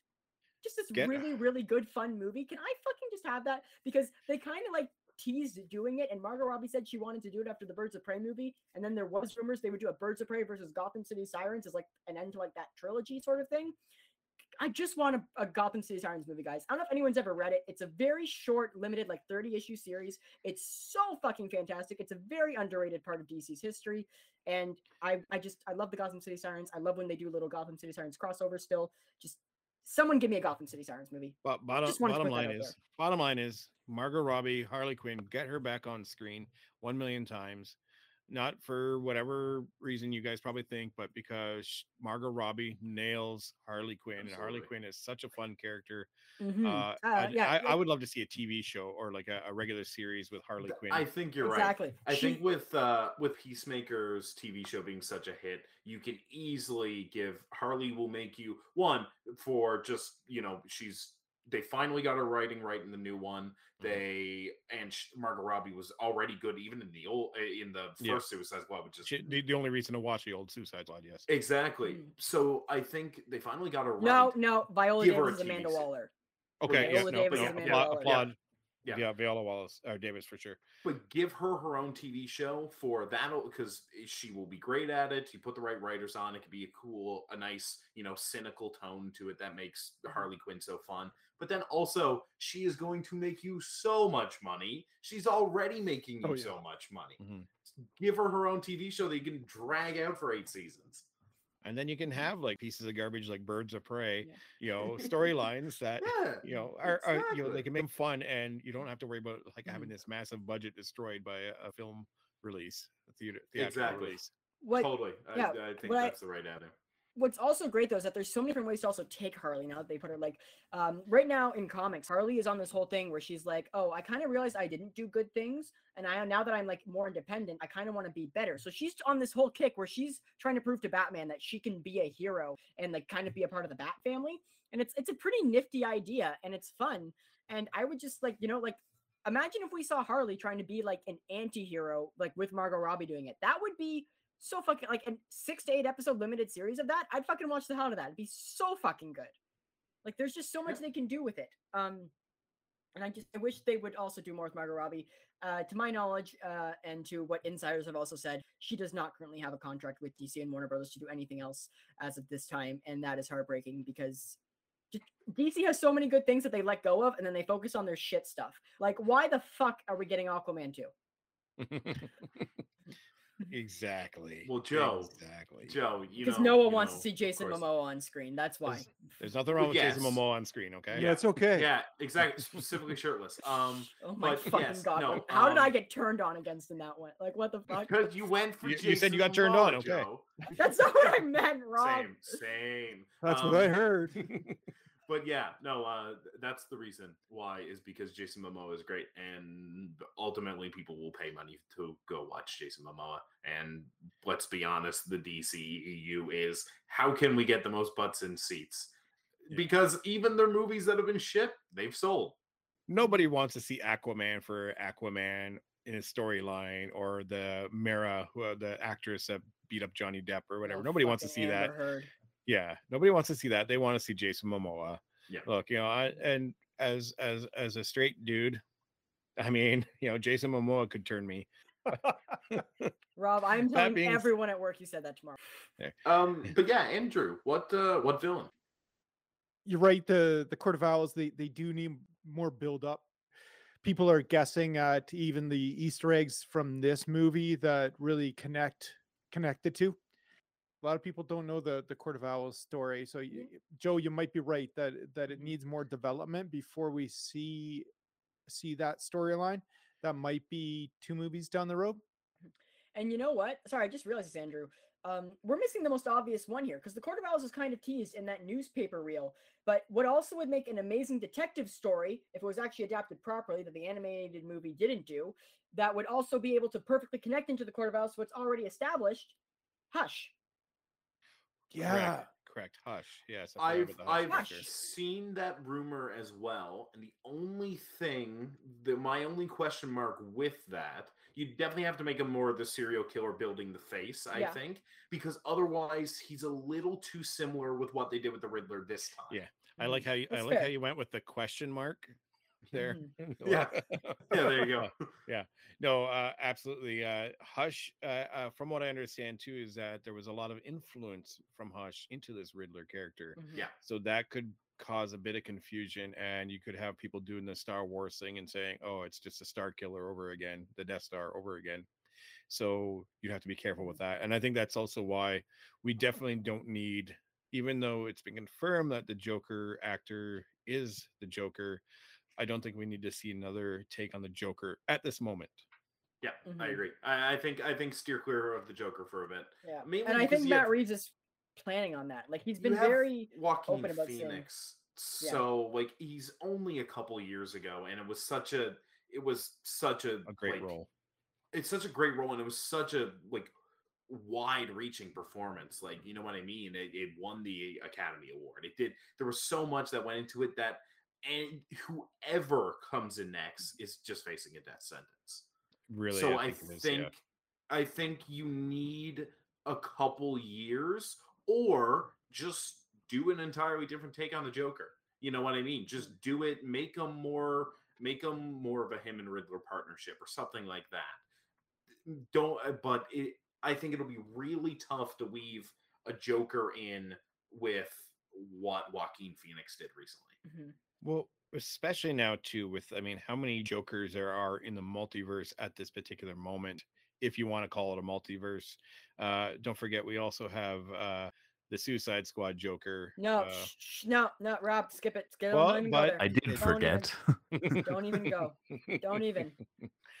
Speaker 3: just this
Speaker 2: Get-
Speaker 3: really really good fun movie? Can i fucking just have that? Because they kind of like teased doing it and margot robbie said she wanted to do it after the birds of prey movie and then there was rumors they would do a birds of prey versus gotham city sirens as like an end to like that trilogy sort of thing I just want a, a Gotham City Sirens movie, guys. I don't know if anyone's ever read it. It's a very short, limited, like 30 issue series. It's so fucking fantastic. It's a very underrated part of DC's history. And I, I just, I love the Gotham City Sirens. I love when they do little Gotham City Sirens crossover still. Just someone give me a Gotham City Sirens movie.
Speaker 2: But bottom
Speaker 3: Just wanted to
Speaker 2: bottom line is bottom line is Margot Robbie, Harley Quinn, get her back on screen one million times. Not for whatever reason you guys probably think, but because Margot Robbie nails Harley Quinn, and Harley Quinn is such a fun character.
Speaker 3: Mhm.
Speaker 2: Uh,
Speaker 3: Uh,
Speaker 2: I,
Speaker 3: yeah,
Speaker 2: I, I would love to see a TV show or like a, a regular series with Harley Quinn.
Speaker 4: I think you're right.
Speaker 3: exactly.
Speaker 4: I
Speaker 3: She-
Speaker 4: think with uh with Peacemaker's TV show being such a hit, you can easily give Harley will make you one for just you know she's they finally got her writing right in the new one.
Speaker 2: Mhm.
Speaker 4: They and sh- Margot Robbie was already good even in the old uh, in the first
Speaker 2: Yeah.
Speaker 4: Suicide Squad, which is
Speaker 2: She- the, the only reason to watch the old Suicide Squad, yes.
Speaker 4: exactly.
Speaker 3: Mm.
Speaker 4: So I think they finally got her right.
Speaker 3: no, no, Viola Davis
Speaker 4: a
Speaker 3: is Amanda
Speaker 4: series.
Speaker 3: Waller.
Speaker 2: Okay, yeah,
Speaker 3: Viola
Speaker 2: no,
Speaker 3: Davis
Speaker 2: no,
Speaker 4: is Amanda
Speaker 2: applaud,
Speaker 3: Waller.
Speaker 2: applaud
Speaker 4: Yeah.
Speaker 2: yeah, Viola Wallace or Davis for sure.
Speaker 4: but give her her own TV show for that because she will be great at it. You put the right writers on, it could be a cool, a nice, you know, cynical tone to it that makes
Speaker 3: Mm-hmm.
Speaker 4: Harley Quinn so fun. But then also, she is going to make you so much money. She's already making you
Speaker 1: Oh, yeah.
Speaker 4: so much money.
Speaker 2: Mhm.
Speaker 4: Give her her own TV show that you can drag out for eight seasons.
Speaker 2: And then you can have like pieces of garbage like Birds of Prey,
Speaker 3: Yeah.
Speaker 2: you know, storylines that
Speaker 4: Yeah,
Speaker 2: you know are, are you know they can make them fun and you don't have to worry about like having
Speaker 3: Mhm.
Speaker 2: this massive budget destroyed by a, a film release, a theater theatrical
Speaker 4: Exactly.
Speaker 2: release.
Speaker 3: What
Speaker 4: totally. I,
Speaker 3: yeah,
Speaker 4: I think
Speaker 3: what I-
Speaker 4: that's the right avenue.
Speaker 3: What's also great though is that there's so many different ways to also take Harley now that they put her like um right now in comics Harley is on this whole thing where she's like oh I kind of realized I didn't do good things and I now that I'm like more independent I kind of want to be better. So she's on this whole kick where she's trying to prove to Batman that she can be a hero and like kind of be a part of the Bat family and it's it's a pretty nifty idea and it's fun and I would just like you know like imagine if we saw Harley trying to be like an anti-hero like with Margot Robbie doing it. That would be so fucking like a six to eight episode limited series of that, I'd fucking watch the hell out of that. It'd be so fucking good. Like there's just so much they can do with it. Um, and I just I wish they would also do more with Margot Robbie. Uh, to my knowledge, uh, and to what insiders have also said, she does not currently have a contract with DC and Warner Brothers to do anything else as of this time, and that is heartbreaking because just, DC has so many good things that they let go of, and then they focus on their shit stuff. Like, why the fuck are we getting Aquaman two?
Speaker 2: exactly.
Speaker 4: Well, Joe,
Speaker 2: Exactly.
Speaker 4: Joe, you
Speaker 3: Because
Speaker 4: know,
Speaker 3: no one
Speaker 4: you
Speaker 3: wants
Speaker 4: know,
Speaker 3: to see Jason
Speaker 4: course.
Speaker 3: Momoa on screen. That's why.
Speaker 2: There's nothing wrong with Jason
Speaker 4: Yes.
Speaker 2: Momoa on screen, okay?
Speaker 1: Yeah, it's okay.
Speaker 4: Yeah, exactly. Specifically shirtless. Um,
Speaker 3: Oh my
Speaker 4: But
Speaker 3: fucking
Speaker 4: yes,
Speaker 3: god!
Speaker 4: no,
Speaker 3: like, how did I
Speaker 4: um,
Speaker 3: get turned on against in that one? Like, what the fuck?
Speaker 4: because you went for
Speaker 2: You-
Speaker 4: Jason
Speaker 2: you said you got turned on, okay.
Speaker 4: Joe.
Speaker 3: That's not what I meant, Rob.
Speaker 4: Same, same.
Speaker 1: That's
Speaker 4: Um,
Speaker 1: what I heard.
Speaker 4: But yeah, no, uh, that's the reason why is because Jason Momoa is great, and ultimately people will pay money to go watch Jason Momoa. And let's be honest, the DCEU is how can we get the most butts in seats?
Speaker 2: Yeah.
Speaker 4: Because even their movies that have been shipped, they've sold.
Speaker 2: Nobody wants to see Aquaman for Aquaman in his storyline or the Mera, who uh, the actress that beat up Johnny Depp or whatever.
Speaker 3: Oh,
Speaker 2: Nobody wants to see that.
Speaker 3: Heard.
Speaker 2: Yeah, nobody wants to see that. They want to see Jason Momoa.
Speaker 4: Yeah.
Speaker 2: Look, you know, I, and as as as a straight dude, I mean, you know, Jason Momoa could turn me.
Speaker 3: Rob, I'm
Speaker 2: That
Speaker 3: telling
Speaker 2: being
Speaker 3: everyone at work you said that tomorrow.
Speaker 4: Um, but yeah, Andrew, what uh, what villain?
Speaker 1: You're right. The the Court of Owls they they do need more build up. People are guessing at even the Easter eggs from this movie that really connect connected to. A lot of people don't know the the Court of Owls story. So y- y- Joe, you might be right that that it mm-hmm. needs more development before we see see that storyline. That might be two movies down the road. Mm-hmm.
Speaker 3: And you know what? Sorry, I just realized this, Andrew. Um, we're missing the most obvious one here because the Court of Owls is kind of teased in that newspaper reel. But what also would make an amazing detective story, if it was actually adapted properly, that the animated movie didn't do, that would also be able to perfectly connect into the Court of Owls, what's already established. Hush.
Speaker 1: Yeah.
Speaker 2: Correct. Hush. Yes. I forgot
Speaker 4: I've
Speaker 2: the
Speaker 4: I've
Speaker 3: Hush.
Speaker 4: seen that rumor as well, and the only thing that my only question mark with that, you definitely have to make him more of the serial killer building the face. I
Speaker 3: Yeah.
Speaker 4: think because otherwise he's a little too similar with what they did with the Riddler this time.
Speaker 2: Yeah. I like mm-hmm. how you I
Speaker 3: That's
Speaker 2: like how you went with the question mark there.
Speaker 4: Yeah. yeah, there you go. Yeah.
Speaker 2: No, uh, absolutely. Uh, Hush, uh, uh, from what I understand too, is that there was a lot of influence from Hush into this Riddler character.
Speaker 3: Mhm.
Speaker 4: Yeah.
Speaker 2: So that could cause a bit of confusion, and you could have people doing the Star Wars thing and saying, "Oh, it's just a Star Killer over again, the Death Star over again." So you have to be careful with that. And I think that's also why we definitely don't need, even though it's been confirmed that the Joker actor is the Joker. I don't think we need to see another take on the Joker at this moment.
Speaker 4: Yeah, I
Speaker 3: Mhm.
Speaker 4: agree. I, I think I think steer clear of the Joker for a bit.
Speaker 3: Yeah.
Speaker 4: Mainly
Speaker 3: And I think Matt
Speaker 4: have-
Speaker 3: Reeves is planning on that. Like he's been very
Speaker 4: Joaquin
Speaker 3: open about saying-
Speaker 4: Phoenix.
Speaker 3: Yeah.
Speaker 4: So like he's only a couple years ago, and it was such a it was such a
Speaker 2: A great
Speaker 4: like,
Speaker 2: role.
Speaker 4: It's such a great role, and it was such a like wide reaching performance. Like you know what I mean? It, it won the Academy Award. It did. There was so much that went into it that and whoever comes in next is just facing a death sentence
Speaker 2: Really,
Speaker 4: so I,
Speaker 2: think, it is,
Speaker 4: think
Speaker 2: yeah.
Speaker 4: I think you need a couple years or just do an entirely different take on the Joker. You know what I mean? Just do it, make them more make them more of a him and Riddler partnership or something like that. Don't uh, but it I think it'll be really tough to weave a Joker in with what Joaquin Phoenix did recently.
Speaker 3: Mhm.
Speaker 2: Well, especially now too, with I mean, how many Jokers there are in the multiverse at this particular moment, if you want to call it a multiverse. Uh, don't forget, we also have uh, the Suicide Squad Joker.
Speaker 3: No,
Speaker 2: uh,
Speaker 3: shh, shh, no, no, Rob, skip it. Skip it.
Speaker 2: Well,
Speaker 3: Don't
Speaker 2: but.
Speaker 6: I did
Speaker 2: Don't
Speaker 6: forget.
Speaker 3: Don't even go. Don't even.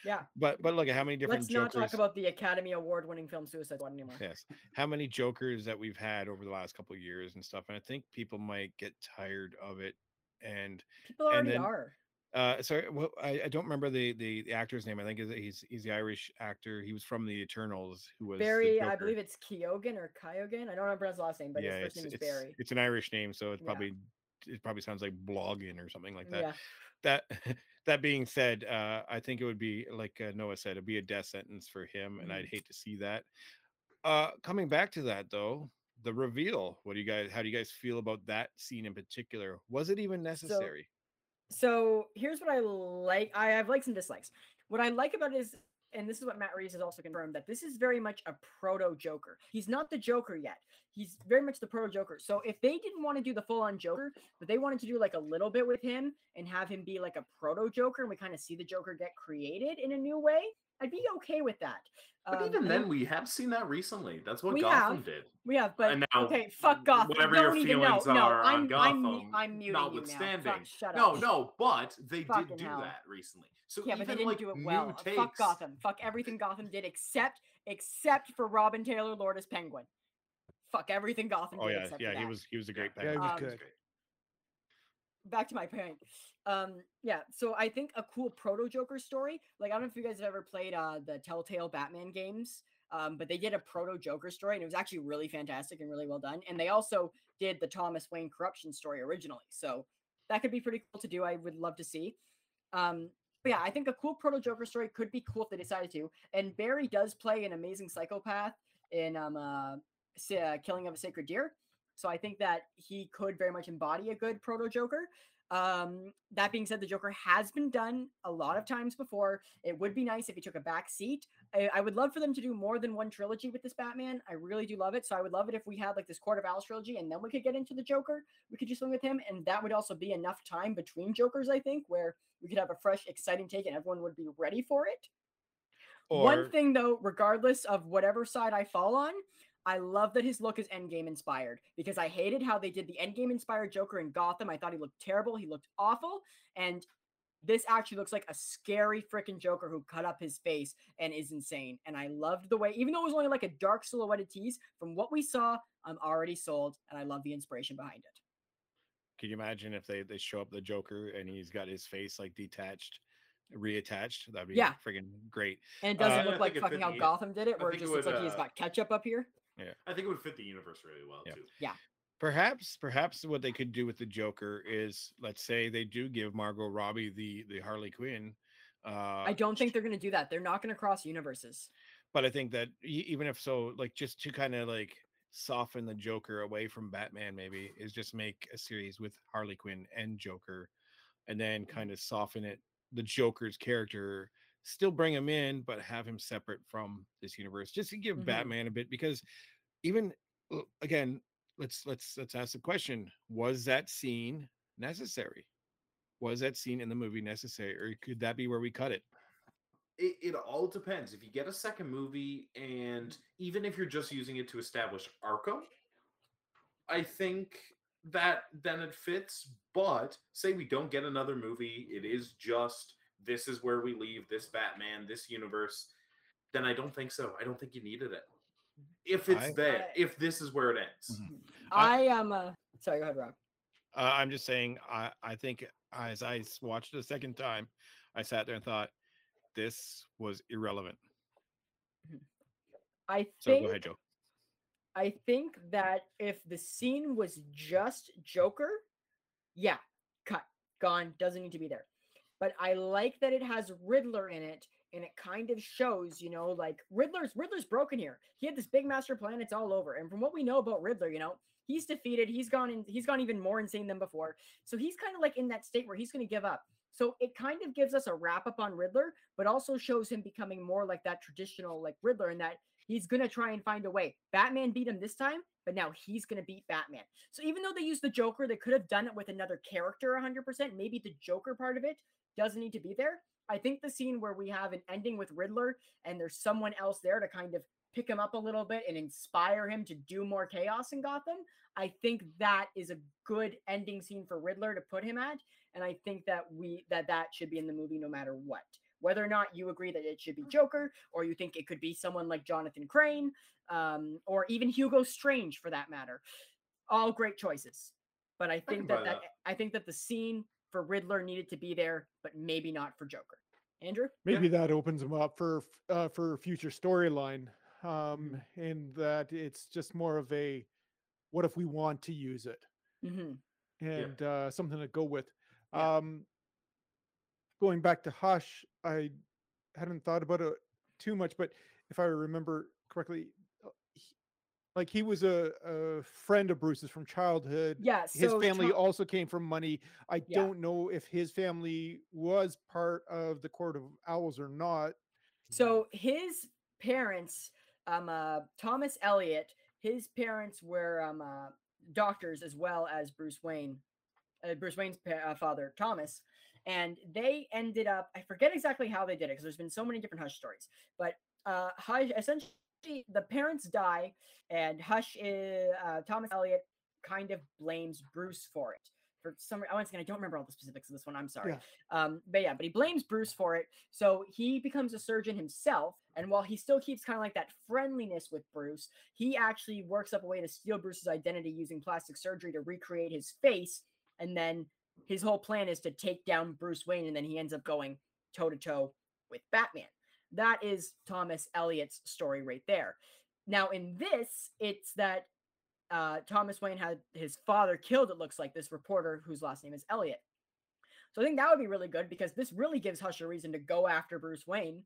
Speaker 3: Yeah.
Speaker 2: But but look at how many different
Speaker 3: Let's not talk about the Academy Award-winning film Suicide Squad anymore.
Speaker 2: yes, how many Jokers that we've had over the last couple of years and stuff, and I think people might get tired of it. And
Speaker 3: People
Speaker 2: And
Speaker 3: already
Speaker 2: then-
Speaker 3: are.
Speaker 2: uh, sorry, well, I, I don't remember the, the the actor's name. I think is- he's he's the Irish actor. He was from the Eternals. Who was
Speaker 3: Barry, I believe it's Kyogen or Kyogen. I don't remember his last name, but
Speaker 2: yeah,
Speaker 3: his
Speaker 2: it's,
Speaker 3: first name is
Speaker 2: it's,
Speaker 3: Barry.
Speaker 2: it's an Irish name, so it's
Speaker 3: Yeah.
Speaker 2: probably it probably sounds like blogging or something like that.
Speaker 3: Yeah.
Speaker 2: That that being said, uh, I think it would be like uh, Noah said, it'd be a death sentence for him, and I'd
Speaker 3: Mm-hmm.
Speaker 2: hate to see that. Uh, coming back to that though, the reveal. What do you guys? How do you guys feel about that scene in particular? Was it even necessary?
Speaker 3: So here's what I like. I have likes and dislikes. What I like about it is, and this is what Matt Reeves has also confirmed, that this is very much a proto Joker. He's not the Joker yet. He's very much the proto Joker. So if they didn't want to do the full on Joker, but they wanted to do like a little bit with him and have him be like a proto Joker, and we kind of see the Joker get created in a new way, I'd be okay with that.
Speaker 4: But
Speaker 3: Um,
Speaker 4: even then, we have seen that recently. That's what
Speaker 3: We
Speaker 4: Gotham
Speaker 3: have,
Speaker 4: did.
Speaker 3: we have, but
Speaker 4: And now,
Speaker 3: okay, fuck Gotham.
Speaker 4: whatever
Speaker 3: Don't
Speaker 4: your
Speaker 3: even know.
Speaker 4: feelings
Speaker 3: No,
Speaker 4: are on
Speaker 3: I'm, I'm, mu-
Speaker 4: Gotham,
Speaker 3: I'm muting you now. Fuck,
Speaker 4: notwithstanding.
Speaker 3: shut
Speaker 4: No,
Speaker 3: up.
Speaker 4: no, but they
Speaker 3: Fucking
Speaker 4: did do
Speaker 3: hell.
Speaker 4: that recently. So
Speaker 3: Yeah,
Speaker 4: even
Speaker 3: but they didn't
Speaker 4: like
Speaker 3: do it
Speaker 4: new
Speaker 3: well.
Speaker 4: takes,
Speaker 3: Fuck Gotham. Fuck everything Gotham did except except for Robin Taylor Lord as Penguin. Fuck everything Gotham
Speaker 2: Oh
Speaker 3: did
Speaker 2: yeah,
Speaker 3: except
Speaker 2: yeah,
Speaker 3: for
Speaker 2: he was he was a great
Speaker 1: Yeah, he was
Speaker 3: Um,
Speaker 1: good.
Speaker 3: Back to my point. Um, yeah, so I think a cool proto Joker story. Like I don't know if you guys have ever played uh the Telltale Batman games. Um, but they did a proto Joker story and it was actually really fantastic and really well done. And they also did the Thomas Wayne corruption story originally. So that could be pretty cool to do. I would love to see. Um, but yeah, I think a cool proto Joker story could be cool if they decided to. And Barry does play an amazing psychopath in um uh, uh Killing of a Sacred Deer. So I think that he could very much embody a good proto Joker. Um, that being said, the Joker has been done a lot of times before. It would be nice if he took a back seat. I, I would love for them to do more than one trilogy with this Batman. I really do love it. So I would love it if we had like this Court of Owls trilogy and then we could get into the Joker. We could do something with him, and that would also be enough time between Jokers, I think, where we could have a fresh, exciting take and everyone would be ready for it.
Speaker 2: Or
Speaker 3: One thing though, regardless of whatever side I fall on, I love that his look is Endgame inspired because I hated how they did the Endgame inspired Joker in Gotham. I thought he looked terrible. He looked awful. And this actually looks like a scary freaking Joker who cut up his face and is insane. And I loved the way, even though it was only like a dark silhouetted tease, from what we saw, I'm already sold and I love the inspiration behind it.
Speaker 2: Can you imagine if they they show up the Joker and he's got his face like detached, reattached? That'd be
Speaker 3: Yeah.
Speaker 2: friggin' great.
Speaker 3: And it doesn't
Speaker 2: Uh,
Speaker 3: look like fucking how Gotham did it, where it
Speaker 4: think it
Speaker 3: just looks
Speaker 4: would,
Speaker 3: like he's got ketchup up here.
Speaker 4: I think it would fit the universe really well
Speaker 2: Yeah.
Speaker 4: too. Yeah.
Speaker 2: Perhaps, perhaps what they could do with the Joker is, let's say they do give Margot Robbie the the Harley Quinn. Uh,
Speaker 3: I don't think they're going to do that. They're not going to cross universes.
Speaker 2: but I think that even if so, like just to kind of like soften the Joker away from Batman, maybe is just make a series with Harley Quinn and Joker, and then kind of soften it the Joker's character, still bring him in, but have him separate from this universe, just to give
Speaker 3: Mhm.
Speaker 2: Batman a bit because even again, let's let's let's ask the question: Was that scene necessary? Was that scene in the movie necessary, or could that be where we cut it?
Speaker 4: It, it all depends. If you get a second movie, and even if you're just using it to establish Arkham, I think that then it fits. But say we don't get another movie, it is just this is where we leave this Batman, this universe. Then I don't think so. I don't think you needed it. If it's
Speaker 2: I-
Speaker 4: there,
Speaker 3: I-
Speaker 4: if this is where it ends.
Speaker 2: Mhm.
Speaker 3: I am. Uh, sorry, go ahead, Rob.
Speaker 2: Uh, I'm just saying, I, I think as I watched it a second time, I sat there and thought, this was irrelevant.
Speaker 3: I
Speaker 2: So
Speaker 3: think
Speaker 2: go ahead, Joe.
Speaker 3: I think that if the scene was just Joker, yeah, cut, gone, doesn't need to be there. But I like that it has Riddler in it, and it kind of shows, you know, like Riddler's Riddler's broken here. He had this big master plan, it's all over. And from what we know about Riddler, you know, he's defeated, he's gone in, he's gone even more insane than before. So he's kind of like in that state where he's going to give up. So it kind of gives us a wrap up on Riddler, but also shows him becoming more like that traditional like Riddler, and that he's gonna try and find a way. Batman beat him this time, but now he's gonna beat Batman. So even though they used the Joker, they could have done it with another character 100%. Maybe the Joker part of it doesn't need to be there. I think the scene where we have an ending with Riddler and there's someone else there to kind of pick him up a little bit and inspire him to do more chaos in Gotham, I think that is a good ending scene for Riddler to put him at, and I think that we that that should be in the movie no matter what. Whether or not you agree that it should be Joker, or you think it could be someone like Jonathan Crane, um, or even Hugo Strange for that matter, all great choices. But I think that that. I think that the scene for Riddler needed to be there, but maybe not for Joker. Andrew,
Speaker 1: maybe that opens them up for uh, for future storyline um
Speaker 3: Mm-hmm.
Speaker 1: and that it's just more of a what if we want to use it
Speaker 3: hmm
Speaker 1: and uh something to go with
Speaker 3: Yeah.
Speaker 1: um going back to hush i hadn't thought about it too much but if i remember correctly he- like he was a, a friend of bruce's from childhood
Speaker 3: yeah.
Speaker 1: his
Speaker 3: so
Speaker 1: family
Speaker 3: Tom-
Speaker 1: also came from money. I
Speaker 3: Yeah.
Speaker 1: don't know if his family was part of the Court of Owls or not.
Speaker 3: So his parents, um, uh, Thomas Elliot, his parents were um, uh, doctors as well as Bruce Wayne, uh, Bruce Wayne's pa- uh, father, Thomas, and they ended up. I forget exactly how they did it because there's been so many different Hush stories, but uh, Hush essentially the parents die, and Hush, is, uh, Thomas Elliot, kind of blames Bruce for it. For some, re- once again, I don't remember all the specifics of this one. I'm sorry. Yeah. Um, but yeah, but he blames Bruce for it. So he becomes a surgeon himself. And while he still keeps kind of like that friendliness with Bruce, he actually works up a way to steal Bruce's identity using plastic surgery to recreate his face. And then his whole plan is to take down Bruce Wayne. And then he ends up going toe to toe with Batman. That is Thomas Elliot's story right there. Now, in this, it's that uh, Thomas Wayne had his father killed, it looks like, this reporter whose last name is Elliot. So I think that would be really good because this really gives Hush a reason to go after Bruce Wayne.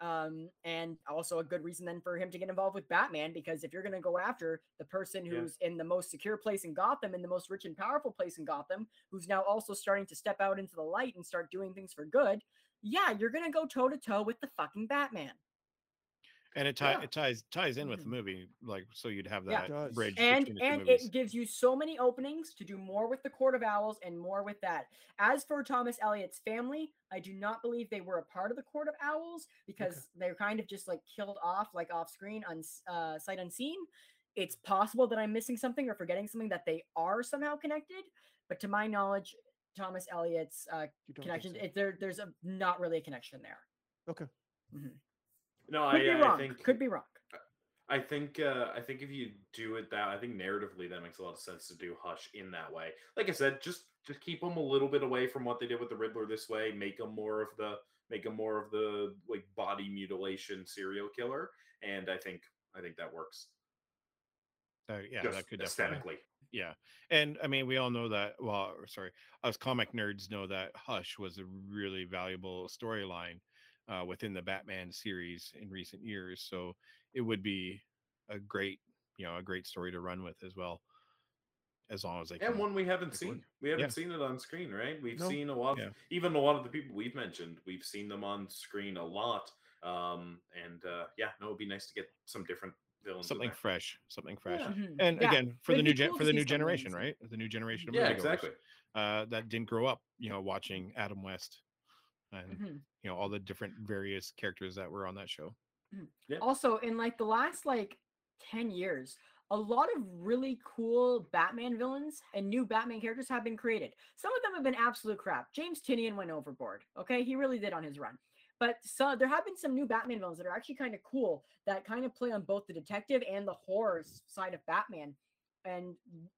Speaker 3: Um, and also a good reason then for him to get involved with Batman because if you're going to go after the person
Speaker 4: Yeah.
Speaker 3: who's in the most secure place in Gotham, in the most rich and powerful place in Gotham, who's now also starting to step out into the light and start doing things for good, yeah, you're going to go toe to toe with the fucking Batman.
Speaker 2: and it, tie,
Speaker 3: Yeah.
Speaker 2: it ties ties in with the
Speaker 3: Mhm.
Speaker 2: movie, like so you'd have that
Speaker 1: It does.
Speaker 2: bridge
Speaker 3: and
Speaker 2: the
Speaker 3: and
Speaker 2: movies.
Speaker 3: it gives you so many openings to do more with the court of owls and more with that as for thomas elliot's family i do not believe they were a part of the court of owls because they're kind of just like killed off like off screen on uh, sight unseen it's possible that i'm missing something or forgetting something that they are somehow connected but to my knowledge thomas elliot's uh,
Speaker 1: You don't think
Speaker 3: connection
Speaker 1: so?
Speaker 3: it, there there's a not really a connection there
Speaker 1: Okay.
Speaker 4: No,
Speaker 3: could
Speaker 4: I,
Speaker 3: be
Speaker 4: I
Speaker 3: wrong
Speaker 4: think
Speaker 3: could be wrong
Speaker 4: I think uh, I think if you do it that, I think narratively that makes a lot of sense to do Hush in that way. Like I said, just just keep them a little bit away from what they did with the Riddler this way. Make them more of the make them more of the like body mutilation serial killer, and I think I think that works.
Speaker 2: Uh, yeah,
Speaker 4: just
Speaker 2: that could definitely
Speaker 4: aesthetically.
Speaker 2: Yeah. And I mean, we all know that. Well, sorry, us comic nerds know that Hush was a really valuable storyline uh, within the Batman series in recent years. So it would be a great, you know, a great story to run with as well. As long as they
Speaker 4: And one we haven't seen. We haven't
Speaker 2: Yeah.
Speaker 4: seen it on screen, right? We've
Speaker 1: No.
Speaker 4: seen a lot. Of,
Speaker 2: Yeah.
Speaker 4: Even a lot of the people we've mentioned, we've seen them on screen a lot. Um, and uh, yeah, no, it'd be nice to get some different
Speaker 2: something fresh, something fresh.
Speaker 4: Yeah.
Speaker 3: Mhm.
Speaker 2: And
Speaker 3: Yeah,
Speaker 2: again, for
Speaker 3: it'd
Speaker 2: the
Speaker 3: be
Speaker 2: new gen- for the new generation, right? The new generation of
Speaker 4: Yeah, exactly.
Speaker 2: Uh, that didn't grow up, you know, watching Adam West and
Speaker 3: Mhm.
Speaker 2: you know all the different various characters that were on that show.
Speaker 4: Yeah.
Speaker 3: Also, in like the last like 10 years, a lot of really cool Batman villains and new Batman characters have been created. Some of them have been absolute crap. James Tynion went overboard. Okay, he really did on his run. But so there have been some new Batman villains that are actually kind of cool that kind of play on both the detective and the horror side of Batman and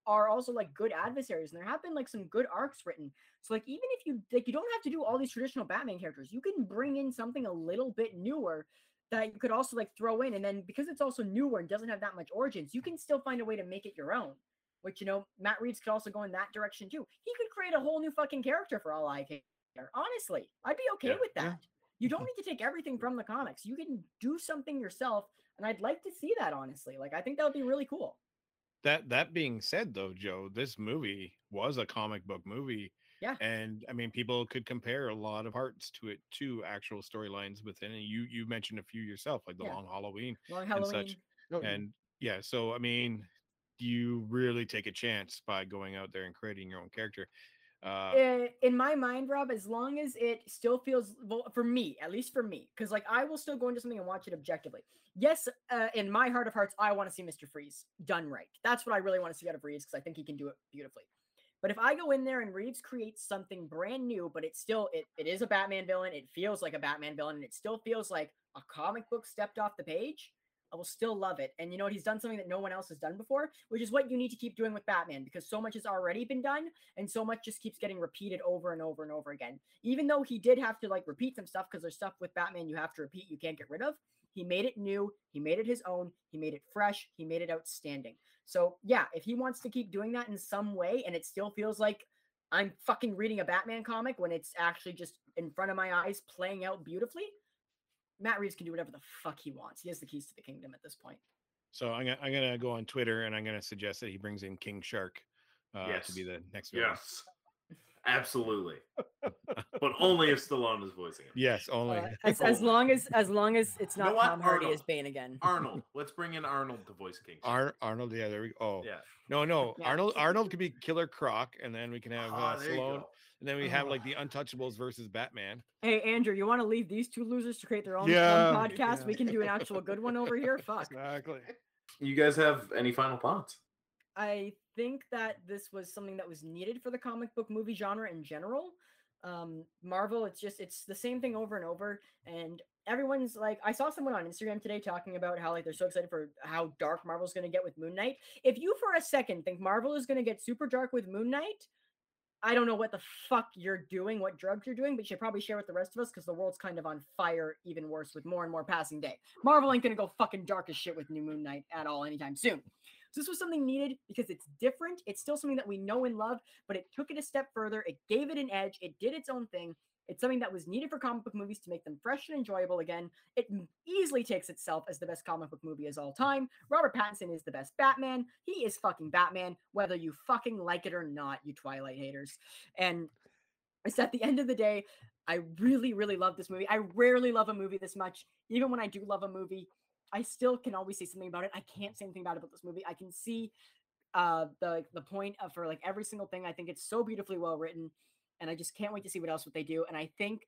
Speaker 3: are also like good adversaries. And there have been like some good arcs written. So like even if you like you don't have to do all these traditional Batman characters, you can bring in something a little bit newer that you could also like throw in and then because it's also newer and doesn't have that much origins you can still find a way to make it your own which you know matt reeves could also go in that direction too he could create a whole new fucking character for all i care honestly i'd be okay
Speaker 4: Yeah,
Speaker 3: with that
Speaker 1: yeah.
Speaker 3: You don't need to take everything from the comics you can do something yourself and i'd like to see that honestly like i think that would be really cool
Speaker 2: That that being said, though, Joe, this movie was a comic book movie.
Speaker 3: Yeah.
Speaker 2: And I mean, people could compare a lot of parts to it to actual storylines within it. You you mentioned a few yourself, like the
Speaker 3: Yeah.
Speaker 2: Long Halloween.
Speaker 3: long
Speaker 2: And such.
Speaker 3: halloween
Speaker 1: Oh,
Speaker 2: And yeah, so I mean, you really take a chance by going out there and creating your own character. Uh,
Speaker 3: Uh, in my mind, Rob, as long as it still feels well, for me, at least for me, because like I will still go into something and watch it objectively. Yes, uh, in my heart of hearts, I want to see Mr. Freeze done right. That's what I really want to see out of Reeves because I think he can do it beautifully. But if I go in there and Reeves creates something brand new, but it's still it, it is a Batman villain, it feels like a Batman villain, and it still feels like a comic book stepped off the page, I will still love it. And you know what? He's done something that no one else has done before, which is what you need to keep doing with Batman because so much has already been done and so much just keeps getting repeated over and over and over again. Even though he did have to like repeat some stuff because there's stuff with Batman you have to repeat, you can't get rid of. He made it new, he made it his own, he made it fresh, he made it outstanding. So, yeah, if he wants to keep doing that in some way and it still feels like I'm fucking reading a Batman comic when it's actually just in front of my eyes playing out beautifully, Matt Reeves can do whatever the fuck he wants. He has the keys to the kingdom at this point.
Speaker 2: so I'm gonna I'm gonna go on Twitter and I'm gonna suggest that he brings in King Shark uh, to be the next villain.
Speaker 4: Yes. Absolutely. but only if Stallone is voicing him.
Speaker 2: Yes, only.
Speaker 3: Uh, as, as long as as long as it's
Speaker 4: You know
Speaker 3: not
Speaker 4: what?
Speaker 3: Tom Hardy as
Speaker 4: Arnold.
Speaker 3: Bane again.
Speaker 4: Arnold. Let's bring in Arnold to voice King. Shark.
Speaker 2: Ar- Arnold, yeah, there we go. Oh,
Speaker 4: Yeah.
Speaker 2: no, no,
Speaker 3: Yeah.
Speaker 2: Arnold. Arnold could be Killer Croc, and then we can have
Speaker 4: Ah,
Speaker 2: uh,
Speaker 4: there you
Speaker 2: Stallone,
Speaker 4: go.
Speaker 2: And then we have like
Speaker 1: Oh.
Speaker 2: the Untouchables versus Batman.
Speaker 3: Hey Andrew, you want to leave these two losers to create their own
Speaker 1: Yeah,
Speaker 3: fun podcast?
Speaker 1: yeah.
Speaker 3: We can do an actual good one over here. Fuck.
Speaker 1: Exactly.
Speaker 4: You guys have any final thoughts?
Speaker 3: I think that this was something that was needed for the comic book movie genre in general. Um, Marvel, it's just it's the same thing over and over, and everyone's like, I saw someone on Instagram today talking about how like they're so excited for how dark Marvel's going to get with Moon Knight. If you for a second think Marvel is going to get super dark with Moon Knight, I don't know what the fuck you're doing, what drugs you're doing, but you should probably share with the rest of us because the world's kind of on fire, even worse with more and more passing day. Marvel ain't gonna go fucking dark as shit with New Moon Knight at all anytime soon. So this was something needed because it's different. It's still something that we know and love, but it took it a step further. It gave it an edge. It did its own thing. It's something that was needed for comic book movies to make them fresh and enjoyable again. It easily takes itself as the best comic book movie of all time. Robert Pattinson is the best Batman. He is fucking Batman, whether you fucking like it or not, you Twilight haters. And it's at the end of the day, I really, really love this movie. I rarely love a movie this much. Even when I do love a movie, I still can always say something about it. I can't say anything bad about this movie. I can see uh the the point of for like every single thing. I think it's so beautifully well written, and I just can't wait to see what else what they do. And I think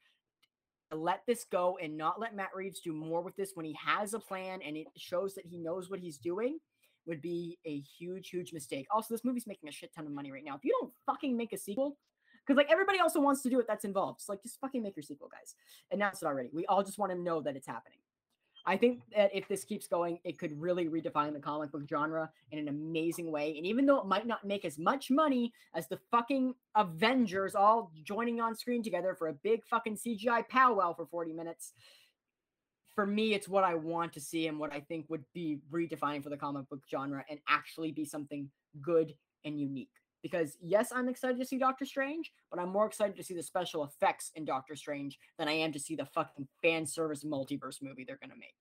Speaker 3: let this go and not let Matt Reeves do more with this when he has a plan and it shows that he knows what he's doing would be a huge, huge mistake. Also, this movie's making a shit ton of money right now. If you don't fucking make a sequel, because like everybody also wants to do it that's involved. It's like just fucking make your sequel, guys. Announce it already. We all just want to know that it's happening. I think that if this keeps going, it could really redefine the comic book genre in an amazing way. And even though it might not make as much money as the fucking Avengers all joining on screen together for a big fucking CGI powwow for 40 minutes, for me, it's what I want to see and what I think would be redefining for the comic book genre and actually be something good and unique. Because yes, I'm excited to see Doctor Strange, but I'm more excited to see the special effects in Doctor Strange than I am to see the fucking fan service multiverse movie they're gonna make.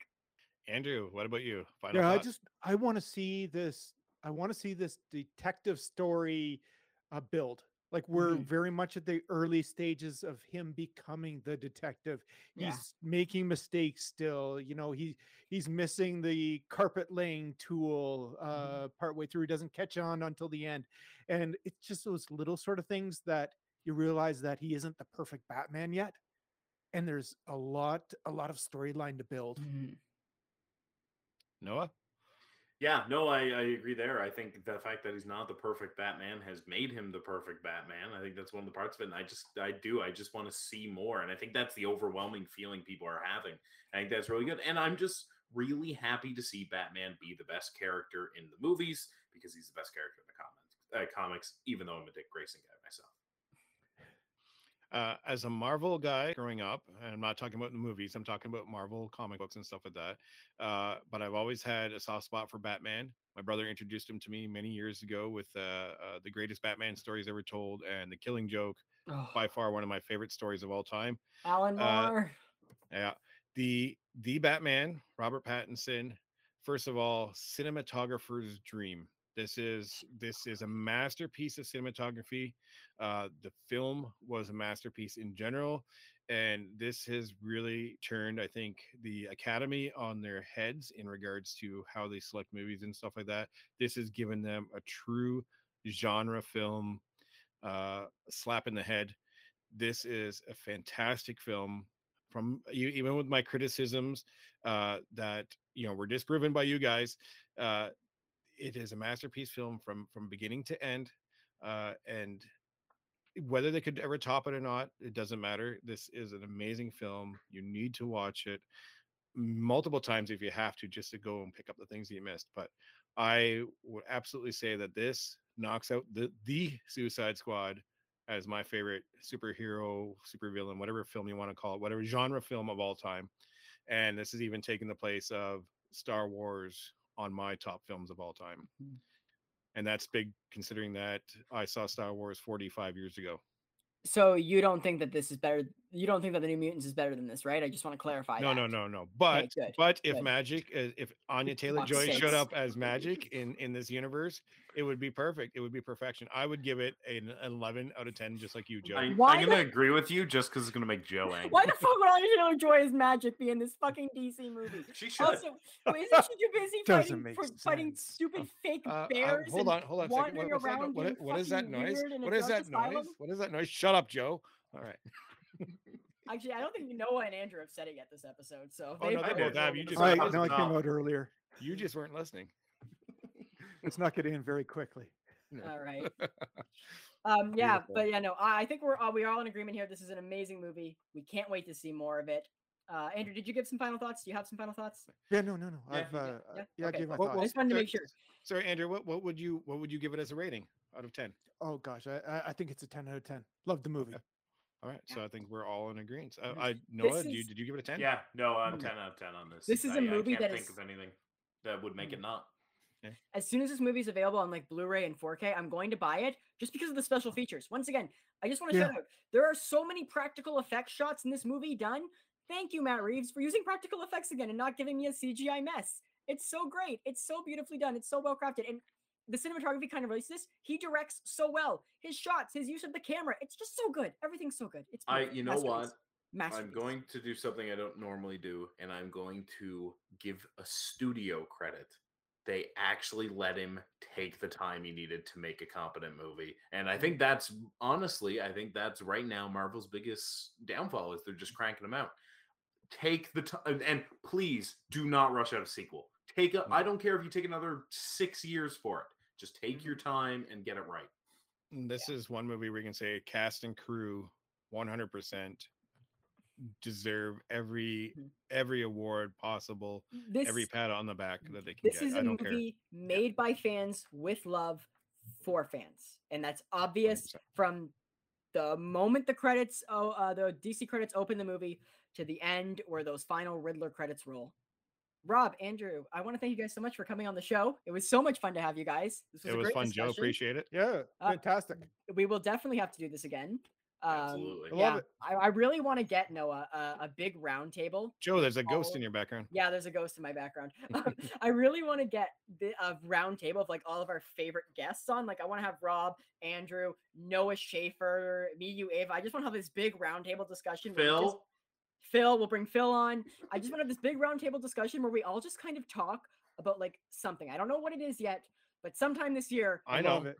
Speaker 2: Andrew, what about you? Final
Speaker 1: yeah, I just I want to see this. I want to see this detective story uh, build. Like we're
Speaker 3: Mhm.
Speaker 1: very much at the early stages of him becoming the detective. He's
Speaker 3: Yeah.
Speaker 1: making mistakes still. You know, he he's missing the carpet laying tool uh partway through. He doesn't catch on until the end. And it's just those little sort of things that you realize that he isn't the perfect Batman yet. And there's a lot, a lot of storyline to build.
Speaker 2: Noah.
Speaker 4: Yeah, no, I, I agree there. I think the fact that he's not the perfect Batman has made him the perfect Batman. I think that's one of the parts of it. And I just, I do, I just want to see more. And I think that's the overwhelming feeling people are having. I think that's really good. And I'm just really happy to see Batman be the best character in the movies because he's the best character in the comics, uh, comics even though I'm a Dick Grayson guy myself.
Speaker 2: uh, as a Marvel guy growing up, and I'm not talking about the movies, I'm talking about Marvel comic books and stuff like that. Uh, but I've always had a soft spot for Batman. My brother introduced him to me many years ago with uh, uh, the greatest Batman stories ever told and The Killing Joke,
Speaker 3: Oh,
Speaker 2: by far one of my favorite stories of all time.
Speaker 3: Alan
Speaker 2: uh,
Speaker 3: Moore.
Speaker 2: Yeah, the the Batman, Robert Pattinson. First of all, cinematographer's dream. This is this is a masterpiece of cinematography. Uh, the film was a masterpiece in general, and this has really turned, I think, the Academy on their heads in regards to how they select movies and stuff like that. This has given them a true genre film uh, slap in the head. This is a fantastic film. From you, even with my criticisms uh, that you know were disproven by you guys, uh, it is a masterpiece film from from beginning to end. Uh, and whether they could ever top it or not, it doesn't matter. This is an amazing film. You need to watch it multiple times if you have to, just to go and pick up the things that you missed. But I would absolutely say that this knocks out the the Suicide Squad as my favorite superhero, supervillain, whatever film you want to call it, whatever genre film of all time. And this is even taking the place of Star Wars on my top films of all time.
Speaker 3: Mm.
Speaker 2: And that's big considering that I saw Star Wars 45 years ago.
Speaker 3: So you don't think that this is better? You don't think that the New Mutants is better than this, right? I just want to clarify.
Speaker 2: No,
Speaker 3: that.
Speaker 2: no, no, no. But
Speaker 3: good,
Speaker 2: but if
Speaker 3: good.
Speaker 2: Magik, uh, if Anya Taylor Joy showed up as Magik in in this universe, it would be perfect. It would be perfection. I would give it an 11 out of 10, just like you, Joe.
Speaker 4: I, I'm gonna agree with you just because it's gonna make Joe angry.
Speaker 3: Why the fuck would Anya Taylor Joy as Magik be in this fucking DC movie?
Speaker 4: She should.
Speaker 3: Also, wait, isn't she too busy
Speaker 1: Doesn't
Speaker 3: fighting, for, fighting stupid fake
Speaker 2: Uh, uh,
Speaker 3: bears?
Speaker 2: hold on, hold on a second.
Speaker 3: wandering
Speaker 2: What, what's that
Speaker 3: around
Speaker 2: what,
Speaker 3: being
Speaker 2: what is that noise?
Speaker 3: weird in a
Speaker 2: What is
Speaker 3: drug
Speaker 2: that noise?
Speaker 3: asylum?
Speaker 2: What is that noise? Shut up, Joe. All right.
Speaker 3: Actually, I don't think Noah and Andrew have said it yet this episode. So
Speaker 2: Oh, no,
Speaker 3: they've
Speaker 2: they
Speaker 3: both
Speaker 2: both have. You just
Speaker 3: the
Speaker 1: I,
Speaker 2: said
Speaker 1: no, I came out earlier.
Speaker 2: You just weren't listening.
Speaker 1: Let's not get in very quickly.
Speaker 2: No.
Speaker 3: All right. Um, yeah,
Speaker 2: Beautiful.
Speaker 3: but yeah, no, I I think we're all, we are all in agreement here. This is an amazing movie. We can't wait to see more of it. Uh, Andrew, did you give some final thoughts? Do you have some final thoughts?
Speaker 1: Yeah, no, no, no.
Speaker 4: Yeah,
Speaker 1: I've
Speaker 4: yeah,
Speaker 1: uh,
Speaker 3: yeah,
Speaker 1: yeah, I
Speaker 3: okay,
Speaker 1: gave my
Speaker 3: well,
Speaker 1: thoughts.
Speaker 3: I just wanted to
Speaker 2: uh,
Speaker 3: make sure.
Speaker 2: Sorry, Andrew. What what would you what would you give it as a rating out of 10?
Speaker 1: Oh gosh, I, I I think it's a ten out of ten. Love the movie.
Speaker 2: All right,
Speaker 3: Yeah.
Speaker 2: so I think we're all in agreement. Uh. I
Speaker 3: This
Speaker 2: Noah, do you, did you give it a 10?
Speaker 4: Yeah, no, I'm
Speaker 2: Okay.
Speaker 4: 10 out of 10 on this.
Speaker 3: This is
Speaker 4: I-
Speaker 3: a movie
Speaker 4: I can't
Speaker 3: that
Speaker 4: think
Speaker 3: is-
Speaker 4: of anything that would make it not.
Speaker 3: As soon as this movie's available on like Blu-ray and 4K, I'm going to buy it just because of the special features. Once again, I just want to
Speaker 1: Yeah.
Speaker 3: shout out there are so many practical effects shots in this movie done. Thank you, Matt Reeves, for using practical effects again and not giving me a CGI mess. It's so great. It's so beautifully done. It's so well crafted. And the cinematography kind of releases this. He directs so well. His shots, his use of the camera, it's just so good. Everything's so good. It's
Speaker 4: I, you know what? I'm going to do something I don't normally do, and I'm going to give a studio credit. They actually let him take the time he needed to make a competent movie. And I think mm-hmm. that's honestly, I think that's right now Marvel's biggest downfall is they're just mm-hmm. cranking them out. Take the time and please do not rush out a sequel. Take a, I don't care if you take another six years for it. Just take your mm-hmm. time and get it right.
Speaker 2: This is one movie where you can say cast and crew 100% deserve every
Speaker 3: Mhm.
Speaker 2: every award possible,
Speaker 3: This
Speaker 2: every pat on the back that they can
Speaker 3: This
Speaker 2: get.
Speaker 3: is
Speaker 2: I
Speaker 3: a
Speaker 2: don't care.
Speaker 3: movie made by fans with love for fans, and that's obvious
Speaker 2: 100%.
Speaker 3: from the moment the credits, oh, uh, the DC credits open the movie to the end where those final Riddler credits roll. Rob, Andrew, I want to thank you guys so much for coming on the show. It was so much fun to have you guys. This was
Speaker 2: It
Speaker 3: a
Speaker 2: was
Speaker 3: great
Speaker 2: fun, Joe. Appreciate it.
Speaker 1: Yeah,
Speaker 3: Uh,
Speaker 1: fantastic.
Speaker 3: We will definitely have to do this again. Um,
Speaker 4: Absolutely.
Speaker 1: I
Speaker 3: yeah,
Speaker 1: love it.
Speaker 3: I, I really want to get Noah a, a big round table
Speaker 2: Joe, there's a ghost
Speaker 3: all-
Speaker 2: in your background.
Speaker 3: Yeah, there's a ghost in my background. I really want to get the, a round table of like all of our favorite guests on. Like, I want to have Rob, Andrew, Noah Schaefer, me, you, Ava. I just want to have this big round table discussion. where we just-
Speaker 4: Phil,
Speaker 3: Phil, we'll bring Phil on. I just want to have this big round table discussion where we all just kind of talk about like something. I don't know what it is yet, but sometime this year,
Speaker 2: I
Speaker 1: love
Speaker 2: know.
Speaker 1: it.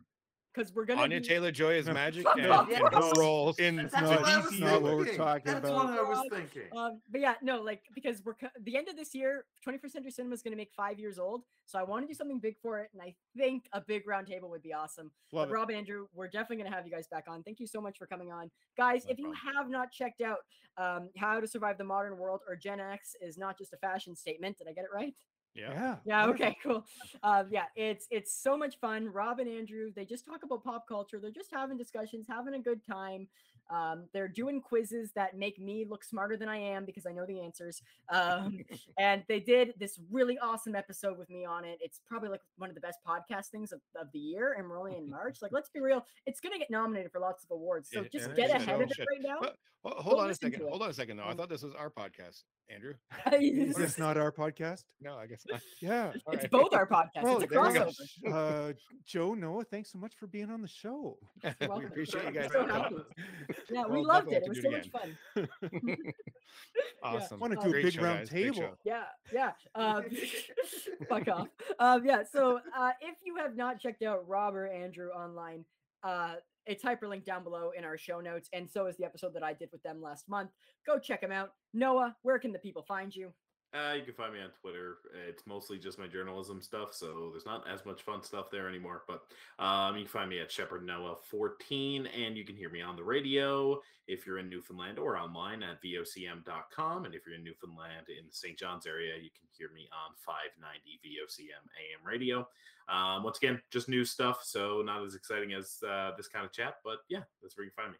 Speaker 3: Because we're gonna
Speaker 2: Anya
Speaker 3: be-
Speaker 2: Taylor Joy is Magik
Speaker 3: Fuck
Speaker 2: and,
Speaker 3: off,
Speaker 2: and
Speaker 3: Rob.
Speaker 2: roles in
Speaker 4: that's
Speaker 1: not-
Speaker 2: the
Speaker 4: what I was
Speaker 2: DC
Speaker 1: not what we're
Speaker 4: thinking.
Speaker 1: talking
Speaker 4: That's
Speaker 1: about.
Speaker 4: what I was thinking.
Speaker 3: Um, but yeah, no, like because we're co- the end of this year, 21st Century Cinema is going to make five years old. So I want to do something big for it, and I think a big round table would be awesome.
Speaker 1: Love
Speaker 3: But
Speaker 1: it.
Speaker 3: Rob Andrew, we're definitely going to have you guys back on. Thank you so much for coming on, guys.
Speaker 2: No
Speaker 3: if you have not checked out um, "How to Survive the Modern World" or Gen X is not just a fashion statement. Did I get it right?
Speaker 2: Yeah.
Speaker 1: Yeah.
Speaker 3: Yeah. Okay. Cool. Um, yeah. It's it's so much fun. Rob and Andrew, they just talk about pop culture. They're just having discussions, having a good time. Um, they're doing quizzes that make me look smarter than I am because I know the answers. Um, and they did this really awesome episode with me on it. It's probably like one of the best podcast things of, of the year, and we're only in March. Like, let's be real, it's gonna get nominated for lots of awards. So
Speaker 2: It-
Speaker 3: just
Speaker 2: it
Speaker 3: get
Speaker 2: should,
Speaker 3: ahead
Speaker 2: oh,
Speaker 3: of it right now.
Speaker 2: Well, well, hold
Speaker 3: Go
Speaker 2: on a second. Hold on a second. though. I
Speaker 3: Um,
Speaker 2: thought this was our podcast, Andrew.
Speaker 1: Is this not our podcast?
Speaker 2: No, I guess not.
Speaker 1: Yeah.
Speaker 2: All
Speaker 3: it's
Speaker 2: right.
Speaker 3: both our podcasts.
Speaker 1: Well,
Speaker 3: it's a
Speaker 2: there we go.
Speaker 3: crossover.
Speaker 1: Uh, Joe, Noah, thanks so much for being on the show.
Speaker 2: We appreciate you guys.
Speaker 3: so happy. Yeah, we
Speaker 2: We'll
Speaker 3: loved it. It was so
Speaker 2: do
Speaker 3: much fun.
Speaker 2: Awesome.
Speaker 1: Want to do a big
Speaker 2: show,
Speaker 1: round
Speaker 2: guys.
Speaker 1: Table.
Speaker 2: show.
Speaker 3: Yeah, yeah. Um, fuck off. Um, yeah. So uh, if you have not checked out Robert Andrew online, Uh, it's hyperlinked down below in our show notes, and so is the episode that I did with them last month. Go check them out. Noah, where can the people find you?
Speaker 4: Uh, you can find me on Twitter. It's mostly just my journalism stuff, so there's not as much fun stuff there anymore. But um, you can find me at Shepherd Noah 14, and you can hear me on the radio if you're in Newfoundland or online at vocm.com. And if you're in Newfoundland in the St. John's area, you can hear me on 590 VOCM AM radio. Um, once again, just new stuff, so not as exciting as uh, this kind of chat, but yeah, that's where you can find me.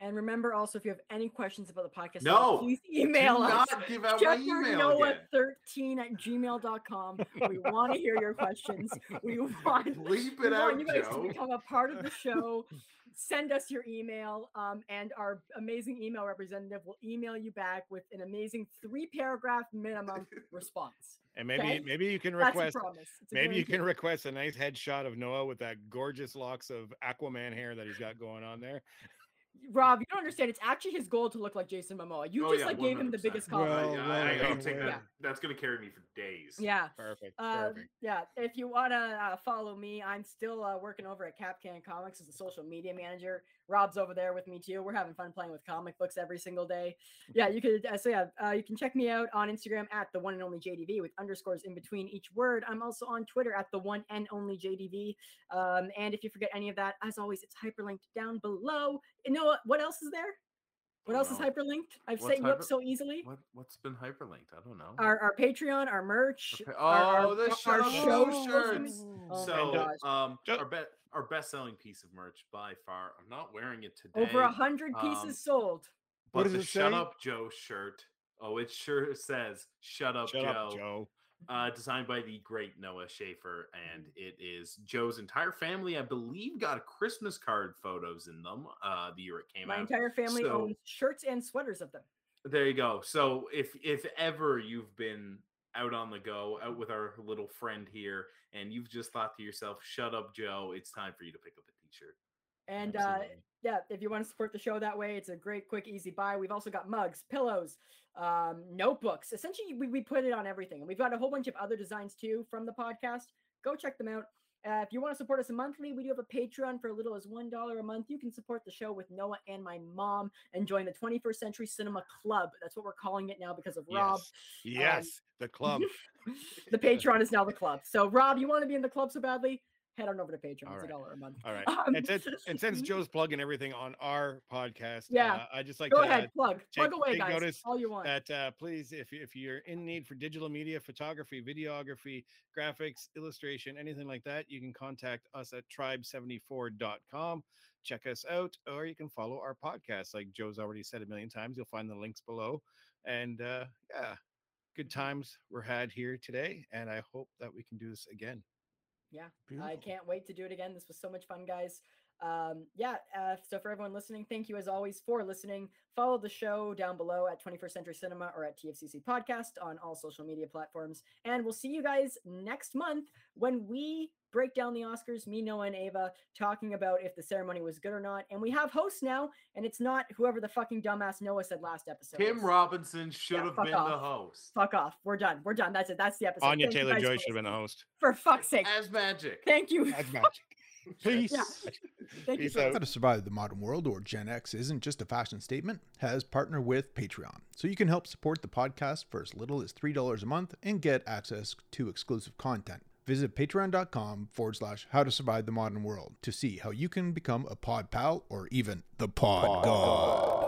Speaker 3: And remember also, if you have any questions about the podcast,
Speaker 4: No,
Speaker 3: please email
Speaker 4: Do
Speaker 3: us.
Speaker 4: not give out my email again.
Speaker 3: Shepherdnoah13 at gmail.com. We want to hear your questions. We want,
Speaker 4: Bleep
Speaker 3: we
Speaker 4: it out,
Speaker 3: want you guys
Speaker 4: Joe.
Speaker 3: to become a part of the show. Send us your email, um, and our amazing email representative will email you back with an amazing three paragraph minimum response.
Speaker 2: And maybe
Speaker 3: Okay.
Speaker 2: maybe you can request
Speaker 3: a promise. It's a
Speaker 2: maybe you can request a nice headshot of Noah with that gorgeous locks of Aquaman hair that he's got going on there.
Speaker 3: Rob, you don't understand. It's actually his goal to look like Jason Momoa. You
Speaker 4: Oh,
Speaker 3: just
Speaker 4: yeah,
Speaker 3: like gave him the
Speaker 4: 100%.
Speaker 3: biggest
Speaker 1: Well,
Speaker 3: compliment.
Speaker 4: I, I, I
Speaker 1: well,
Speaker 4: don't take
Speaker 1: well.
Speaker 4: that. That's going to carry me for days.
Speaker 3: yeah.
Speaker 2: Perfect.
Speaker 3: Uh,
Speaker 2: Perfect.
Speaker 3: yeah, if you want to uh, follow me, I'm still uh, working over at Capcan Comics as a social media manager. Rob's over there with me too. We're having fun playing with comic books every single day. Yeah, you could. Uh, so yeah, uh, you can check me out on Instagram at the one and only JDV with underscores in between each word. I'm also on Twitter at the one and only JDV. Um, and if you forget any of that, as always, it's hyperlinked down below. You know what? What else is there? What
Speaker 4: Oh,
Speaker 3: else is hyperlinked? I've
Speaker 4: What's
Speaker 3: set you up so easily.
Speaker 4: What what's been hyperlinked? I don't know.
Speaker 3: Our, our Patreon, our merch.
Speaker 4: Okay.
Speaker 3: our- our-
Speaker 4: Oh, the
Speaker 3: our
Speaker 4: Shut
Speaker 3: show
Speaker 4: shirts.
Speaker 3: Oh
Speaker 4: so, um,
Speaker 2: Jo-
Speaker 4: our bet our best selling piece of merch by far. I'm not wearing it today.
Speaker 3: Over a hundred pieces
Speaker 4: um,
Speaker 3: sold.
Speaker 1: What
Speaker 4: but
Speaker 1: does
Speaker 4: the
Speaker 1: it
Speaker 4: Shut
Speaker 1: say?
Speaker 4: Up Joe shirt. Oh, it sure says "Shut Up
Speaker 2: Shut
Speaker 4: Joe."
Speaker 2: up, Joe.
Speaker 4: Uh, designed by the great Noah Schaefer, and it is Joe's entire family. I believe got Christmas card photos in them. Uh, the year it came
Speaker 3: My
Speaker 4: out.
Speaker 3: My entire family
Speaker 4: So-
Speaker 3: owns shirts and sweaters of them.
Speaker 4: There you go. So if if ever you've been out on the go, out with our little friend here, and you've just thought to yourself, "Shut up, Joe," it's time for you to pick up a T-shirt.
Speaker 3: And uh, yeah, if you want to support the show that way, it's a great, quick, easy buy. We've also got mugs, pillows, um, notebooks. Essentially, we, we put it on everything. And we've got a whole bunch of other designs too from the podcast. Go check them out. Uh, if you want to support us monthly, we do have a Patreon for as little as $1 a month. You can support the show with Noah and my mom and join the 21st Century Cinema Club. That's what we're calling it now because of Rob.
Speaker 2: Yes. Yes. the club.
Speaker 3: the Patreon is now the club. So, Rob, you want to be in the club so badly? Head on over to Patreon.
Speaker 2: All
Speaker 3: It's a
Speaker 2: right.
Speaker 3: dollar a month.
Speaker 2: All right.
Speaker 3: Um,
Speaker 2: and since and since Joe's plugging everything on our podcast,
Speaker 3: Yeah.
Speaker 2: uh, I just like
Speaker 3: Go
Speaker 2: to
Speaker 3: ahead, plug,
Speaker 2: take-
Speaker 3: plug away, guys.
Speaker 2: notice
Speaker 3: All you want.
Speaker 2: that uh, please, if if you're in need for digital media, photography, videography, graphics, illustration, anything like that, you can contact us at tribe74.com. Check us out, or you can follow our podcast. Like Joe's already said a million times, you'll find the links below. And uh, yeah, good times were had here today, and I hope that we can do this again.
Speaker 3: Yeah, I can't wait to do it again. This was so much fun, guys. Um, yeah, uh, so for everyone listening, thank you as always for listening. Follow the show down below at 21st Century Cinema or at TFCC Podcast on all social media platforms. And we'll see you guys next month when we break down the Oscars, me, Noah, and Ava, talking about if the ceremony was good or not. And we have hosts now, and it's not whoever the fucking dumbass Noah said last episode.
Speaker 4: Tim
Speaker 3: is.
Speaker 4: Robinson should
Speaker 3: Yeah,
Speaker 4: have
Speaker 3: fuck
Speaker 4: been the host
Speaker 3: Fuck off. We're done. We're done. That's it. That's the episode.
Speaker 2: Anya
Speaker 3: Thank
Speaker 2: Taylor Joy should have been the host.
Speaker 3: For fuck's sake.
Speaker 4: as Magik.
Speaker 3: Thank you.
Speaker 2: That's Magik.
Speaker 1: Peace.
Speaker 3: Yeah. Thank you
Speaker 2: Peace
Speaker 3: for.
Speaker 5: How to Survive the Modern World or Gen X isn't just a fashion statement, has partnered with Patreon. So you can help support the podcast for as little as $3 a month and get access to exclusive content. Visit patreon.com forward slash how to survive the modern world to see how you can become a pod pal or even the pod god.